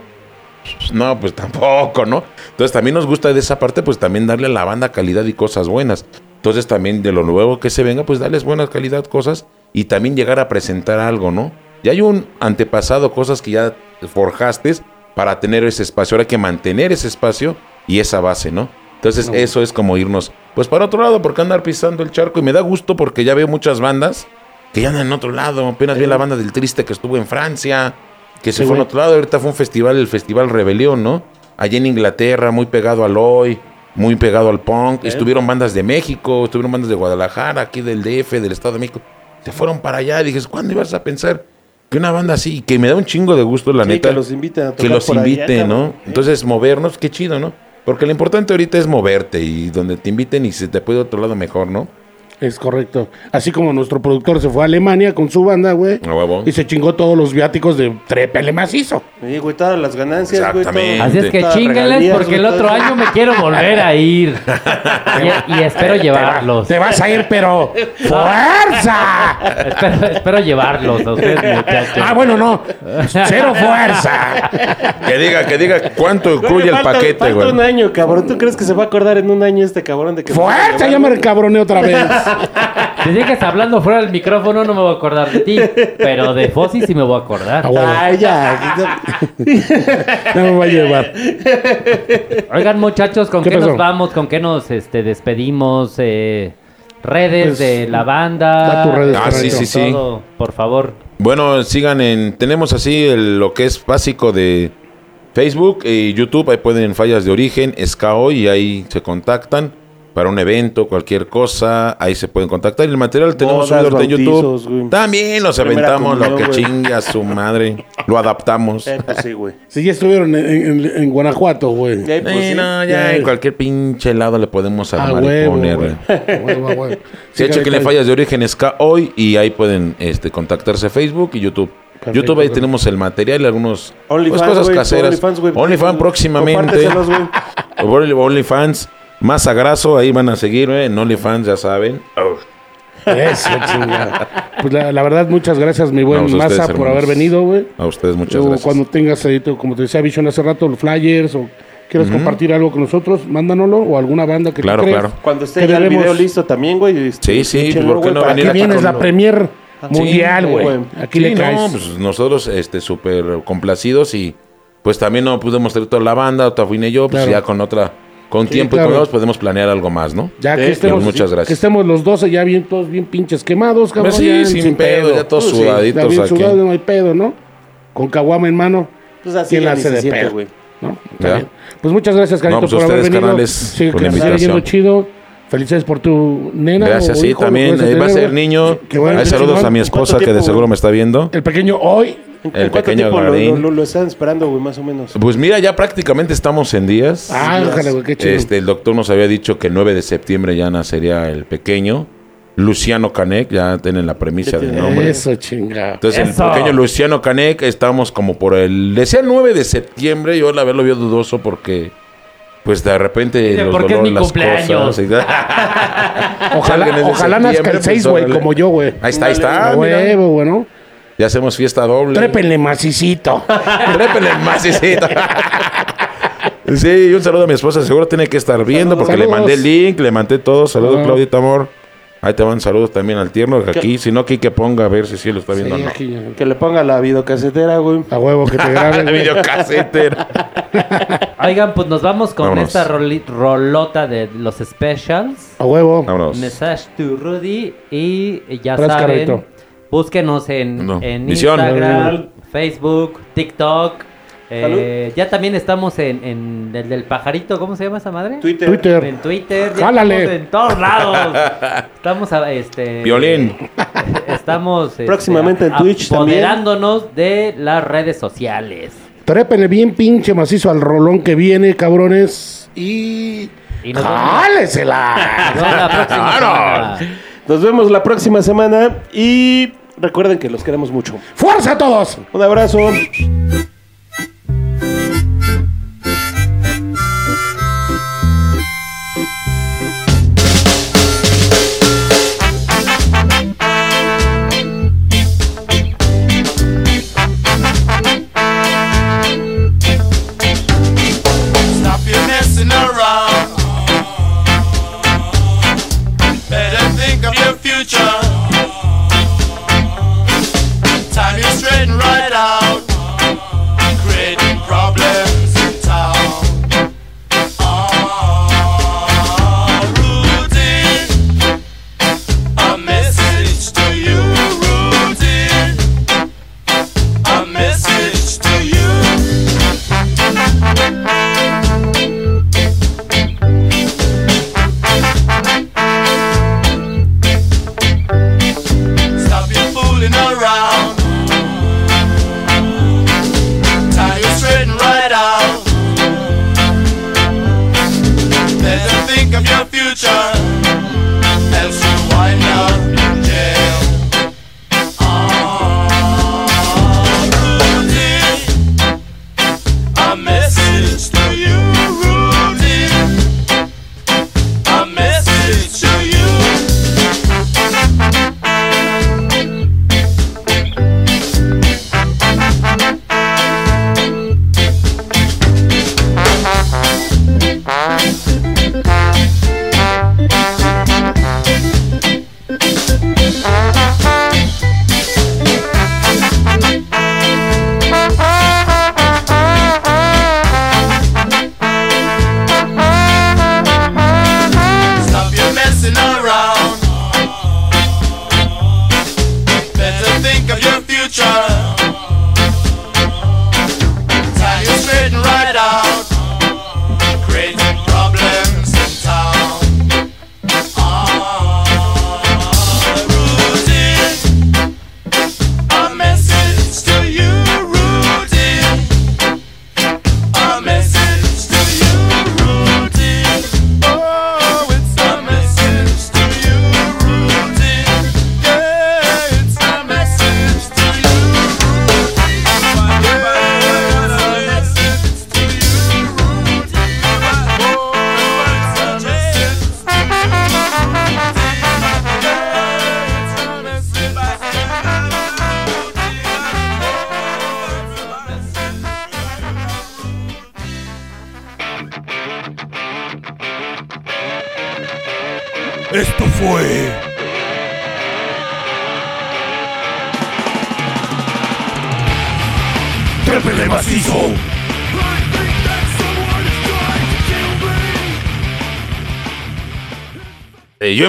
No, pues tampoco, ¿no? Entonces también nos gusta de esa parte, pues también darle a la banda calidad y cosas buenas. Entonces también de lo nuevo que se venga, pues darles buena calidad, cosas y también llegar a presentar algo, ¿no? Ya hay un antepasado, cosas que ya forjaste para tener ese espacio. Ahora hay que mantener ese espacio y esa base, ¿no? Entonces eso es como irnos, pues para otro lado, porque andar pisando el charco y me da gusto porque ya veo muchas bandas que ya andan en otro lado. Apenas vi la banda del Triste que estuvo en Francia, que se Sí, fue en otro lado. Ahorita fue un festival, el Festival Rebelión, ¿no? Allá en Inglaterra, muy pegado al hoy, muy pegado al punk. Estuvieron bandas de México, estuvieron bandas de Guadalajara, aquí del DF, del Estado de México. Se fueron para allá. Dices, ¿cuándo ibas a pensar que una banda así, que me da un chingo de gusto, la Sí, neta, que los inviten a que tocar los por inviten. ¿no? Entonces, movernos, qué chido, ¿no? Porque lo importante ahorita es moverte y donde te inviten y si te puede otro lado mejor, ¿no? Es correcto. Así como nuestro productor se fue a Alemania con su banda, güey. A huevo. Y se chingó todos los viáticos de Trépele macizo. Sí, güey, todas las ganancias, güey. Exactamente. todo- Así es que todas regalías, porque el otro año me quiero volver a ir. Y, y espero llevarlos. Te vas a ir, pero ¡fuerza! Espero, espero llevarlos a ustedes, muchachos. Ah, bueno, no. Cero fuerza. Que diga, que diga cuánto Güey, incluye el falta- paquete, falta un güey. año, cabrón. ¿Tú crees que se va a acordar en un año este cabrón de que... ¡Fuerza! Ya me recabroné otra vez. Si sigues hablando fuera del micrófono, no me voy a acordar de ti. Pero de Fossi sí me voy a acordar. Ah. Ay, ya. No me va a llevar. Oigan, muchachos, ¿con ¿Qué nos vamos? ¿Con qué nos este, despedimos? Eh, redes Pues, de la banda. redes, Ah, sí, sí, sí. Todo, por favor. Bueno, sigan en. Tenemos así el- lo que es básico de Facebook y YouTube. Ahí pueden fallas de origen, SKO y ahí se contactan para un evento, cualquier cosa. Ahí se pueden contactar. Y el material tenemos Bodas, subido ahorita en bautizos, YouTube. güey. También nos Primera aventamos lo que güey. chingue a su madre. Lo adaptamos. Eh, pues sí, güey. Si ya estuvieron en, en- en Guanajuato, güey. Eh, pues Eh, sí. no, ya ya. en cualquier pinche lado le podemos A armar y poner. güey. A huevo, a huevo. Sí, Sí, chequenle caray, fallas de origen ska hoy y ahí pueden este, contactarse Facebook y YouTube. Perfecto, YouTube ahí güey. tenemos el material y algunos pues, OnlyFans, cosas güey, caseras. OnlyFans, güey. OnlyFans próximamente. Only- OnlyFans más sagrazo, ahí van a seguir, ¿eh? En OnlyFans, ya saben. Eso, chingada. Pues la, la verdad, muchas gracias, mi buen ustedes, Massa, por haber venido, güey. A ustedes muchas Luego, gracias. cuando tengas ahí, como te decía Vision hace rato, los flyers o quieres compartir algo con nosotros, mándanoslo o alguna banda que tú Claro, claro. Cuando esté ya el video listo también, güey. Sí, sí, échenlo, ¿por qué güey, no venir Aquí vienes la lo- premier mundial, güey. Aquí Sí, le caes. no, pues nosotros este súper complacidos y pues también no pudimos traer toda la banda, otra vine yo, pues Claro. ya con otra, con Sí, tiempo claro. y con dos podemos planear algo más, ¿no? Ya que Sí, estemos, pues, muchas gracias. que estemos los 12 ya bien, todos bien pinches quemados, cabrón. Pues sí, ya, sin pedo, ya todos Sí, sudaditos ya bien aquí. sudados, no hay pedo, ¿no? Con caguama en mano. Pues así ¿Quién la hace de siente, pedo? güey. ¿no? Está. Pues muchas gracias, Carito, No, pues por haber ustedes, venido. carnales, Sí, por que la siga yendo invitación. chido. Felicidades por tu nena. Gracias, o sí, hijo, también. eh, va a ser niño. Que bueno, Hay saludos a mi ¿Cuánto esposa que de seguro me está viendo. El pequeño hoy. ¿En El cuánto pequeño tiempo lo, Garín. lo- lo están esperando, güey, más o menos? Pues mira, ya prácticamente estamos en días. Ah, ojalá, güey, qué chido. Este, el doctor nos había dicho que el 9 de septiembre ya nacería el pequeño. Luciano Canek, ya tienen la premisa del nombre. Eso, chingada. Entonces Eso. el pequeño Luciano Canek, estamos como por el... Decía el 9 de septiembre, yo la verdad lo vio dudoso porque... Pues de repente los "Porque es dolores, mi las cumpleaños". cosas, Ojalá, ojalá nazca el 6, pues, güey, como yo, güey. Ahí está, ahí está. Huevo, bueno. Ya hacemos fiesta doble. Trépenle macicito. Trépele macicito. Sí, y un saludo a mi esposa. Seguro tiene que estar viendo porque le mandé el link, le mandé todo. Saludos, Ah. Claudita Amor. Ahí te van saludos también al tierno. Aquí, si no, aquí que ponga a ver si sí lo está viendo Sí, o no. aquí. Que le ponga la videocasetera, güey. A huevo que te graben. La videocasetera. Oigan, pues nos vamos con Vámonos. esta roli- rolota de los specials. A huevo. Vámonos. Message to Rudy. Y ya Gracias, saben, Carlito. Búsquenos en, No, en. Instagram, Facebook, TikTok. Eh, ya también estamos en, en el del pajarito, ¿cómo se llama esa madre? Twitter. Twitter. En Twitter, Jálale. en todos lados. Estamos a, este Violín. Estamos este, Próximamente en Twitch también. apoderándonos de las redes sociales. Trépenle bien pinche macizo al rolón que viene, cabrones. Y. Y nos. Nos vemos la próxima semana y recuerden que los queremos mucho. ¡Fuerza a todos! Un abrazo.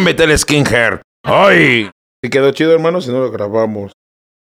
El skinhead. ¡Ay! ¿Te quedó chido, hermano? Si no lo grabamos.